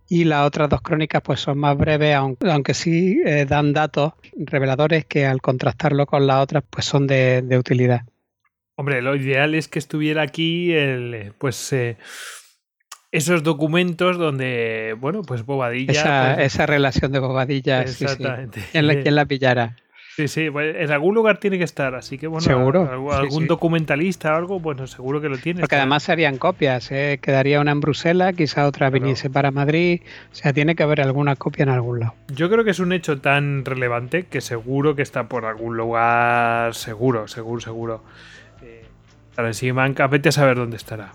Y las otras dos crónicas pues son más breves, aunque, aunque sí eh, dan datos reveladores que al contrastarlo con las otras pues son de, de utilidad. Hombre, lo ideal es que estuviera aquí el, eh, pues, eh, esos documentos donde, bueno, pues Bobadilla. esa, pues, esa relación de bobadilla, sí, sí. exactamente. ¿Quién la, la pillara? Sí, sí, pues, en algún lugar tiene que estar, así que bueno, Seguro, algún, sí, algún sí. documentalista o algo, bueno, seguro que lo tiene. Porque está- además serían copias, ¿eh? quedaría una en Bruselas, quizá otra Claro. viniese para Madrid, o sea, tiene que haber alguna copia en algún lado. Yo creo que es un hecho tan relevante que seguro que está por algún lugar, seguro, seguro, seguro. Eh, ahora encima, vete a saber dónde estará,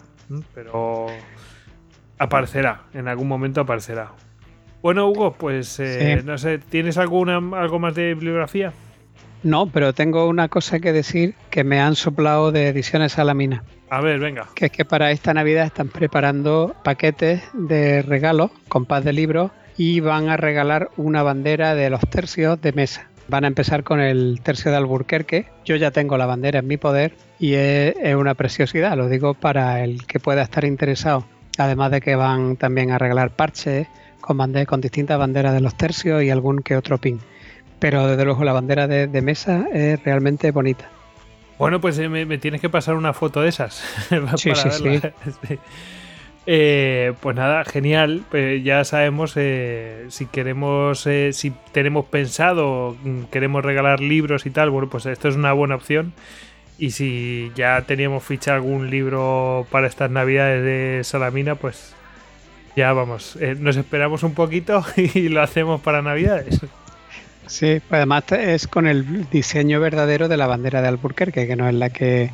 pero aparecerá, en algún momento aparecerá. Bueno, Hugo, pues eh, Sí. no sé, ¿tienes alguna algo más de bibliografía? No, pero tengo una cosa que decir que me han soplado de Ediciones Salamina, A ver, venga. que es que para esta Navidad están preparando paquetes de regalos con paz de libros y van a regalar una bandera de los tercios de mesa. Van a empezar con el tercio de Alburquerque. Yo ya tengo la bandera en mi poder y es, es una preciosidad, lo digo para el que pueda estar interesado. Además de que van también a regalar parches con, bande- con distintas banderas de los tercios y algún que otro pin. Pero desde luego la bandera de, de mesa es realmente bonita. Bueno, pues eh, me, me tienes que pasar una foto de esas. para Sí, sí, verla. Sí. Eh, pues nada, genial. Pues ya sabemos eh, si queremos, eh, si tenemos pensado, mm, queremos regalar libros y tal. Bueno, pues esto es una buena opción. Y si ya teníamos ficha algún libro para estas navidades de Salamina, pues ya vamos. eh, nos esperamos un poquito y lo hacemos para navidades. Sí, pues además es con el diseño verdadero de la bandera de Alburquerque, que no es la que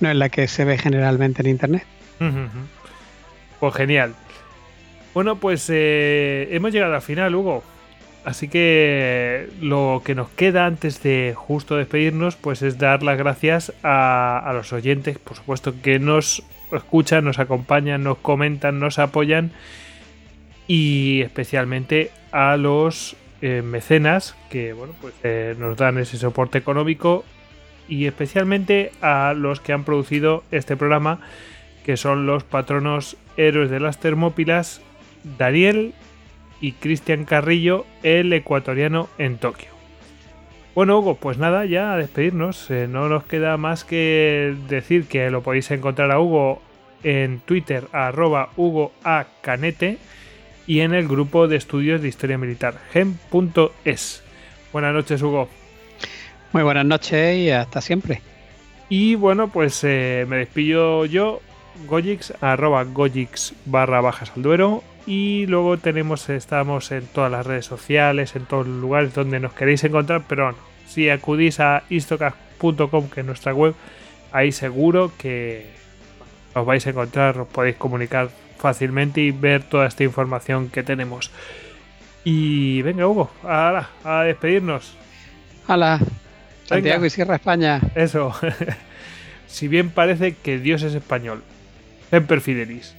no es la que se ve generalmente en internet. Pues genial. Bueno, pues eh, hemos llegado al final, Hugo. Así que lo que nos queda antes de justo despedirnos, pues es dar las gracias a, los oyentes, por supuesto, que nos escuchan, nos acompañan, nos comentan, nos apoyan y especialmente a los eh, mecenas que bueno pues eh, nos dan ese soporte económico y especialmente a los que han producido este programa que son los patronos héroes de las Termópilas Daniel y Cristian Carrillo el ecuatoriano en Tokio bueno Hugo pues nada ya a despedirnos Eh, no nos queda más que decir que lo podéis encontrar a Hugo en Twitter arroba Hugo A. Canete y en el grupo de estudios de historia militar gem.es. Buenas noches, Hugo. Muy buenas noches y hasta siempre. Y bueno, pues eh, me despido yo, Gojix, arroba Gojix barra bajas al duero. Y luego tenemos, estamos en todas las redes sociales, en todos los lugares donde nos queréis encontrar, pero bueno, si acudís a istocast.com, que es nuestra web, ahí seguro que os vais a encontrar, os podéis comunicar fácilmente y ver toda esta información que tenemos. Y venga, Hugo, ahora, a despedirnos. Hola, Santiago y Sierra España. Eso. si bien parece que Dios es español. Semper Fidelis.